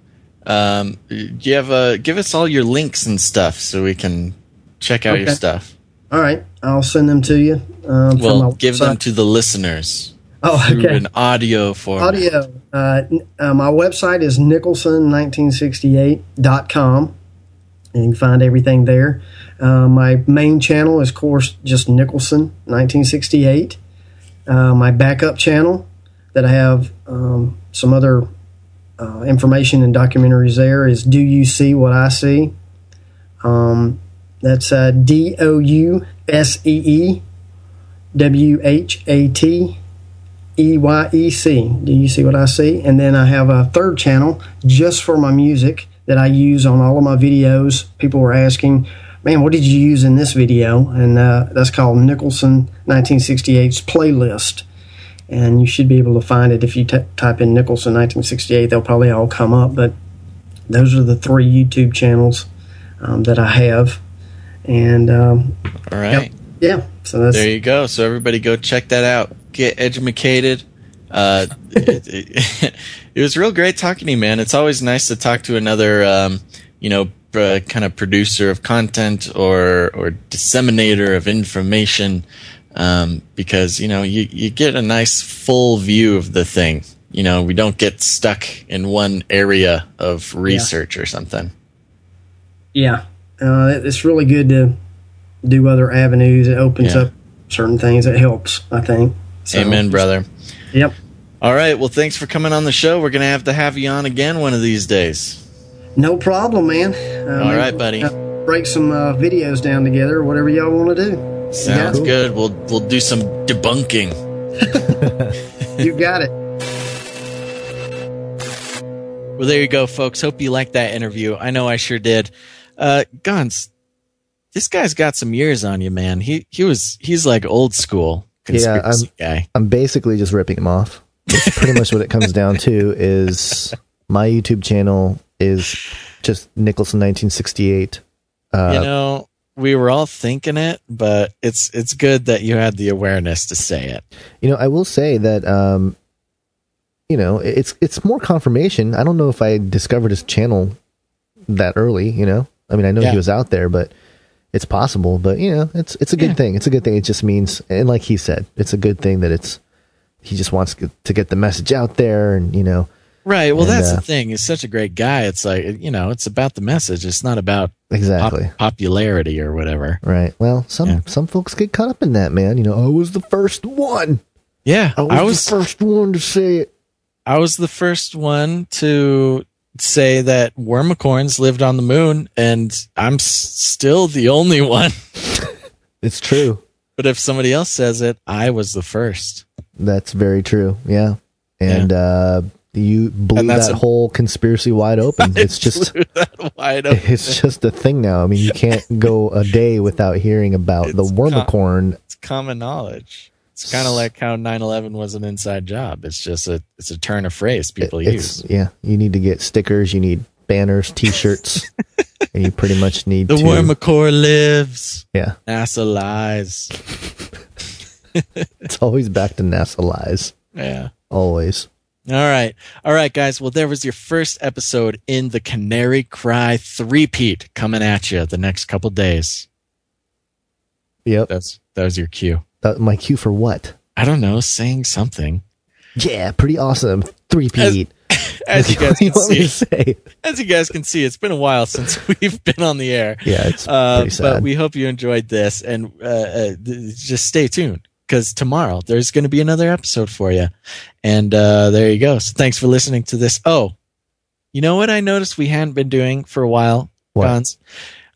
[SPEAKER 1] Um, do you have a give us all your links and stuff so we can check out okay. your stuff.
[SPEAKER 5] All right, I'll send them to you.
[SPEAKER 1] Um, well, give them to the listeners.
[SPEAKER 5] Oh, okay.
[SPEAKER 1] An audio format.
[SPEAKER 5] Audio. Uh, uh, my website is nicholson1968.com. And you can find everything there. Uh, my main channel is, of course, just Nicholson 1968. Uh, my backup channel that I have um, some other uh, information and documentaries there is Do You See What I See? Um, that's uh, D O U S E E W H A T E Y E C. Do you see what I see? And then I have a third channel just for my music that I use on all of my videos. People were asking, man, what did you use in this video? And uh, that's called Nicholson 1968's playlist. And you should be able to find it if you t- type in Nicholson 1968. They'll probably all come up. But those are the three YouTube channels um, that I have. And um,
[SPEAKER 1] all right.
[SPEAKER 5] Yep, yeah. So that's
[SPEAKER 1] there you go. So everybody go check that out get educated. Uh, it, it, It was real great talking to you, man. It's always nice to talk to another, um, you know, uh, kind of producer of content or or disseminator of information, um, because you know you you get a nice full view of the thing. You know, we don't get stuck in one area of research or something.
[SPEAKER 5] Yeah, uh, it's really good to do other avenues. It opens
[SPEAKER 1] Yeah.
[SPEAKER 5] up certain things. It helps, I think. So,
[SPEAKER 1] Amen, brother.
[SPEAKER 5] Yep.
[SPEAKER 1] All right. Well, thanks for coming on the show. We're gonna have to have you on again one of these days.
[SPEAKER 5] No problem, man. Uh,
[SPEAKER 1] All right, buddy.
[SPEAKER 5] uh, break some uh, videos down together, whatever y'all want to do.
[SPEAKER 1] Sounds good. We'll we'll do some debunking.
[SPEAKER 5] You got it.
[SPEAKER 1] Well, there you go, folks. Hope you liked that interview. I know I sure did. Uh, Gons, this guy's got some years on you, man. He he was he's like old school
[SPEAKER 2] Yeah,
[SPEAKER 1] conspiracy guy.
[SPEAKER 2] I'm basically just ripping him off. That's pretty much what it comes down to. Is my YouTube channel is just Nicholson 1968. Uh,
[SPEAKER 1] you know, we were all thinking it, but it's it's good that you had the awareness to say it.
[SPEAKER 2] You know, I will say that um, you know, it's it's more confirmation. I don't know if I discovered his channel that early, you know. I mean, I know
[SPEAKER 1] Yeah.
[SPEAKER 2] he was out there, but it's possible, but you know, it's it's a good
[SPEAKER 1] Yeah.
[SPEAKER 2] thing. It's a good thing. It just means and like he said, it's a good thing that it's he just wants to to get the message out there and, you know,
[SPEAKER 1] Right. Well,
[SPEAKER 2] And,
[SPEAKER 1] that's
[SPEAKER 2] uh,
[SPEAKER 1] the thing. He's such a great guy. It's like you know, it's about the message. It's not about pop-
[SPEAKER 2] exactly.
[SPEAKER 1] popularity or whatever.
[SPEAKER 2] Right. Well, some
[SPEAKER 1] Yeah.
[SPEAKER 2] some folks get caught up in that, man. You know, I was the first one.
[SPEAKER 1] Yeah,
[SPEAKER 2] I was,
[SPEAKER 1] I was
[SPEAKER 2] the first one to say it.
[SPEAKER 1] I was the first one to say that wormicorns lived on the moon, and I'm s- still the only one.
[SPEAKER 2] It's true.
[SPEAKER 1] But if somebody else says it, I was the first.
[SPEAKER 2] That's very true. Yeah. And uh you blew that
[SPEAKER 1] a-
[SPEAKER 2] whole conspiracy wide open. It's just
[SPEAKER 1] that wide open.
[SPEAKER 2] it's just a thing now. I mean, you can't go a day without hearing about the
[SPEAKER 1] It's
[SPEAKER 2] wormicorn.
[SPEAKER 1] It's common knowledge. It's kind of like how 9/11 was an inside job. It's just a it's a turn of phrase people
[SPEAKER 2] It's
[SPEAKER 1] use.
[SPEAKER 2] yeah, you need to get stickers, you need banners, t-shirts, and you pretty much need
[SPEAKER 1] The
[SPEAKER 2] to
[SPEAKER 1] wormicorn lives.
[SPEAKER 2] Yeah.
[SPEAKER 1] NASA lies.
[SPEAKER 2] It's always back to NASA lies.
[SPEAKER 1] Yeah.
[SPEAKER 2] Always.
[SPEAKER 1] All right. All right, guys. Well, there was your first episode in the Canary Cry three-peat coming at you the next couple days.
[SPEAKER 2] Yep.
[SPEAKER 1] That's that was your cue.
[SPEAKER 2] That, my cue for what?
[SPEAKER 1] I don't know, saying something.
[SPEAKER 2] Yeah, pretty awesome. Three Pete.
[SPEAKER 1] As you guys
[SPEAKER 2] what do you
[SPEAKER 1] can
[SPEAKER 2] want me to
[SPEAKER 1] see, as you guys can see, it's been a while since we've been on the air.
[SPEAKER 2] Yeah, it's
[SPEAKER 1] Uh, but we hope you enjoyed this, and uh, uh, just stay tuned because tomorrow there's going to be another episode for you. And uh, there you go. So thanks for listening to this. Oh, you know what I noticed we hadn't been doing for a while,
[SPEAKER 2] What?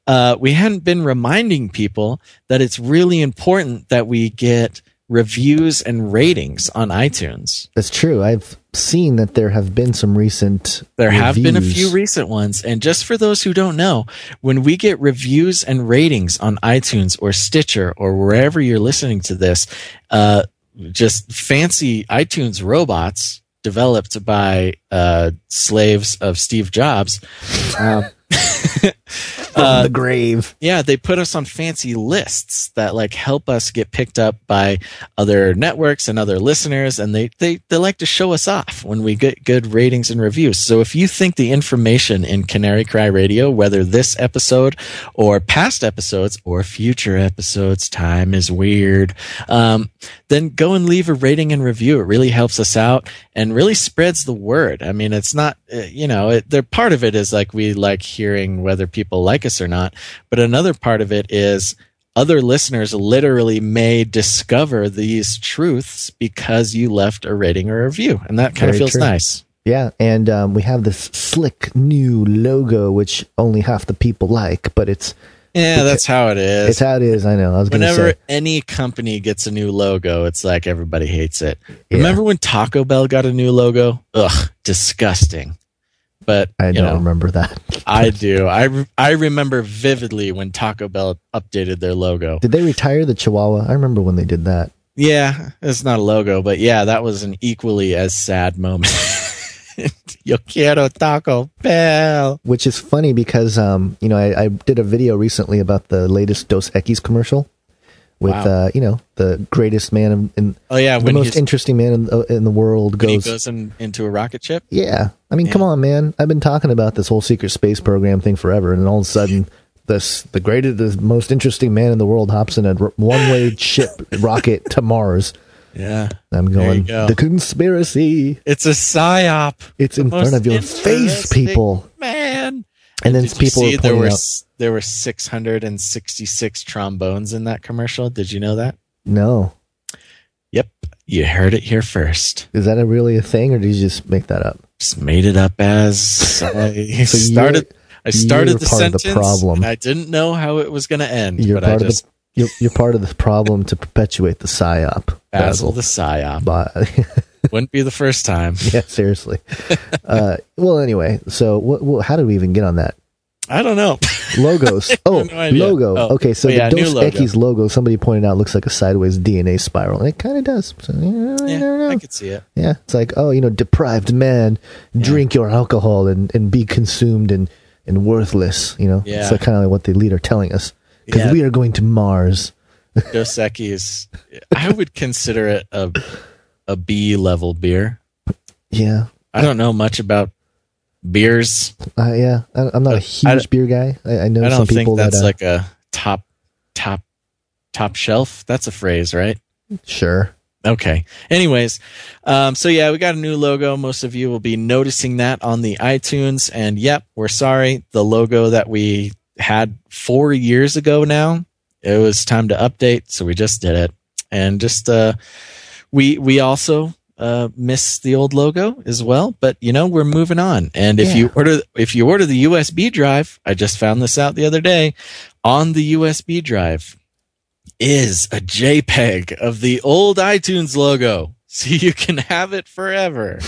[SPEAKER 1] Uh, we hadn't been reminding people that it's really important that we get reviews and ratings on iTunes.
[SPEAKER 2] That's true. I've seen that there have been some recent.
[SPEAKER 1] There have been a few recent ones. And just for those who don't know, when we get reviews and ratings on iTunes or Stitcher or wherever you're listening to this, uh, just fancy iTunes robots developed by uh, slaves of Steve Jobs. Um, uh,
[SPEAKER 2] the grave.
[SPEAKER 1] yeah, they put us on fancy lists that like help us get picked up by other networks and other listeners, and they they they like to show us off when we get good ratings and reviews. So if you think the information in Canary Cry Radio, whether this episode or past episodes or future episodes, time is weird. Um, then go and leave a rating and review. It really helps us out and really spreads the word. I mean, it's not, uh, you know, it, they're part of it is like we like hearing whether people like us or not, but another part of it is other listeners literally may discover these truths because you left a rating or a review, and that kind of feels
[SPEAKER 2] true.
[SPEAKER 1] nice.
[SPEAKER 2] Yeah, and um, we have this slick new logo, which only half the people like, but it's
[SPEAKER 1] Yeah, that's how it is.
[SPEAKER 2] it's how it is. I know. I was
[SPEAKER 1] Whenever
[SPEAKER 2] say.
[SPEAKER 1] any company gets a new logo, it's like everybody hates it.
[SPEAKER 2] Yeah.
[SPEAKER 1] Remember when Taco Bell got a new logo? Ugh, disgusting. But
[SPEAKER 2] I don't
[SPEAKER 1] know,
[SPEAKER 2] remember that.
[SPEAKER 1] I do. I re- I remember vividly when Taco Bell updated their logo.
[SPEAKER 2] Did they retire the Chihuahua? I remember when they did that.
[SPEAKER 1] Yeah, it's not a logo, but yeah, that was an equally as sad moment. Yo quiero Taco Bell.
[SPEAKER 2] Which is funny because um, you know I, I did a video recently about the latest Dos Equis commercial with
[SPEAKER 1] Wow.
[SPEAKER 2] uh, you know the greatest man in, in
[SPEAKER 1] Oh yeah,
[SPEAKER 2] the most interesting man in, the- in the world goes.
[SPEAKER 1] goes in, into a rocket ship.
[SPEAKER 2] yeah, I mean,
[SPEAKER 1] Yeah.
[SPEAKER 2] come on, man. I've been talking about this whole secret space program thing forever, and all of a sudden. This, the greatest, the most interesting man in the world hops in a r- one-way ship rocket to Mars.
[SPEAKER 1] Yeah,
[SPEAKER 2] I'm going,
[SPEAKER 1] go.
[SPEAKER 2] the conspiracy.
[SPEAKER 1] it's a psyop.
[SPEAKER 2] It's in front of your face, people.
[SPEAKER 1] Man.
[SPEAKER 2] And then
[SPEAKER 1] Did
[SPEAKER 2] people
[SPEAKER 1] see
[SPEAKER 2] are
[SPEAKER 1] there were
[SPEAKER 2] out,
[SPEAKER 1] there were 666 trombones in that commercial. Did you know that?
[SPEAKER 2] no,
[SPEAKER 1] Yep, you heard it here first.
[SPEAKER 2] is that a really a thing, or did you just make that up?
[SPEAKER 1] Just made it up as I
[SPEAKER 2] So
[SPEAKER 1] started. I started the
[SPEAKER 2] part of the
[SPEAKER 1] sentence.
[SPEAKER 2] problem.
[SPEAKER 1] I didn't know how it was going to end,
[SPEAKER 2] You're
[SPEAKER 1] but I
[SPEAKER 2] part of the you're, you're part of the problem to perpetuate the psyop.
[SPEAKER 1] Basil the psyop.
[SPEAKER 2] But,
[SPEAKER 1] Wouldn't be the first time.
[SPEAKER 2] yeah, seriously. uh, well, anyway, so what, what, how did we even get on that?
[SPEAKER 1] I don't know.
[SPEAKER 2] Logos. Oh,
[SPEAKER 1] no
[SPEAKER 2] logo.
[SPEAKER 1] Oh.
[SPEAKER 2] Okay, so
[SPEAKER 1] Oh, yeah,
[SPEAKER 2] the Dos
[SPEAKER 1] logo.
[SPEAKER 2] Equis logo, somebody pointed out, looks like a sideways DNA spiral, and it kind of does. So, you know,
[SPEAKER 1] yeah,
[SPEAKER 2] know.
[SPEAKER 1] I could see it.
[SPEAKER 2] Yeah, it's like, oh, you know, deprived man, drink your alcohol and, and be consumed and, and worthless. You know,
[SPEAKER 1] Yeah.
[SPEAKER 2] it's like kind of like what the leader telling us because
[SPEAKER 1] Yeah.
[SPEAKER 2] we are going to Mars.
[SPEAKER 1] Dos Equis, I would consider it a a B level beer.
[SPEAKER 2] Yeah,
[SPEAKER 1] I don't know much about beers.
[SPEAKER 2] uh, yeah. I, I'm not a huge beer guy. I, I know
[SPEAKER 1] I don't think
[SPEAKER 2] people
[SPEAKER 1] that's
[SPEAKER 2] that uh,
[SPEAKER 1] like a top top top shelf. That's a phrase, right?
[SPEAKER 2] sure.
[SPEAKER 1] Okay. Anyways, um, so yeah, we got a new logo. Most of you will be noticing that on the iTunes. And yep, we're sorry. The logo that we had four years ago now, it was time to update. So we just did it. And just, uh, we, we also, uh, miss the old logo as well, but you know, we're moving on. And if
[SPEAKER 2] Yeah.
[SPEAKER 1] you order, if you order the USB drive, I just found this out the other day on the USB drive, is a JPEG of the old iTunes logo. So you can have it forever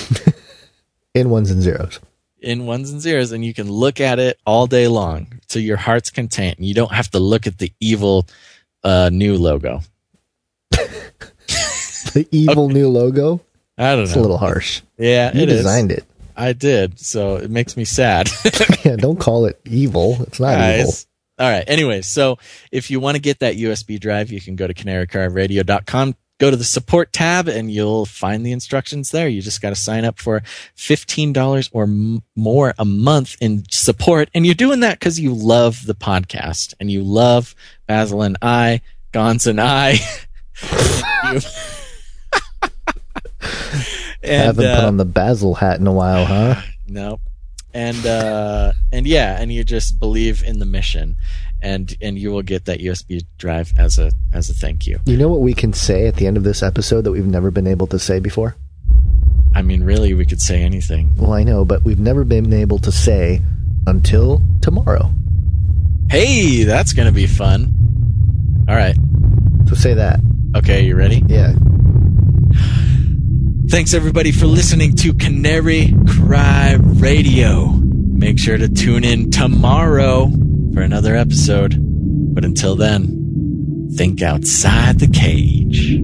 [SPEAKER 2] In ones and zeros.
[SPEAKER 1] in ones and zeros and you can look at it all day long to your heart's content. You don't have to look at the evil uh, new logo.
[SPEAKER 2] The evil new logo.
[SPEAKER 1] I don't know.
[SPEAKER 2] It's a little harsh.
[SPEAKER 1] yeah,
[SPEAKER 2] You
[SPEAKER 1] it is.
[SPEAKER 2] designed it.
[SPEAKER 1] I did. So it makes me sad.
[SPEAKER 2] Yeah, don't call it evil. It's not evil.
[SPEAKER 1] All right. Anyway, so if you want to get that USB drive, you can go to canarycryradio.com, go to the support tab, and you'll find the instructions there. You just got to sign up for $15 or m- more a month in support. And you're doing that because you love the podcast and you love Basil and I, Gons and I. You- and,
[SPEAKER 2] Haven't put
[SPEAKER 1] uh,
[SPEAKER 2] on the Basil hat in a while, huh?
[SPEAKER 1] no. And uh and yeah, and you just believe in the mission and and you will get that USB drive as a as a thank you.
[SPEAKER 2] You know what we can say at the end of this episode that we've never been able to say before?
[SPEAKER 1] I mean really we could say anything.
[SPEAKER 2] Well, I know, but we've never been able to say until tomorrow.
[SPEAKER 1] Hey, that's going to be fun. All right.
[SPEAKER 2] So say that.
[SPEAKER 1] Okay, you ready?
[SPEAKER 2] Yeah.
[SPEAKER 1] Thanks everybody for listening to Canary Cry Radio. Make sure to tune in tomorrow for another episode. But until then, think outside the cage.